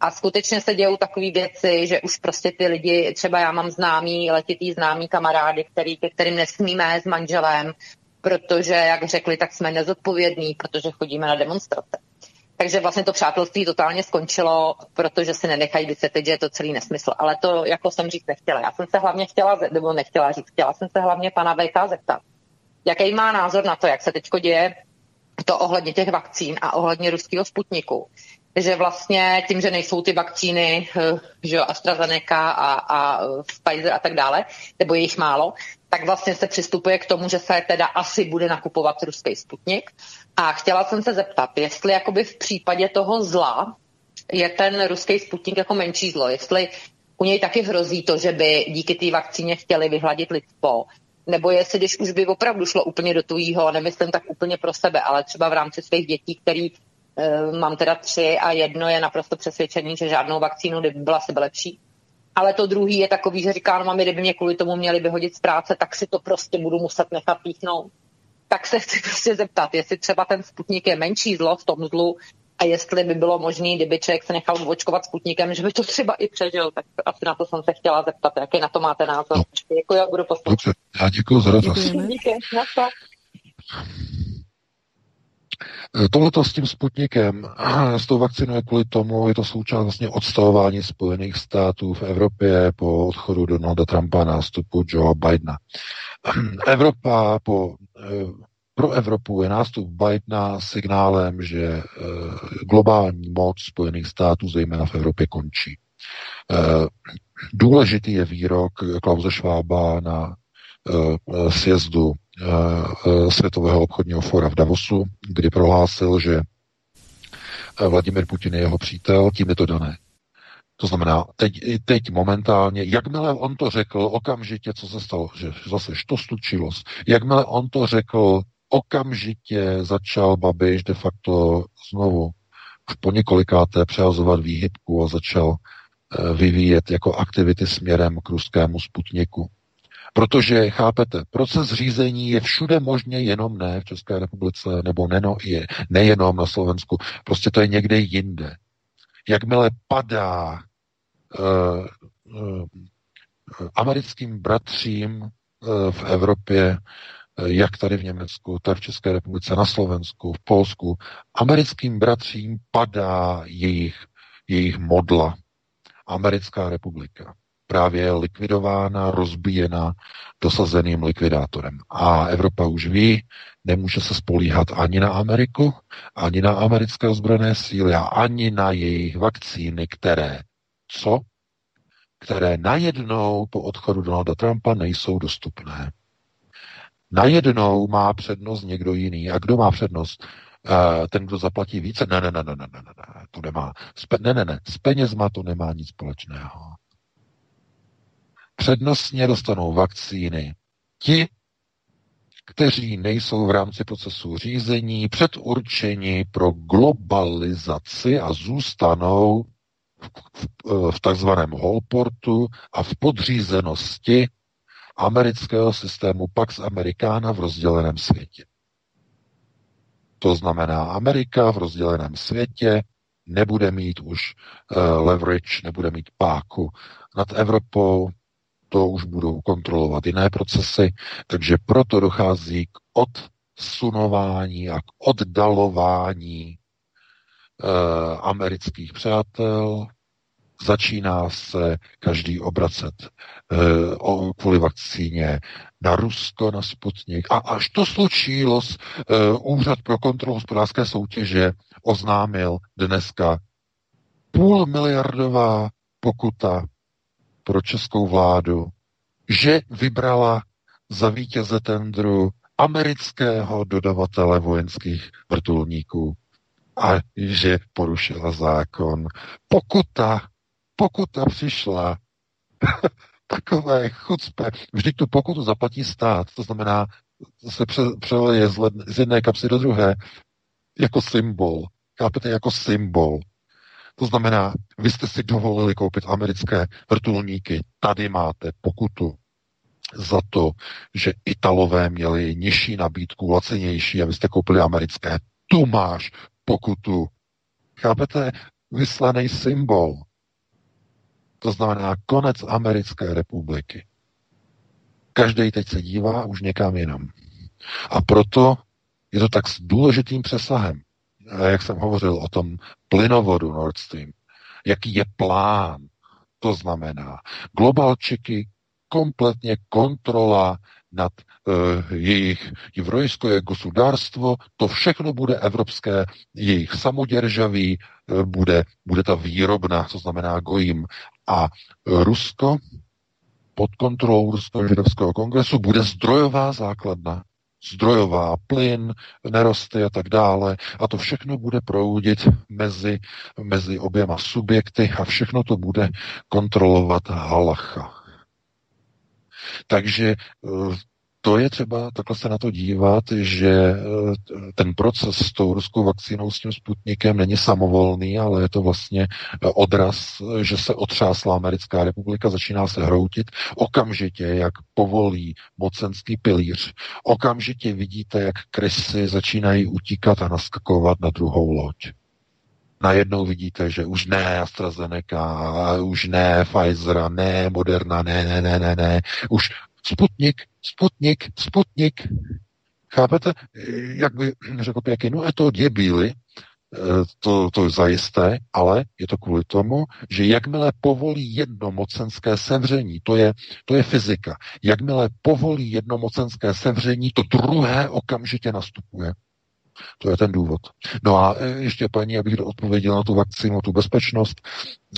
A skutečně se dějou takové věci, že už prostě ty lidi, třeba já mám známý, letitý známý kamarády, který, ke kterým nesmíme s manželem, protože, jak řekli, tak jsme nezodpovědní, protože chodíme na demonstrace. Takže vlastně to přátelství totálně skončilo, protože si nenechají vysvětlit, že je to celý nesmysl. Ale to, jako jsem říct, nechtěla. Já jsem se hlavně chtěla, nebo nechtěla říct, chtěla jsem se hlavně pana VK zeptat, jaký má názor na to, jak se teď děje to ohledně těch vakcín a ohledně ruského sputniku. Že vlastně tím, že nejsou ty vakcíny, eh, že AstraZeneca a, a Pfizer a tak dále, nebo je jich málo, tak vlastně se přistupuje k tomu, že se teda asi bude nakupovat ruský Sputnik. A chtěla jsem se zeptat, jestli jakoby v případě toho zla je ten ruský Sputnik jako menší zlo, jestli u něj taky hrozí to, že by díky té vakcíně chtěli vyhladit lidstvo, nebo jestli, když už by opravdu šlo úplně do tujího, nemyslím tak úplně pro sebe, ale třeba v rámci svých dětí, který e, mám teda tři a jedno je naprosto přesvědčený, že žádnou vakcínu by byla sebe lepší, ale to druhý je takový, že říká, no mami, kdyby mě kvůli tomu měli vyhodit z práce, tak si to prostě budu muset nechat píchnout. Tak se chci prostě zeptat, jestli třeba ten sputnik je menší zlo v tom zlu a jestli by bylo možné, kdyby člověk se nechal očkovat sputnikem, že by to třeba i přežil. Tak asi na to jsem se chtěla zeptat, jaký na to máte názor. No. Děkuji, budu poslouchat. Dobře, já děkuji za dotaz. Díky, Eh, tohleto s tím Sputnikem, s tou vakcinou je kvůli tomu, je to součást vlastně odstavování Spojených států v Evropě po odchodu Donalda Trumpa a nástupu Joea Bidena. Evropa po eh, pro Evropu je nástup Bidena signálem, že eh, globální moc Spojených států, zejména v Evropě, končí. Důležitý je výrok Klause Schwaba na sjezdu Eh, Světového obchodního fora v Davosu, kdy prohlásil, že eh, Vladimir Putin je jeho přítel, tím je to dané. To znamená, teď, teď momentálně, jakmile on to řekl, okamžitě, co se stalo, že zase to slučilo, jakmile on to řekl, okamžitě začal Babiš de facto znovu už po několikáté přehazovat výhybku a začal eh, vyvíjet jako aktivity směrem k ruskému sputniku. Protože, chápete, proces řízení je všude možně, jenom ne v České republice, nebo neno, je, nejenom na Slovensku. Prostě to je někde jinde. Jakmile padá uh, uh, americkým bratřím uh, v Evropě, jak tady v Německu, tak v České republice, na Slovensku, v Polsku, americkým bratřím padá jejich, jejich modla. Americká republika právě likvidována, rozbíjena dosazeným likvidátorem. A Evropa už ví, nemůže se spolíhat ani na Ameriku, ani na americké ozbrojené síly a ani na jejich vakcíny, které co? Které najednou po odchodu Donalda Trumpa nejsou dostupné. Najednou má přednost někdo jiný. A kdo má přednost? Uh, ten, kdo zaplatí více? Ne, ne, ne, ne, ne, ne, ne, to nemá. Ne, ne, ne, s penězma to nemá nic společného. Přednostně dostanou vakcíny ti, kteří nejsou v rámci procesu řízení předurčeni pro globalizaci a zůstanou v, v, v takzvaném holportu a v podřízenosti amerického systému Pax Americana v rozděleném světě. To znamená, Amerika v rozděleném světě nebude mít už uh, leverage, nebude mít páku nad Evropou, to už budou kontrolovat jiné procesy, takže proto dochází k odsunování a k oddalování eh, amerických přátel, začíná se každý obracet eh, o, kvůli vakcíně na Rusko, na Sputnik. A až to slučilo, eh, Úřad pro kontrolu hospodářské soutěže oznámil dneska půl miliardová pokuta pro českou vládu, že vybrala za vítěze tendru amerického dodavatele vojenských vrtulníků a že porušila zákon. Pokuta, pokuta přišla. Takové chucpe. Vždyť tu pokutu zaplatí stát, to znamená, se přeleje z jedné kapsy do druhé jako symbol. Chápete, jako symbol. To znamená, vy jste si dovolili koupit americké vrtulníky, tady máte pokutu za to, že Italové měli nižší nabídku, lacenější a vy jste koupili americké. Tu máš pokutu. Chápete? Vyslaný symbol. To znamená konec americké republiky. Každý teď se dívá už někam jinam. A proto je to tak s důležitým přesahem jak jsem hovořil o tom plynovodu Nord Stream, jaký je plán, to znamená globalčiky, kompletně kontrola nad uh, jejich je gospodárstvo, to všechno bude evropské, jejich samoděržaví, uh, bude, bude ta výrobna, to znamená gojím. A Rusko pod kontrolou Rusko-židovského kongresu bude zdrojová základna zdrojová, plyn, nerosty a tak dále. A to všechno bude proudit mezi, mezi oběma subjekty a všechno to bude kontrolovat halacha. Takže eh, to je třeba takhle se na to dívat, že eh, ten proces s tou ruskou vakcínou, s tím Sputnikem není samovolný, ale je to vlastně eh, odraz, že se otřásla Americká republika, začíná se hroutit. Okamžitě, jak povolí mocenský pilíř, okamžitě vidíte, jak krysy začínají utíkat a naskakovat na druhou loď najednou vidíte, že už ne AstraZeneca, už ne Pfizer, ne Moderna, ne, ne, ne, ne, ne. Už Sputnik, Sputnik, Sputnik. Chápete? Jak by řekl pěkně, no je to děbíly, eh, to, to je zajisté, ale je to kvůli tomu, že jakmile povolí jedno mocenské sevření, to je, to je fyzika, jakmile povolí jedno mocenské sevření, to druhé okamžitě nastupuje. To je ten důvod. No a eh, ještě paní, abych odpověděl na tu vakcínu, tu bezpečnost,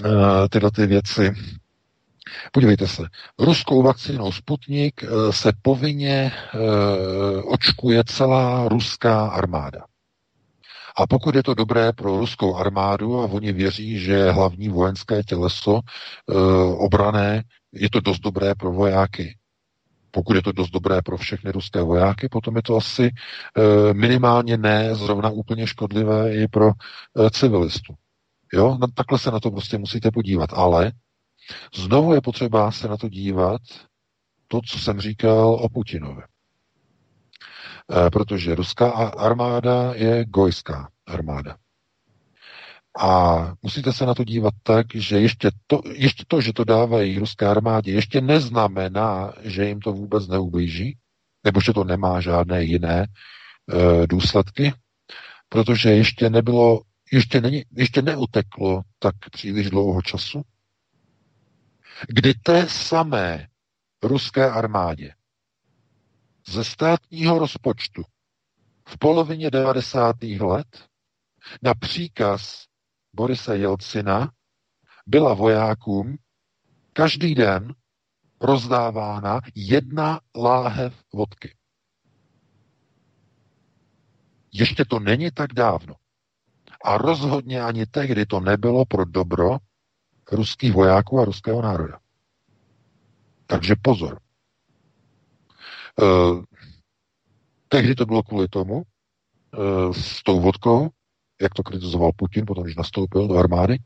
eh, tyhle ty věci, Podívejte se, ruskou vakcínou Sputnik eh, se povinně eh, očkuje celá ruská armáda. A pokud je to dobré pro ruskou armádu a oni věří, že hlavní vojenské těleso e, obrané je to dost dobré pro vojáky. Pokud je to dost dobré pro všechny ruské vojáky, potom je to asi minimálně ne zrovna úplně škodlivé i pro civilistu. Jo, no, takhle se na to prostě musíte podívat. Ale Znovu je potřeba se na to dívat, to, co jsem říkal o Putinovi. E, protože ruská armáda je gojská armáda. A musíte se na to dívat tak, že ještě to, ještě to, že to dávají ruské armádě, ještě neznamená, že jim to vůbec neublíží, nebo že to nemá žádné jiné e, důsledky, protože ještě nebylo, ještě, není, ještě neuteklo tak příliš dlouho času, kdy té samé ruské armádě ze státního rozpočtu v polovině 90. let na příkaz Borise Jelcina byla vojákům každý den rozdávána jedna láhev vodky. Ještě to není tak dávno. A rozhodně ani tehdy to nebylo pro dobro ruských vojáků a ruského národa. Takže pozor. E, tehdy to bylo kvůli tomu, e, s tou vodkou, jak to kritizoval Putin, potom, když nastoupil do armády,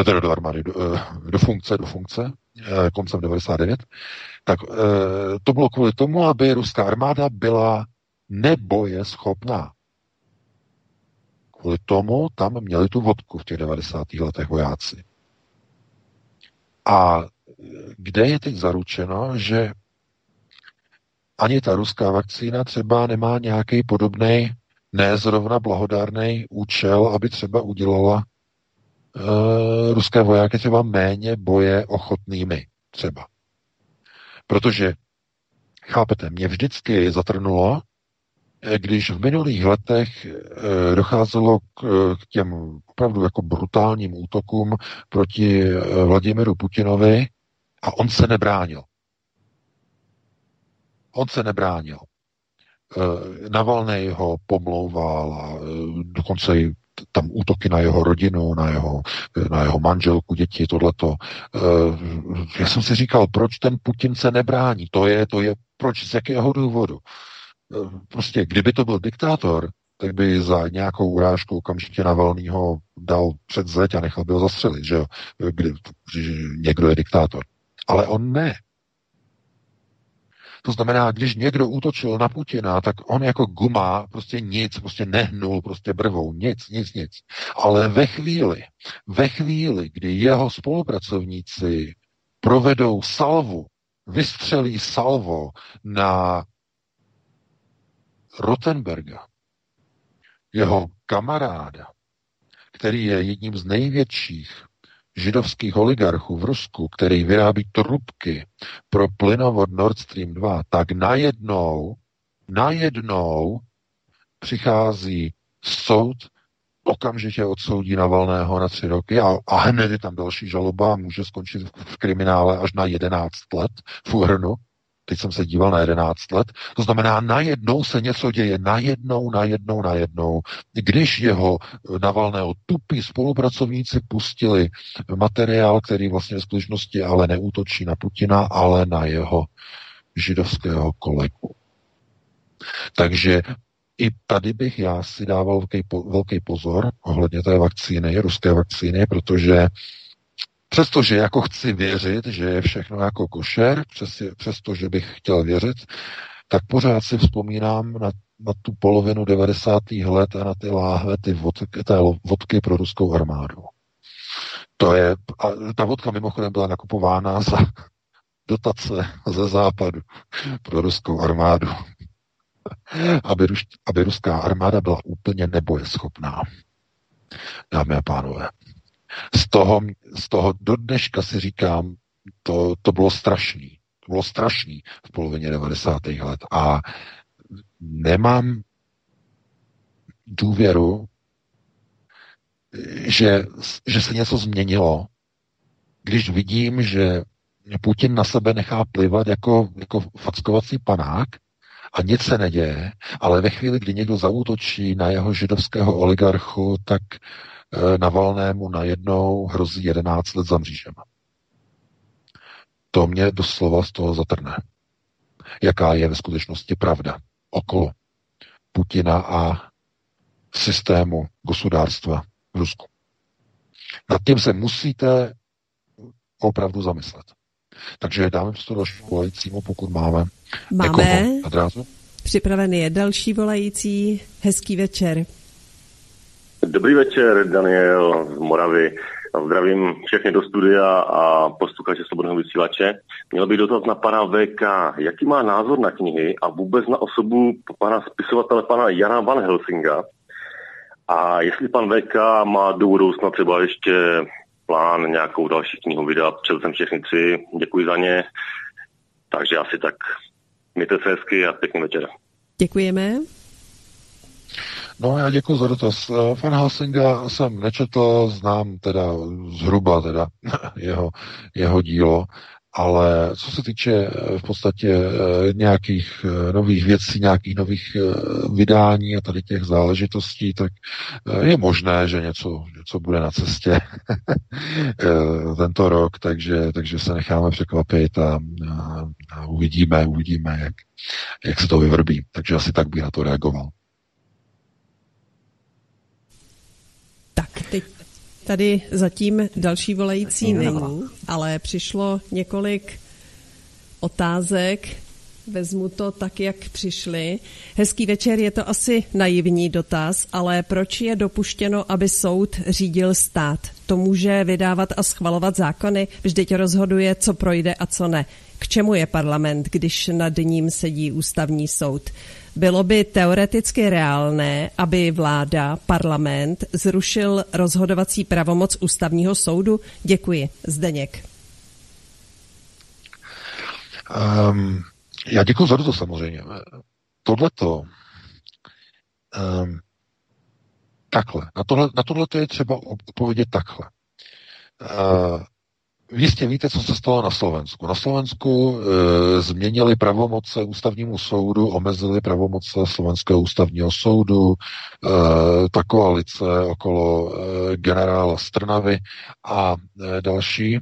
e, teda do armády, do, e, do funkce, do funkce, e, koncem 99, tak e, to bylo kvůli tomu, aby ruská armáda byla neboje schopná. Kvůli tomu tam měli tu vodku v těch 90. letech vojáci. A kde je teď zaručeno, že ani ta ruská vakcína třeba nemá nějaký podobný, ne zrovna blahodárný účel, aby třeba udělala uh, ruské vojáky třeba méně boje ochotnými třeba. Protože, chápete, mě vždycky zatrnulo, když v minulých letech eh, docházelo k, k těm opravdu jako brutálním útokům proti Vladimiru Putinovi a on se nebránil. On se nebránil. Navalnej ho pomlouval a dokonce i tam útoky na jeho rodinu, na jeho, na jeho manželku, děti, tohleto. Eh, já jsem si říkal, proč ten Putin se nebrání? To je, to je, proč, z jakého důvodu? Prostě, kdyby to byl diktátor, tak by za nějakou urážku okamžitě Navalnýho dal před zeď a nechal by ho zastřelit, že jo? Kdy, někdo je diktátor. Ale on ne. To znamená, když někdo útočil na Putina, tak on jako guma prostě nic, prostě nehnul prostě brvou, nic, nic, nic. Ale ve chvíli, ve chvíli, kdy jeho spolupracovníci provedou salvu, vystřelí salvo na Rottenberga, jeho kamaráda, který je jedním z největších židovských oligarchů v Rusku, který vyrábí trubky pro plynovod Nord Stream 2, tak najednou, najednou přichází soud, okamžitě odsoudí Navalného na tři roky a, a hned je tam další žaloba může skončit v kriminále až na 11 let v úhrnu teď jsem se díval na 11 let, to znamená, najednou se něco děje, najednou, najednou, najednou. Když jeho Navalného tupí spolupracovníci pustili materiál, který vlastně v skutečnosti ale neútočí na Putina, ale na jeho židovského kolegu. Takže i tady bych já si dával velký, velký pozor ohledně té vakcíny, ruské vakcíny, protože Přestože jako chci věřit, že je všechno jako košer, přes, přestože bych chtěl věřit, tak pořád si vzpomínám na, na tu polovinu 90. let a na ty láhve, ty vodky, té vodky pro ruskou armádu. To je, a ta vodka mimochodem byla nakupována za dotace ze západu pro ruskou armádu. Aby, aby ruská armáda byla úplně nebojeschopná. Dámy a pánové. Z toho, z toho do dneška si říkám, to, to bylo strašný. To bylo strašný v polovině 90. let. A nemám důvěru, že, že se něco změnilo, když vidím, že Putin na sebe nechá plivat jako, jako fackovací panák a nic se neděje, ale ve chvíli, kdy někdo zautočí na jeho židovského oligarchu, tak Eh, Navalnému najednou hrozí 11 let za mřížem. To mě doslova z toho zatrne. Jaká je ve skutečnosti pravda okolo Putina a systému gospodářstva v Rusku. Nad tím se musíte opravdu zamyslet. Takže dáme to další volajícímu, pokud máme. Máme. Připravený je další volající. Hezký večer. Dobrý večer, Daniel z Moravy. Zdravím všechny do studia a posluchače Slobodného vysílače. Měl bych dotaz na pana VK. Jaký má názor na knihy a vůbec na osobu pana spisovatele, pana Jana Van Helsinga? A jestli pan VK má do budoucna třeba ještě plán nějakou další knihu vydat, četl jsem všechny tři, děkuji za ně. Takže asi tak. Mějte se hezky a pěkný večer. Děkujeme. No já děkuji za dotaz. Fan Helsinga jsem nečetl, znám teda zhruba teda jeho, jeho dílo, ale co se týče eh, v podstatě eh, nějakých eh, nových věcí, nějakých nových vydání a tady těch záležitostí, tak je možné, že něco, něco bude na cestě tento rok, takže, takže se necháme překvapit a, a, a uvidíme, uvidíme, jak, jak se to vyvrbí. Takže asi tak bych na to reagoval. Tak, teď tady zatím další volající není, ale přišlo několik otázek Vezmu to tak, jak přišli. Hezký večer, je to asi naivní dotaz, ale proč je dopuštěno, aby soud řídil stát? To může vydávat a schvalovat zákony, vždyť rozhoduje, co projde a co ne. K čemu je parlament, když nad ním sedí ústavní soud? Bylo by teoreticky reálné, aby vláda, parlament zrušil rozhodovací pravomoc ústavního soudu? Děkuji. Zdeněk. Um, já děkuji za to samozřejmě. Tohleto um, takhle. Na tohle, na tohle je třeba odpovědět takhle. Uh, Jistě víte, co se stalo na Slovensku. Na Slovensku e, změnili pravomoce ústavnímu soudu, omezili pravomoce slovenského ústavního soudu, e, ta koalice okolo e, generála Strnavy a e, další, e,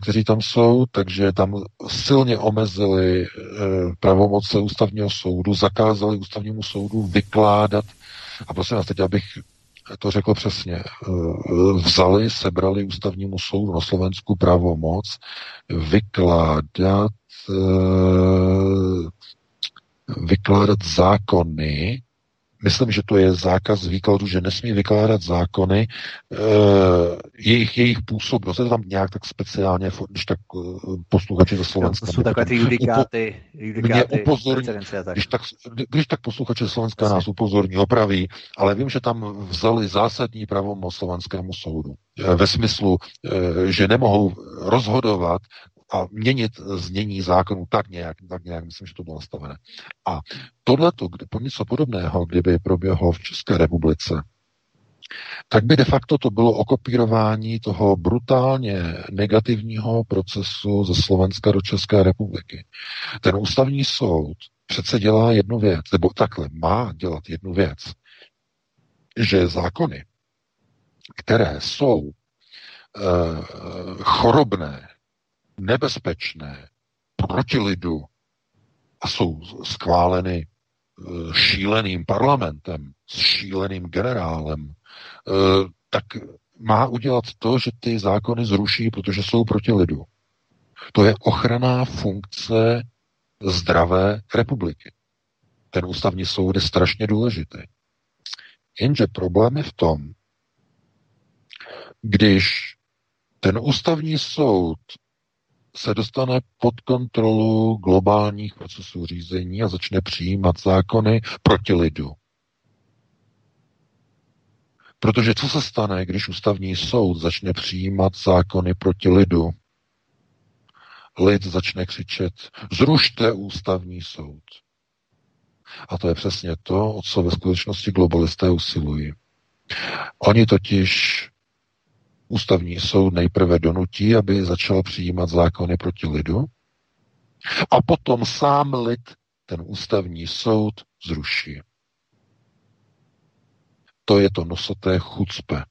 kteří tam jsou, takže tam silně omezili e, pravomoce ústavního soudu, zakázali ústavnímu soudu vykládat a prosím vás, teď abych to řekl přesně, eh, vzali, sebrali ústavnímu soudu na Slovensku pravomoc vykládat eh, vykládat zákony myslím, že to je zákaz výkladu, že nesmí vykládat zákony, e, jejich, jejich působnost, je tam nějak tak speciálně, když tak posluchači ze Slovenska. To jsou takové ty judikáty, judikáty upozorní, tak. Když, tak, když tak posluchači ze Slovenska nás upozorní, opraví, ale vím, že tam vzali zásadní pravomoc slovenskému soudu. E, ve smyslu, e, že nemohou rozhodovat a měnit znění zákonu tak nějak, tak nějak, myslím, že to bylo nastavené. A tohleto, kdy, po něco podobného, kdyby proběhlo v České republice, tak by de facto to bylo okopírování toho brutálně negativního procesu ze Slovenska do České republiky. Ten ústavní soud přece dělá jednu věc, nebo takhle má dělat jednu věc, že zákony, které jsou e, chorobné, nebezpečné proti lidu a jsou schváleny eh, šíleným parlamentem, s šíleným generálem, eh, tak má udělat to, že ty zákony zruší, protože jsou proti lidu. To je ochranná funkce zdravé republiky. Ten ústavní soud je strašně důležitý. Jenže problém je v tom, když ten ústavní soud se dostane pod kontrolu globálních procesů řízení a začne přijímat zákony proti lidu. Protože co se stane, když ústavní soud začne přijímat zákony proti lidu? Lid začne křičet, zrušte ústavní soud. A to je přesně to, o co ve skutečnosti globalisté usilují. Oni totiž ústavní soud nejprve donutí, aby začal přijímat zákony proti lidu a potom sám lid ten ústavní soud zruší. To je to nosoté chucpe.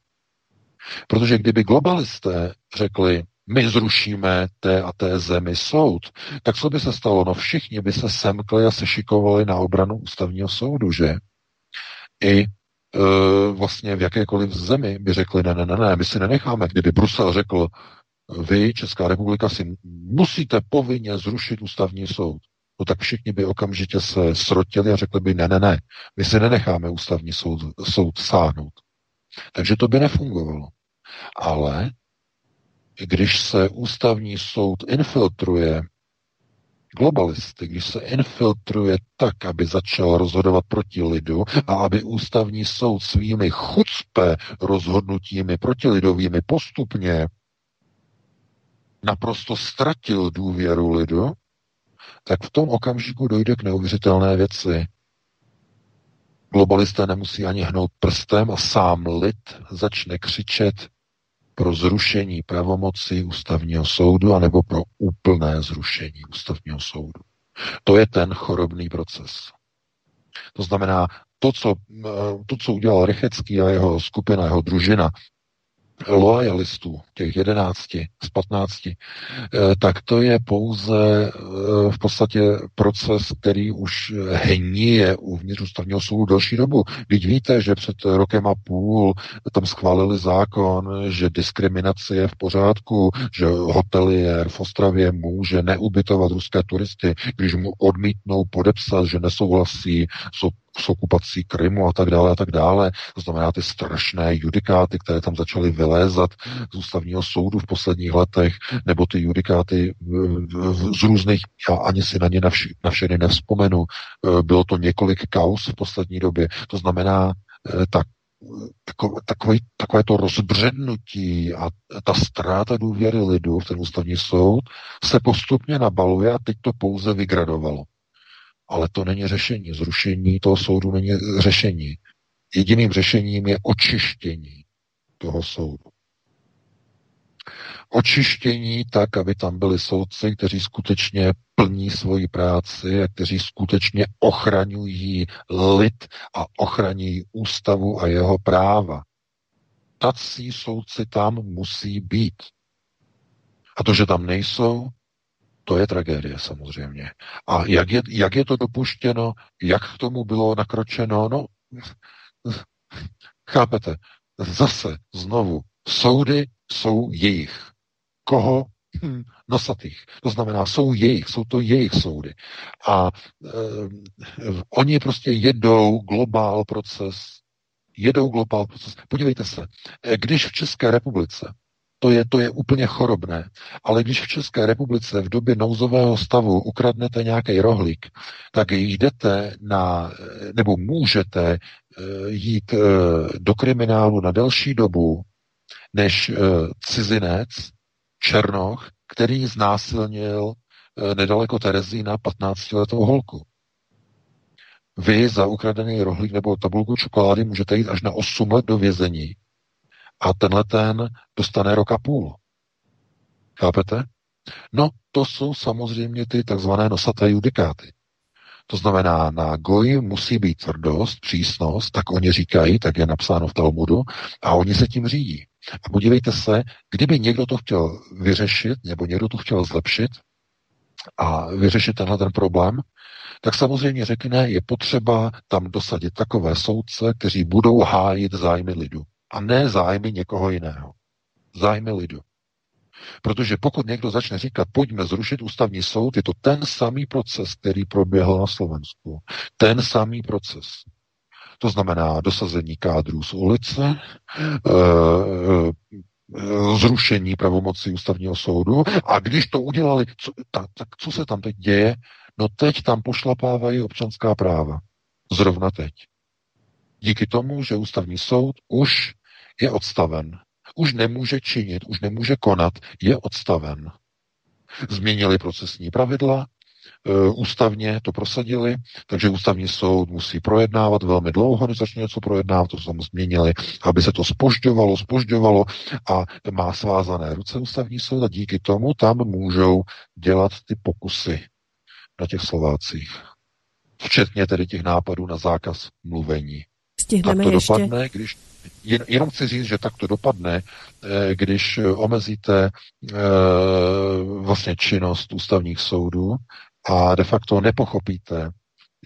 Protože kdyby globalisté řekli, my zrušíme té a té zemi soud, tak co by se stalo? No všichni by se semkli a sešikovali na obranu ústavního soudu, že? I vlastně v jakékoliv zemi by řekli, ne, ne, ne, ne, my si nenecháme. Kdyby Brusel řekl, vy, Česká republika, si musíte povinně zrušit ústavní soud, no tak všichni by okamžitě se srotili a řekli by, ne, ne, ne, my si nenecháme ústavní soud, soud sáhnout. Takže to by nefungovalo. Ale když se ústavní soud infiltruje globalisty, když se infiltruje tak, aby začal rozhodovat proti lidu a aby ústavní soud svými chucpe rozhodnutími protilidovými postupně naprosto ztratil důvěru lidu, tak v tom okamžiku dojde k neuvěřitelné věci. Globalisté nemusí ani hnout prstem a sám lid začne křičet pro zrušení pravomoci ústavního soudu anebo pro úplné zrušení ústavního soudu. To je ten chorobný proces. To znamená, to, co, to, co udělal Rychecký a jeho skupina, jeho družina lojalistů, těch jedenácti z patnácti, eh, tak to je pouze eh, v podstatě proces, který už hníje uvnitř ústavního soudu delší dobu. Když víte, že před rokem a půl tam schválili zákon, že diskriminace je v pořádku, že hotelier v Ostravě může neubytovat ruské turisty, když mu odmítnou podepsat, že nesouhlasí s s okupací Krymu a tak dále a tak dále. To znamená ty strašné judikáty, které tam začaly vylézat z ústavního soudu v posledních letech, nebo ty judikáty z různých, já ani si na ně na, vš- na všechny nevzpomenu. E, bylo to několik kaus v poslední době. To znamená, e, tak takové, takové to rozbřednutí a ta ztráta důvěry lidu v ten ústavní soud se postupně nabaluje a teď to pouze vygradovalo. Ale to není řešení. Zrušení toho soudu není řešení. Jediným řešením je očištění toho soudu. Očištění tak, aby tam byli soudci, kteří skutečně plní svoji práci a kteří skutečně ochraňují lid a ochraňují ústavu a jeho práva. Tací soudci tam musí být. A to, že tam nejsou, to je tragédie samozřejmě. A jak je, jak je to dopuštěno, jak k tomu bylo nakročeno, no, chápete, zase znovu, soudy jsou jejich. Koho? Hm, nosatých. To znamená, jsou jejich, jsou to jejich soudy. A eh, oni prostě jedou globál proces, jedou globál proces. Podívejte se, eh, když v České republice to je, to je úplně chorobné. Ale když v České republice v době nouzového stavu ukradnete nějaký rohlík, tak jdete na, nebo můžete eh, jít eh, do kriminálu na delší dobu než eh, cizinec, Černoch, který znásilnil nedaleko Terezína 15-letou holku. Vy za ukradený rohlík nebo tabulku čokolády můžete jít až na 8 let do vězení a tenhle ten dostane rok a půl. Chápete? No, to jsou samozřejmě ty takzvané nosaté judikáty. To znamená, na goji musí být tvrdost, přísnost, tak oni říkají, tak je napsáno v Talmudu, a oni se tím řídí. A podívejte se, kdyby někdo to chtěl vyřešit, nebo někdo to chtěl zlepšit a vyřešit tenhle ten problém, tak samozřejmě řekne, je potřeba tam dosadit takové soudce, kteří budou hájit zájmy lidu a ne zájmy někoho jiného. Zájmy lidu. Protože pokud někdo začne říkat, pojďme zrušit ústavní soud, je to ten samý proces, který proběhl na Slovensku. Ten samý proces. To znamená dosazení kádrů z ulice, e, e, zrušení pravomocí ústavního soudu a když to udělali, co, tak, tak co se tam teď děje? No teď tam pošlapávají občanská práva. Zrovna teď. Díky tomu, že ústavní soud už je odstaven. Už nemůže činit, už nemůže konat, je odstaven. Změnili procesní pravidla, e, ústavně to prosadili, takže ústavní soud musí projednávat velmi dlouho, než začne něco projednávat, to tam změnili, aby se to spožďovalo, spožďovalo a má svázané ruce ústavní soud a díky tomu tam můžou dělat ty pokusy na těch Slovácích. Včetně tedy těch nápadů na zákaz mluvení. Stihneme tak to ještě... dopadne, když jen, jenom chci říct, že tak to dopadne, eh, když omezíte eh, vlastně činnost ústavních soudů a de facto nepochopíte,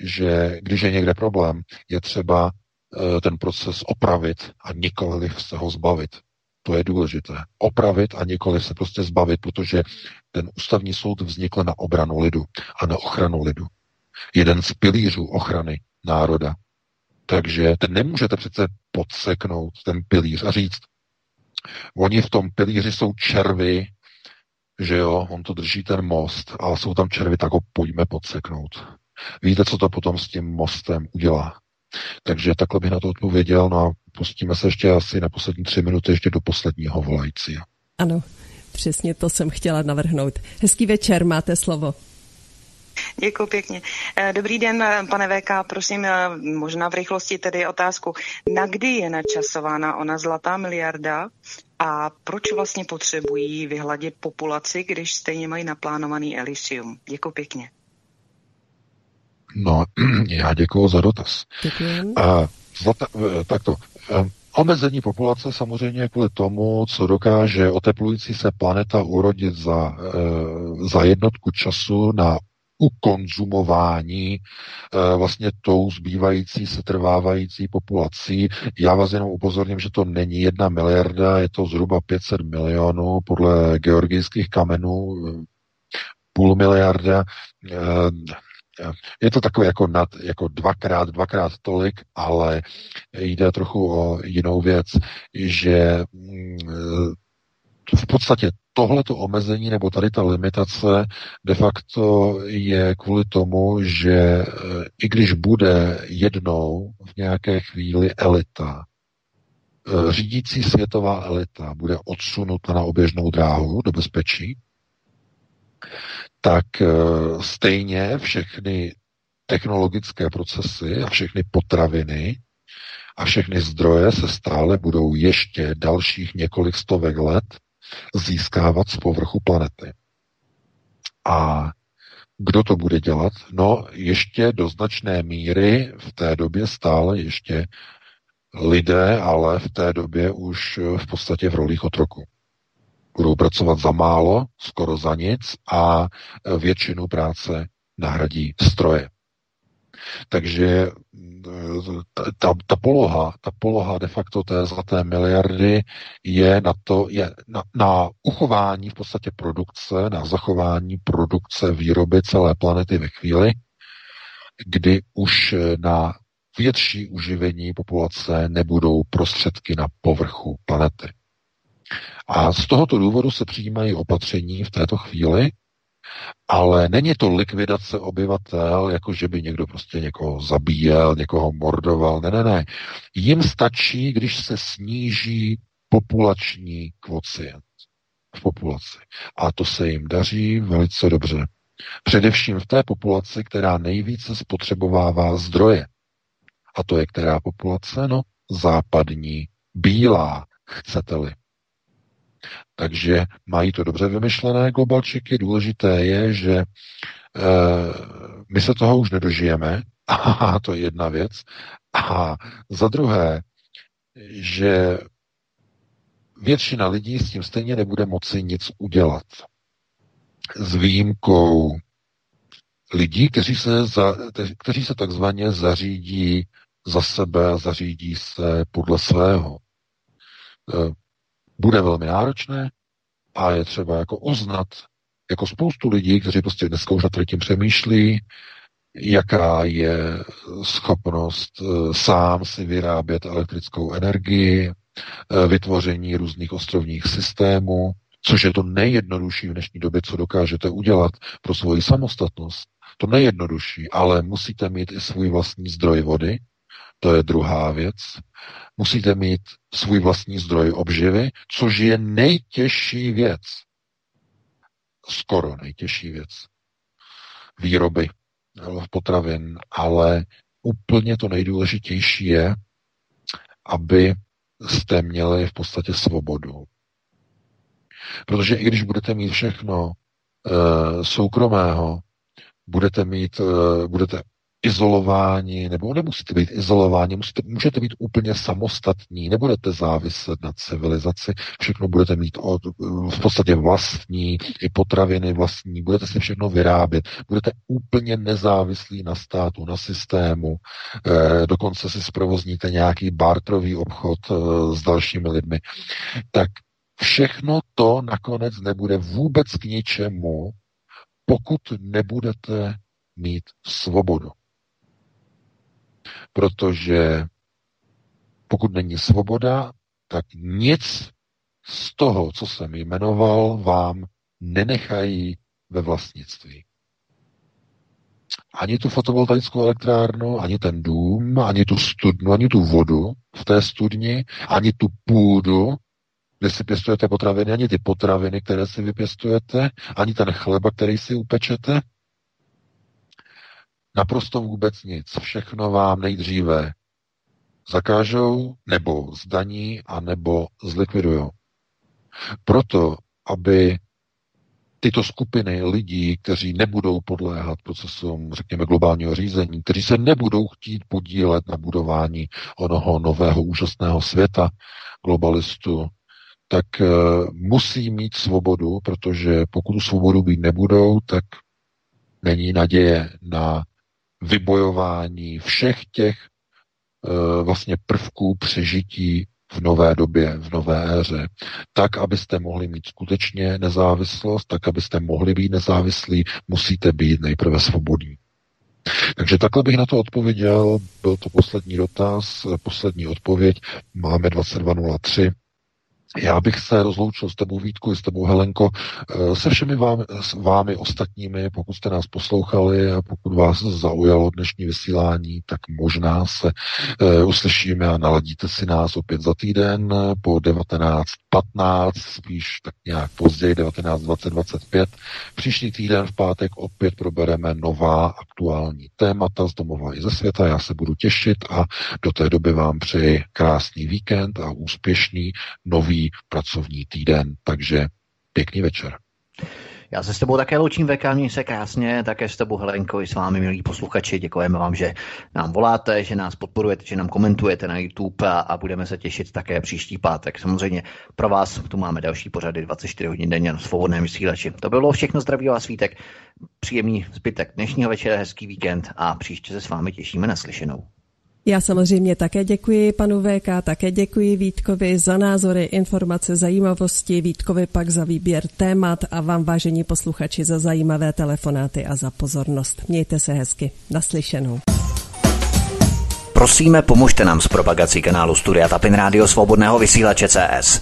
že když je někde problém, je třeba eh, ten proces opravit a nikoli se ho zbavit. To je důležité. Opravit a nikoli se prostě zbavit, protože ten ústavní soud vznikl na obranu lidu a na ochranu lidu. Jeden z pilířů ochrany národa takže ten nemůžete přece podseknout ten pilíř a říct, oni v tom pilíři jsou červy, že jo, on to drží ten most, ale jsou tam červy, tak ho pojďme podseknout. Víte, co to potom s tím mostem udělá? Takže takhle bych na to odpověděl, no a pustíme se ještě asi na poslední tři minuty ještě do posledního volající. Ano, přesně to jsem chtěla navrhnout. Hezký večer, máte slovo. Děkuji pěkně. Eh, dobrý den, eh, pane VK, prosím, eh, možná v rychlosti tedy otázku. Na kdy je načasována ona zlatá miliarda a proč vlastně potřebují vyhladit populaci, když stejně mají naplánovaný Elysium? Děkuji pěkně. No, já děkuji za dotaz. Děkuji. Zlata, takto. Omezení populace samozřejmě kvůli tomu, co dokáže oteplující se planeta urodit za, za jednotku času na ukonzumování e, vlastně tou zbývající se trvávající populací. Já vás jenom upozorním, že to není jedna miliarda, je to zhruba 500 milionů podle georgijských kamenů, půl miliarda. E, je to takové jako, nad, jako dvakrát, dvakrát tolik, ale jde trochu o jinou věc, že mm, v podstatě tohleto omezení nebo tady ta limitace de facto je kvůli tomu, že eh, i když bude jednou v nějaké chvíli elita, eh, řídící světová elita bude odsunuta na oběžnou dráhu do bezpečí, tak eh, stejně všechny technologické procesy a všechny potraviny a všechny zdroje se stále budou ještě dalších několik stovek let získávat z povrchu planety. A kdo to bude dělat? No, ještě do značné míry v té době stále ještě lidé, ale v té době už v podstatě v rolích otroku budou pracovat za málo, skoro za nic a většinu práce nahradí stroje. Takže ta, ta, ta poloha, ta poloha de facto té zlaté miliardy je na to, je na, na uchování v podstatě produkce, na zachování produkce výroby celé planety ve chvíli, kdy už na větší uživení populace nebudou prostředky na povrchu planety. A z tohoto důvodu se přijímají opatření v této chvíli, ale není to likvidace obyvatel, jako že by někdo prostě někoho zabíjel, někoho mordoval. Ne, ne, ne. Jim stačí, když se sníží populační kvocient v populaci. A to se jim daří velice dobře. Především v té populaci, která nejvíce spotřebovává zdroje. A to je která populace? No, západní, bílá, chcete-li. Takže mají to dobře vymyšlené globalčiky. Důležité je, že e, my se toho už nedožijeme, a to je jedna věc. A za druhé, že většina lidí s tím stejně nebude moci nic udělat. S výjimkou lidí, kteří se, za, kteří se takzvaně zařídí za sebe, zařídí se podle svého. Bude velmi náročné a je třeba jako uznat jako spoustu lidí, kteří prostě dneska už nad tím přemýšlí, jaká je schopnost eh, sám si vyrábět elektrickou energii, eh, vytvoření různých ostrovních systémů, což je to nejjednodušší v dnešní době, co dokážete udělat pro svoji samostatnost. To nejjednodušší, ale musíte mít i svůj vlastní zdroj vody, to je druhá věc. Musíte mít svůj vlastní zdroj obživy, což je nejtěžší věc. Skoro nejtěžší věc. Výroby potravin, ale úplně to nejdůležitější je, aby jste měli v podstatě svobodu. Protože i když budete mít všechno e, soukromého, budete mít, e, budete izolováni, nebo nemusíte být izolováni, musíte, můžete být úplně samostatní, nebudete záviset na civilizaci, všechno budete mít od, v podstatě vlastní, i potraviny vlastní, budete si všechno vyrábět, budete úplně nezávislí na státu, na systému, eh, dokonce si zprovozníte nějaký bartrový obchod eh, s dalšími lidmi. Tak všechno to nakonec nebude vůbec k ničemu, pokud nebudete mít svobodu. Protože pokud není svoboda, tak nic z toho, co jsem jmenoval, vám nenechají ve vlastnictví. Ani tu fotovoltaickou elektrárnu, ani ten dům, ani tu studnu, ani tu vodu v té studni, ani tu půdu, kde si pěstujete potraviny, ani ty potraviny, které si vypěstujete, ani ten chleba, který si upečete, Naprosto vůbec nic. Všechno vám nejdříve zakážou, nebo zdaní, a nebo zlikvidujou. Proto, aby tyto skupiny lidí, kteří nebudou podléhat procesům, řekněme, globálního řízení, kteří se nebudou chtít podílet na budování onoho nového úžasného světa globalistu, tak uh, musí mít svobodu, protože pokud svobodu být nebudou, tak není naděje na vybojování všech těch uh, vlastně prvků přežití v nové době, v nové éře, tak, abyste mohli mít skutečně nezávislost, tak, abyste mohli být nezávislí, musíte být nejprve svobodní. Takže takhle bych na to odpověděl. Byl to poslední dotaz, poslední odpověď. Máme 2203. Já bych se rozloučil s tebou Vítku, s tebou Helenko, eh, se všemi vámi, s vámi ostatními, pokud jste nás poslouchali a pokud vás zaujalo dnešní vysílání, tak možná se uh, uslyšíme a naladíte si nás opět za týden po 19.15, spíš tak nějak později 19.20.25. Příští týden v pátek opět probereme nová aktuální témata z domova i ze světa. Já se budu těšit a do té doby vám přeji krásný víkend a úspěšný nový pracovní týden. Takže pěkný večer. Já se s tebou také loučím, VK, se krásně, také s tebou Helenko i s vámi, milí posluchači. Děkujeme vám, že nám voláte, že nás podporujete, že nám komentujete na YouTube a, a budeme se těšit také příští pátek. Samozřejmě pro vás tu máme další pořady 24 hodin denně na svobodném vysílači. To bylo všechno, zdraví vás svítek, příjemný zbytek dnešního večera, hezký víkend a příště se s vámi těšíme na slyšenou. Já samozřejmě také děkuji panu VK, také děkuji Vítkovi za názory, informace, zajímavosti, Vítkovi pak za výběr témat a vám vážení posluchači za zajímavé telefonáty a za pozornost. Mějte se hezky. Naslyšenou. Prosíme, pomožte nám s propagací kanálu Studia Tapin Rádio Svobodného vysílače CS.